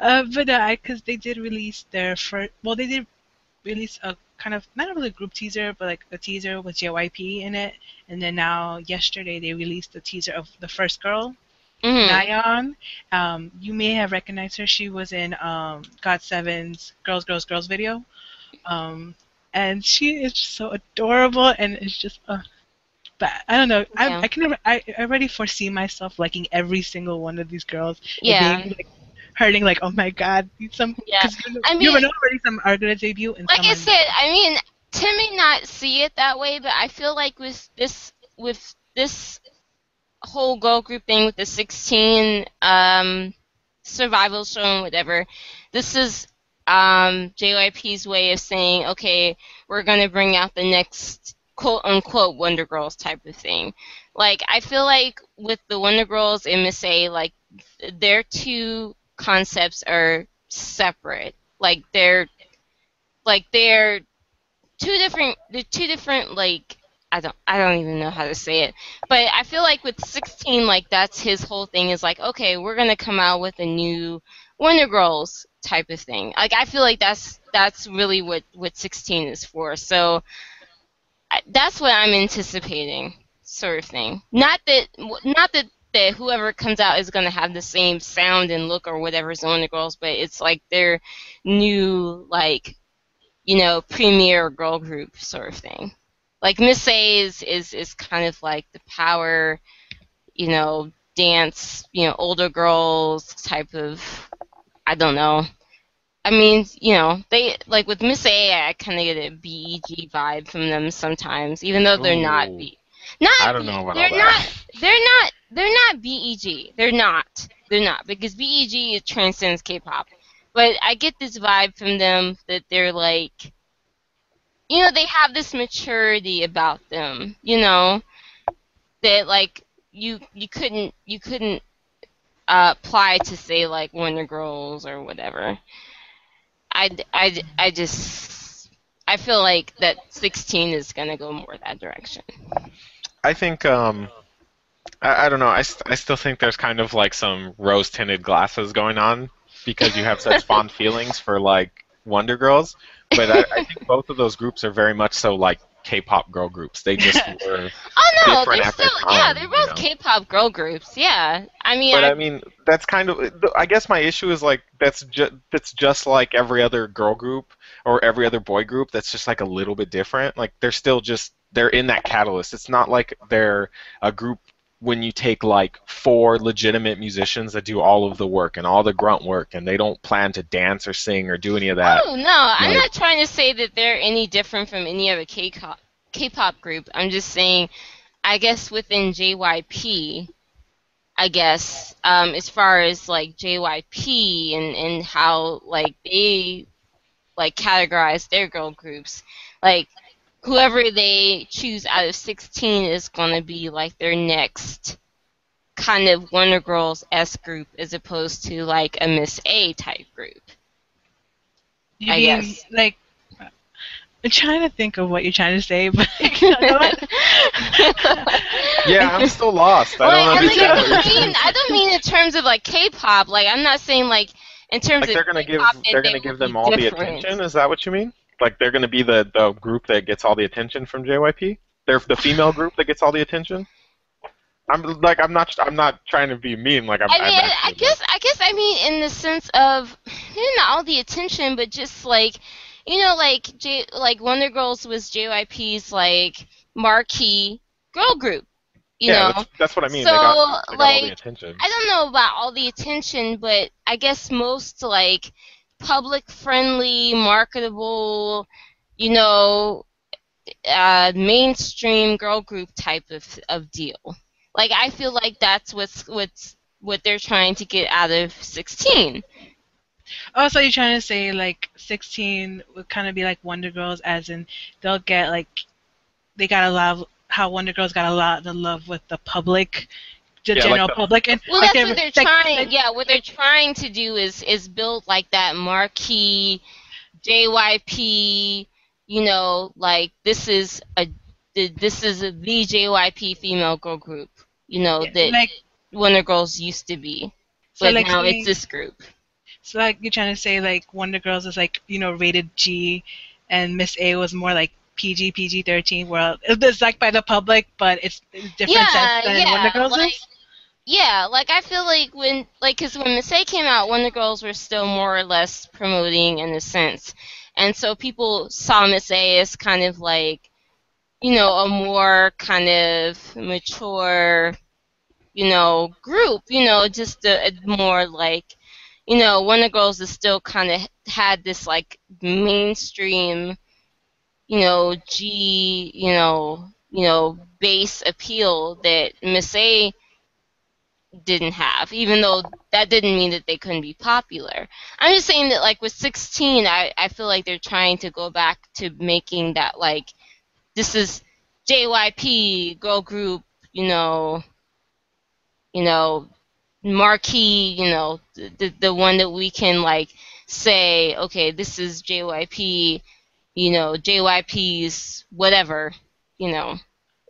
uh, but uh, because they did release their first, well, they did release a kind of not really a group teaser, but like a teaser with JYP in it, and then now yesterday they released the teaser of the first girl, Mhm. Nayeon. Um, you may have recognized her. She was in um, Got Seven's Girls, Girls, Girls video. Um, and she is just so adorable, and it's just, uh, but I don't know. Yeah. I, I can never, I, I already foresee myself liking every single one of these girls. Yeah. Being, like, hurting, like, oh my god, some, Yeah. you, know, I mean- never know already some are gonna debut and Like some I said, I mean, Tim may not see it that way, but I feel like with this with this whole girl group thing with the 16 um, survival show and whatever, this is um, JYP's way of saying, okay, we're gonna bring out the next quote unquote Wonder Girls type of thing. Like I feel like with the Wonder Girls and Miss like their two concepts are separate. Like they're like they're two different they're two different like I don't I don't even know how to say it. But I feel like with 16 like that's his whole thing is like okay, we're going to come out with a new Wonder Girls type of thing. Like I feel like that's that's really what what 16 is for. So that's what I'm anticipating sort of thing. Not that not that that whoever comes out is going to have the same sound and look or whatever as the Girls, but it's like their new like you know premier girl group sort of thing. Like Miss A is is is kind of like the power, you know, dance, you know, older girls type of I don't know. I mean, you know, they like with Miss A, I kind of get a BEG vibe from them sometimes, even though they're not Ooh. B. Not I don't know about they're not. They're not. They're not BEG. They're not. They're not because BEG transcends K-pop. But I get this vibe from them that they're like, you know, they have this maturity about them. You know, that like you you couldn't you couldn't uh, apply to say like Wonder Girls or whatever. I, I, I just I feel like that 16 is gonna go more that direction. I think um, I, I don't know. I, st- I still think there's kind of like some rose tinted glasses going on because you have such fond feelings for like Wonder Girls, but I, I think both of those groups are very much so like K-pop girl groups. They just were. Oh no, they're still yeah, they're you both know. K-pop girl groups. Yeah, I mean, But I, I mean, that's kind of. I guess my issue is like that's just that's just like every other girl group or every other boy group. That's just like a little bit different. Like they're still just they're in that catalyst. It's not like they're a group when you take like four legitimate musicians that do all of the work and all the grunt work, and they don't plan to dance or sing or do any of that. oh no, I'm like- not trying to say that they're any different from any other K-pop K-pop group. I'm just saying, I guess within JYP, I guess, um, as far as like JYP and and how like they like categorize their girl groups, like whoever they choose out of 16 is going to be like their next kind of Wonder Girls S group as opposed to like a Miss A type group. You I mean, guess. like I'm trying to think of what you're trying to say, but you know what? Yeah, I'm still lost. I Well, don't and, like, understand. I don't mean. I don't mean in terms of like K-pop. Like I'm not saying like in terms Like of they're gonna give K-pop that they're gonna give them be all the attention. Is that what you mean? Like they're gonna be the the group that gets all the attention from JYP? They're the female group that gets all the attention. I'm like I'm not I'm not trying to be mean. Like I'm. I I'm mean, I actually- guess I guess I mean in the sense of not all the attention, but just like you know, like J like Wonder Girls was JYP's like marquee girl group. You yeah, know, that's, that's what I mean. So, they got, they got all the like, attention. I don't know about all the attention, but I guess most like public friendly, marketable, you know, uh, mainstream girl group type of of deal. Like I feel like that's what's what's what they're trying to get out of 16. Oh, so you're trying to say like 16 would kind of be like Wonder Girls, as in they'll get like they got a lot of how Wonder Girls got a lot of love with the public, the Yeah, like general the- public, and Well, like that's what they're like- trying. like- yeah, what they're trying to do is is build like that marquee JYP. You know, like this is a the- this is a, the JYP female girl group. You know that like Wonder Girls used to be, so but like now saying- it's this group. So like you're trying to say like Wonder Girls is like you know rated G, and Miss A was more like PG PG thirteen. Well, it's like by the public, but it's, it's different Yeah, sense than yeah, Wonder Girls like- is. Yeah, like I feel like when like because when Miss A came out, Wonder Girls were still more or less promoting in a sense, and so people saw Miss A as kind of like, you know, a more kind of mature, you know, group. You know, just a, a more like, you know, Wonder Girls is still kind of had this like mainstream, you know, G, you know, you know, base appeal that Miss A didn't have, even though that didn't mean that they couldn't be popular. I'm just saying that, like, with 16, I, I feel like they're trying to go back to making that, like, this is JYP, girl group, you know, you know, marquee, you know, the, the, the one that we can, like, say, okay, this is JYP, you know, JYP's whatever, you know,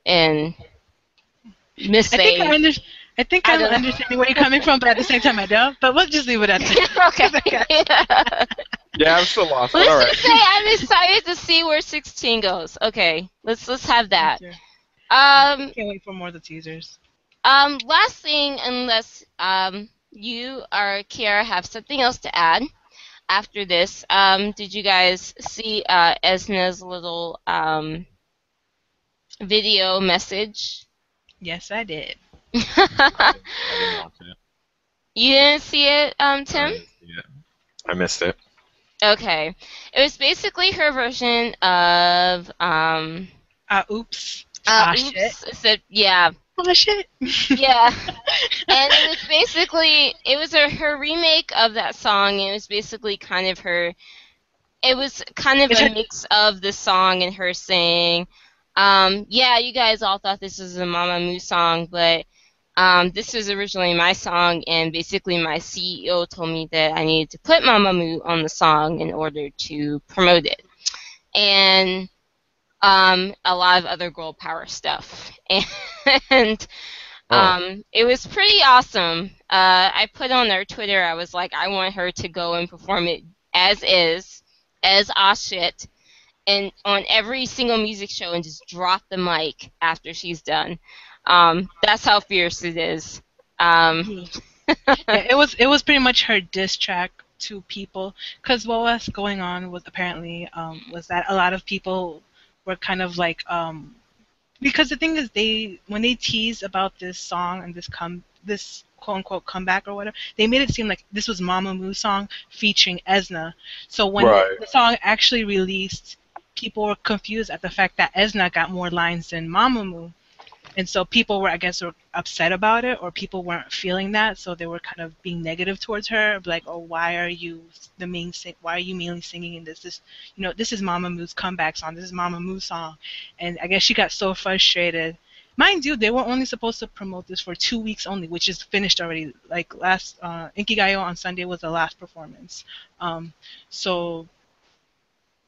and Miss I think A. I, under, I think I I'm don't know. understanding where you're coming from, but at the same time I don't. But we'll just leave it at that. okay. Yeah, I'm still lost. let's All right. just say I'm excited to see where 16 goes. Okay, let's let's have that. Thank you. Um, Can't wait for more of the teasers. um, last thing, unless um you or Kiara have something else to add after this, um, did you guys see uh Esna's little um video message? Yes, I did. You I didn't watch didn't see it, um, Tim? I didn't see it. I missed it. Okay. It was basically her version of um Uh, oops. uh, Ah, oops, shit. it's a- yeah. Oh shit. Yeah. and it was basically it was her, her remake of that song. It was basically kind of her it was kind of a mix of the song and her saying, um, yeah, you guys all thought this was a Mamamoo song, but um, this was originally my song, and basically my CEO told me that I needed to put Mamamoo on the song in order to promote it. And um, a lot of other girl power stuff. And Oh. um, it was pretty awesome. Uh, I put on our Twitter, I was like, I want her to go and perform it as is, as ah shit, and on every single music show and just drop the mic after she's done. Um, that's how fierce it is. Um, yeah, it was it was pretty much her diss track to people because what was going on was apparently um, was that a lot of people were kind of like um, because the thing is they when they tease about this song and this come this quote unquote comeback or whatever they made it seem like this was Mamamoo song featuring Esna so when Right. the song actually released people were confused at the fact that Esna got more lines than Mamamoo and so people were, I guess, were upset about it, or people weren't feeling that, so they were kind of being negative towards her, like, oh, why are you the main sing? Why are you mainly singing in this? This, you know, this is Mamamoo's comeback song. This is Mamamoo's song, and I guess she got so frustrated. Mind you, they were only supposed to promote this for two weeks only, which is finished already. Like last, uh, Inkigayo on Sunday was the last performance. Um, so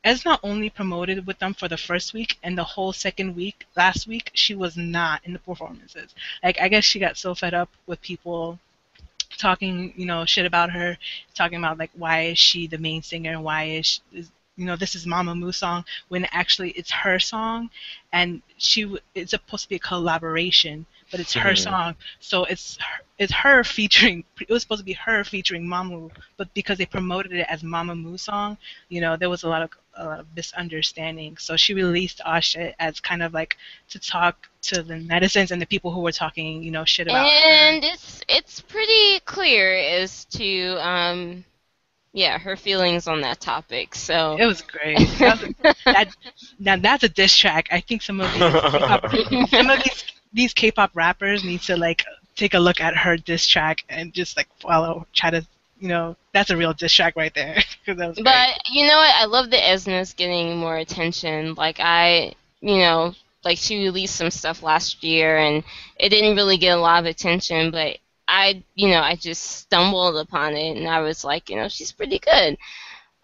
Esna only promoted with them for the first week, and the whole second week, last week, she was not in the performances. Like, I guess she got so fed up with people talking, you know, shit about her, talking about like why is she the main singer and why is, she, is you know this is Mamamoo song when actually it's her song, and she it's supposed to be a collaboration, but it's her song, so it's her, it's her featuring. It was supposed to be her featuring Mamu, but because they promoted it as Mamamoo song, you know there was a lot of a lot of misunderstanding. So she released Asha as kind of like to talk to the netizens and the people who were talking, you know, shit about her. And it's it's pretty clear as to um yeah, her feelings on that topic. So It was great. That was a- that, now that's a diss track. I think some of these K-pop, some of these these K-pop rappers need to like take a look at her diss track and just like follow, try to, you know, that's a real diss track right there. was great. But you know what? I love the Esna's getting more attention. Like I, you know, like she released some stuff last year, and it didn't really get a lot of attention. But I, you know, I just stumbled upon it, and I was like, you know, she's pretty good.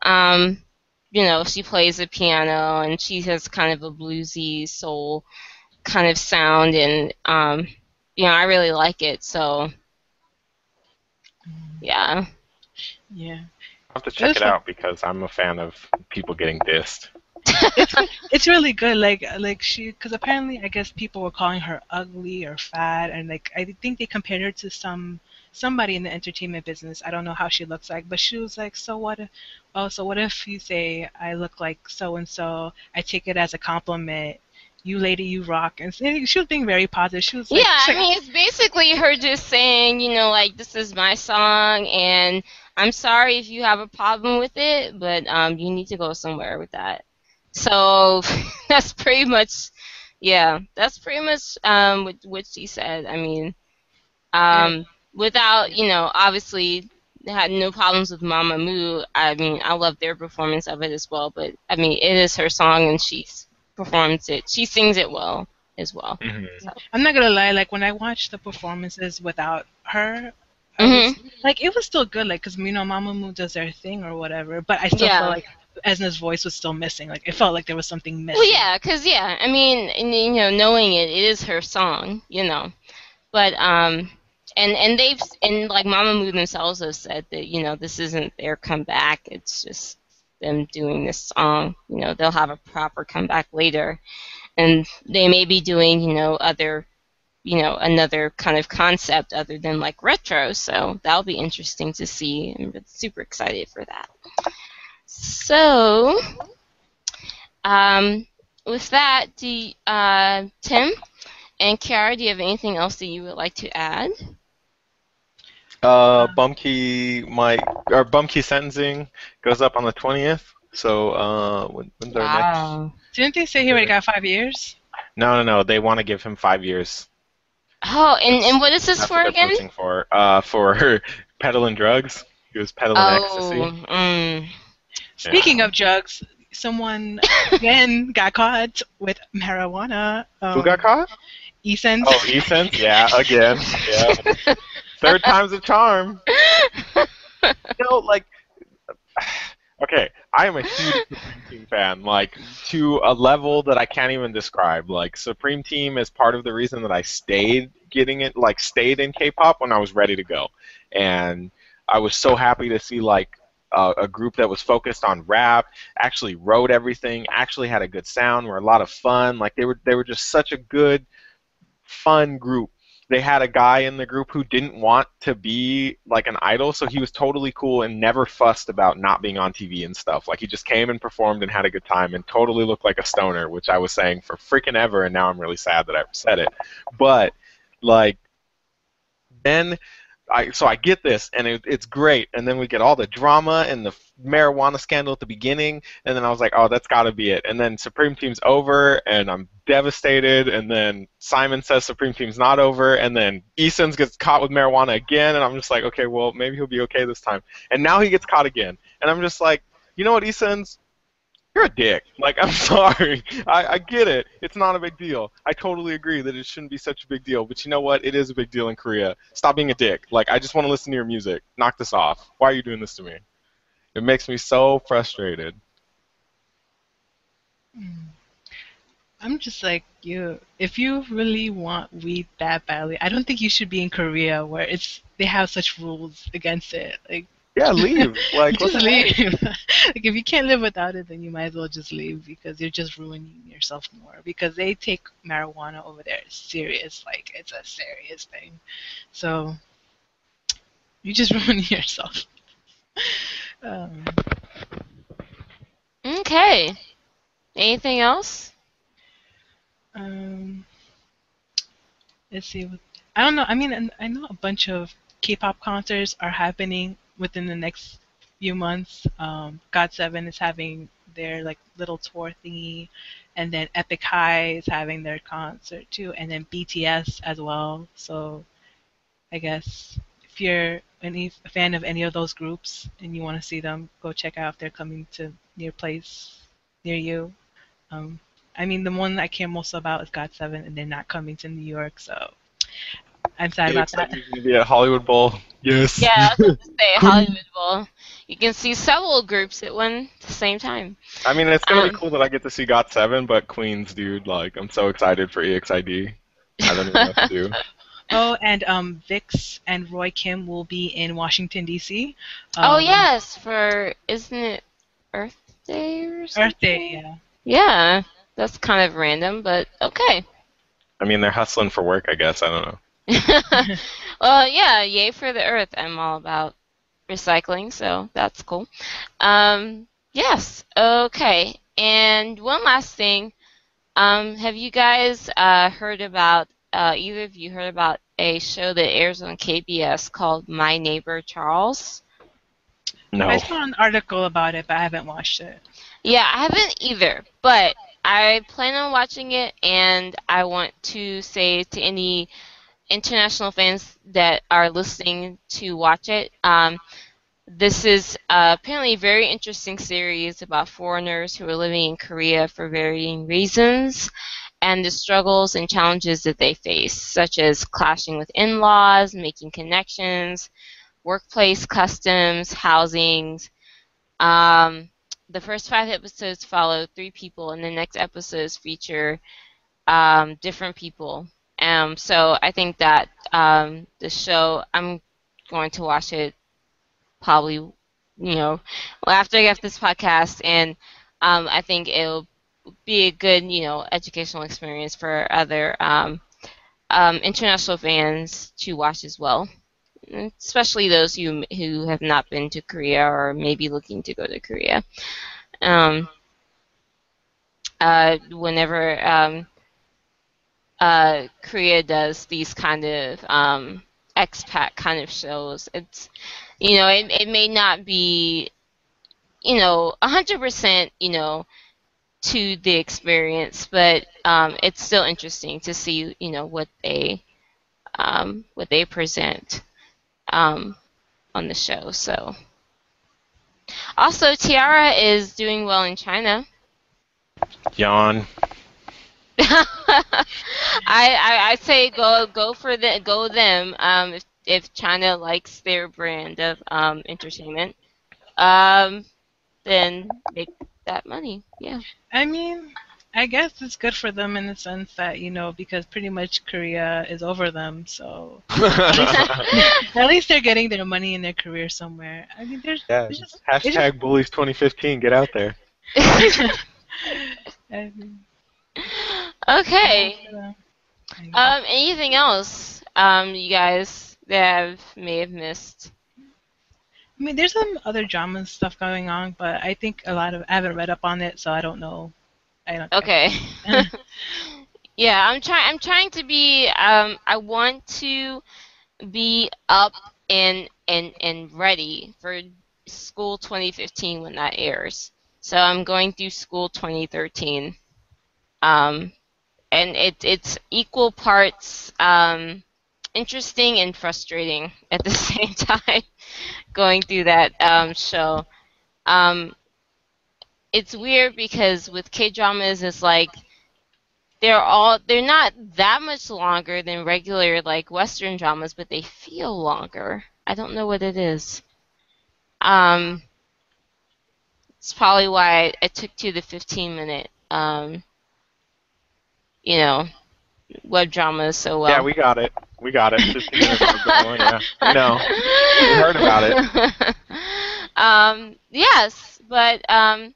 Um, you know, she plays the piano, and she has kind of a bluesy soul kind of sound, and um, you know, I really like it. So, yeah. Yeah, I have to check This it out because I'm a fan of people getting dissed. it's really good. Like like she, because apparently I guess people were calling her ugly or fat, and like I think they compared her to some somebody in the entertainment business. I don't know how she looks like, but she was like, so what? If, oh, so what if you say I look like so and so? I take it as a compliment. You lady, you rock, and she was being very positive. She was like, yeah, she's I mean, it's basically her just saying, you know, like this is my song, and I'm sorry if you have a problem with it, but um, you need to go somewhere with that. So that's pretty much, yeah, that's pretty much um what what she said. I mean, um, without you know, obviously they had no problems with Mamamoo. I mean, I love their performance of it as well, but I mean, it is her song, and she performs it. She sings it well as well. hmm I'm not gonna lie. Like when I watch the performances without her, I Mm-hmm. was, like it was still good. Like because you know Mamamoo does their thing or whatever, but I still Yeah. felt like Esna's voice was still missing. Like it felt like there was something missing. Well, yeah, cause yeah, I mean, you know, knowing it, it is her song, you know, but um, and and they've and like Mamamoo themselves have said that you know this isn't their comeback, it's just them doing this song. You know, they'll have a proper comeback later, and they may be doing you know other, you know, another kind of concept other than like retro. So that'll be interesting to see. I'm super excited for that. So. Um, with that, do you- uh, Tim and Kiara, do you have anything else that you would like to add? Uh, Bumkey might or Bumkey sentencing goes up on the twentieth. So uh, when, when's our next? Didn't they say he already got five years? No, no, no. They want to give him five years. Oh, and, and what is this That's for what they're again? pushing for. Uh, for peddling drugs. He was peddling Oh, ecstasy. mm. Speaking of drugs, someone again got caught with marijuana. Um, Who got caught? E-sens. Oh, E-sens. Yeah, again. Yeah. Third time's a charm. You know, like, okay, I am a huge Supreme Team fan, like to a level that I can't even describe. Like, Supreme Team is part of the reason that I stayed getting it, like, stayed in K-pop when I was ready to go, and I was so happy to see like uh, a group that was focused on rap, actually wrote everything, actually had a good sound, were a lot of fun. Like, they were they were just such a good, fun group they had a guy in the group who didn't want to be like an idol, so he was totally cool and never fussed about not being on TV and stuff. Like he just came and performed and had a good time and totally looked like a stoner, which I was saying for freaking ever, and now I'm really sad that I said it. But like then I so I get this, and it, it's great. And then we get all the drama and the marijuana scandal at the beginning, and then I was like, oh, that's got to be it. And then Supreme Team's over, and I'm devastated. And then Simon says Supreme Team's not over, and then E-sens gets caught with marijuana again, and I'm just like, okay, well, maybe he'll be okay this time. And now he gets caught again, and I'm just like, you know what, E-sens? You're a dick. Like, I'm sorry. I, I get it. It's not a big deal. I totally agree that it shouldn't be such a big deal. But you know what? It is a big deal in Korea. Stop being a dick. Like, I just want to listen to your music. Knock this off. Why are you doing this to me? It makes me so frustrated. Hmm. I'm just like you. If you really want weed that badly, I don't think you should be in Korea where it's they have such rules against it. Like Yeah, leave. Like, just leave. like if you can't live without it, then you might as well just leave because you're just ruining yourself more. Because they take marijuana over there serious, like it's a serious thing. So you just ruining yourself. um, Okay. Anything else? um, let's see. what- I don't know. I mean, I know a bunch of K-pop concerts are happening within the next few months. Um, Got7 is having their like little tour thingy, and then Epic High is having their concert too, and then BTS as well. So, I guess if you're any a fan of any of those groups and you want to see them, go check out if they're coming to near place near you. Um, I mean, the one I care most about is Got7, and they're not coming to New York, so I'm sad about like that. gonna be at Hollywood Bowl. Yes. Yeah, I was about to say Hollywood Bowl. You can see several groups at one at the same time. I mean, it's gonna Um, be cool that I get to see Got Seven, but Queens, dude, like, I'm so excited for EXID. I don't even know what to do. Oh, and um, VIXX and Roy Kim will be in Washington D.C. oh Um, yes, for isn't it Earth Day or something? Earth Day. Yeah. Yeah, that's kind of random, but okay. I mean, they're hustling for work, I guess. I don't know. well, yeah, yay for the Earth. I'm all about recycling, so that's cool. Um, yes, okay. And one last thing, um, have you guys uh, heard about? Uh, either of you heard about a show that airs on KBS called My Neighbor Charles? No. I saw an article about it, but I haven't watched it. Yeah, I haven't either, but I plan on watching it, and I want to say to any international fans that are listening to watch it, um, this is uh, apparently a very interesting series about foreigners who are living in Korea for varying reasons and the struggles and challenges that they face, such as clashing with in laws, making connections, workplace customs, housings. Um, the first five episodes follow three people, and the next episodes feature um, different people. Um, so I think that um, the show, I'm going to watch it probably, you know, after I get this podcast, and um, I think it'll be a good, you know, educational experience for other um, um, international fans to watch as well, especially those who who have not been to Korea or maybe looking to go to Korea. Um, uh, whenever uh, Korea does these kind of um, expat kind of shows, it's you know it, it may not be you know hundred percent you know to the experience, but um, it's still interesting to see you know what they um, what they present um, on the show. So also T-ara is doing well in China. Yawn. I, I I say go go for the go them um, if if China likes their brand of um, entertainment, um, then make that money. Yeah. I mean, I guess it's good for them in the sense that you know because pretty much Korea is over them, so at least they're getting their money in their career somewhere. I mean, there's, yeah. there's just, Hashtag bullies 2015. Get out there. I mean, okay. Um, anything else? Um, you guys that have, may have missed. I mean, there's some other drama stuff going on, but I think a lot of I haven't read up on it, so I don't know. I don't. Okay. yeah, I'm trying. I'm trying to be. Um, I want to be up and and and ready for school 2015 when that airs. So I'm going through school 2013. Um, and it, it's equal parts um, interesting and frustrating at the same time going through that um, show. Um, it's weird because with K dramas, it's like they're all they're not that much longer than regular like Western dramas, but they feel longer. I don't know what it is. Um, it's probably why I, I took to the 15 minute, um, you know, web dramas so well. Yeah, we got it. We got it. 15 minutes ago, yeah. I know. We heard about it. um, yes, but um,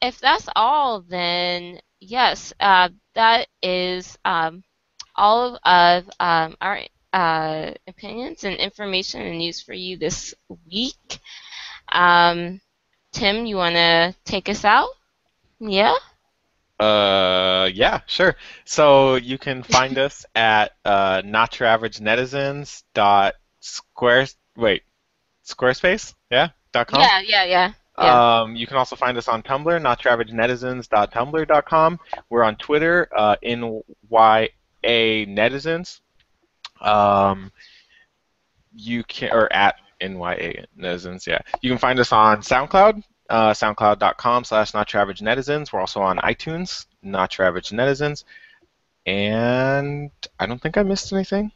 if that's all, then yes, uh, that is um, all of um, our uh, opinions and information and news for you this week. Um, Tim, you want to take us out? Yeah? Uh, yeah, sure. So you can find us at uh, not your average netizens dot square wait squarespace yeah dot com. Yeah, yeah, yeah. yeah. Um, you can also find us on Tumblr, not your average netizens dot tumblr dot com. We're on Twitter, uh, NYA netizens. Um, you can or at NYA netizens. Yeah, you can find us on SoundCloud, uh, SoundCloud.com slash Not Your Average Netizens. We're also on iTunes, Not Your Average Netizens, and I don't think I missed anything.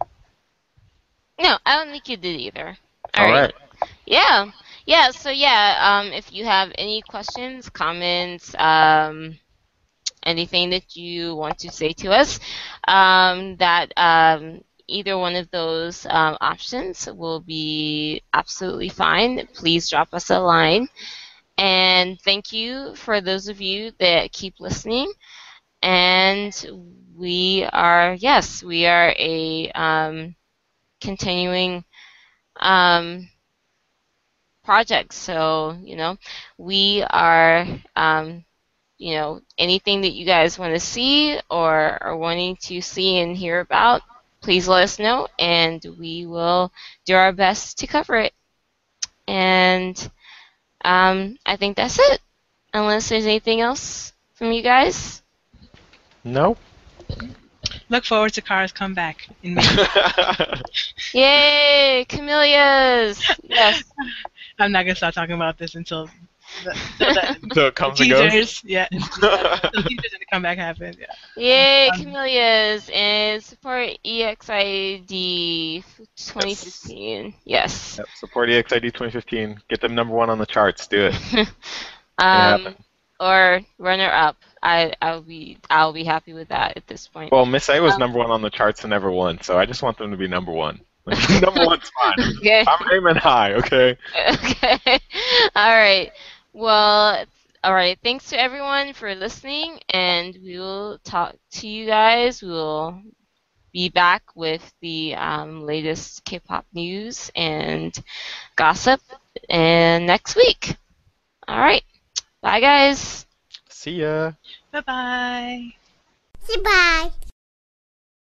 No, I don't think you did either. All right. Yeah. Yeah, so yeah, um, if you have any questions, comments, um, anything that you want to say to us, um, that um, either one of those um, options will be absolutely fine. Please drop us a line. And thank you for those of you that keep listening. And we are, yes, we are a um, continuing um, project. So, you know, we are, um, you know, anything that you guys want to see or are wanting to see and hear about, please let us know and we will do our best to cover it. And um, I think that's it. Unless there's anything else from you guys. No. Look forward to Kara's comeback in May. Yay, Kamilias! Yes. I'm not gonna start talking about this until the, until the, so it comes and goes. Yeah, until teasers and the comeback happen. Yeah. Yay, Um, Kamilias! And support EXID 2015. Yes. Yep, support EXID 2015. Get them number one on the charts. Do it. Um, happen. or runner up. I I'll be I'll be happy with that at this point. Well, Miss A was Um, number one on the charts and never won, so I just want them to be number one. number one's fine. Okay. I'm aiming high, okay? okay. All right. Well, all right. Thanks to everyone for listening, and we will talk to you guys. We will be back with the um, latest K-pop news and gossip, and next week. All right. Bye, guys. See ya. Bye bye. Goodbye.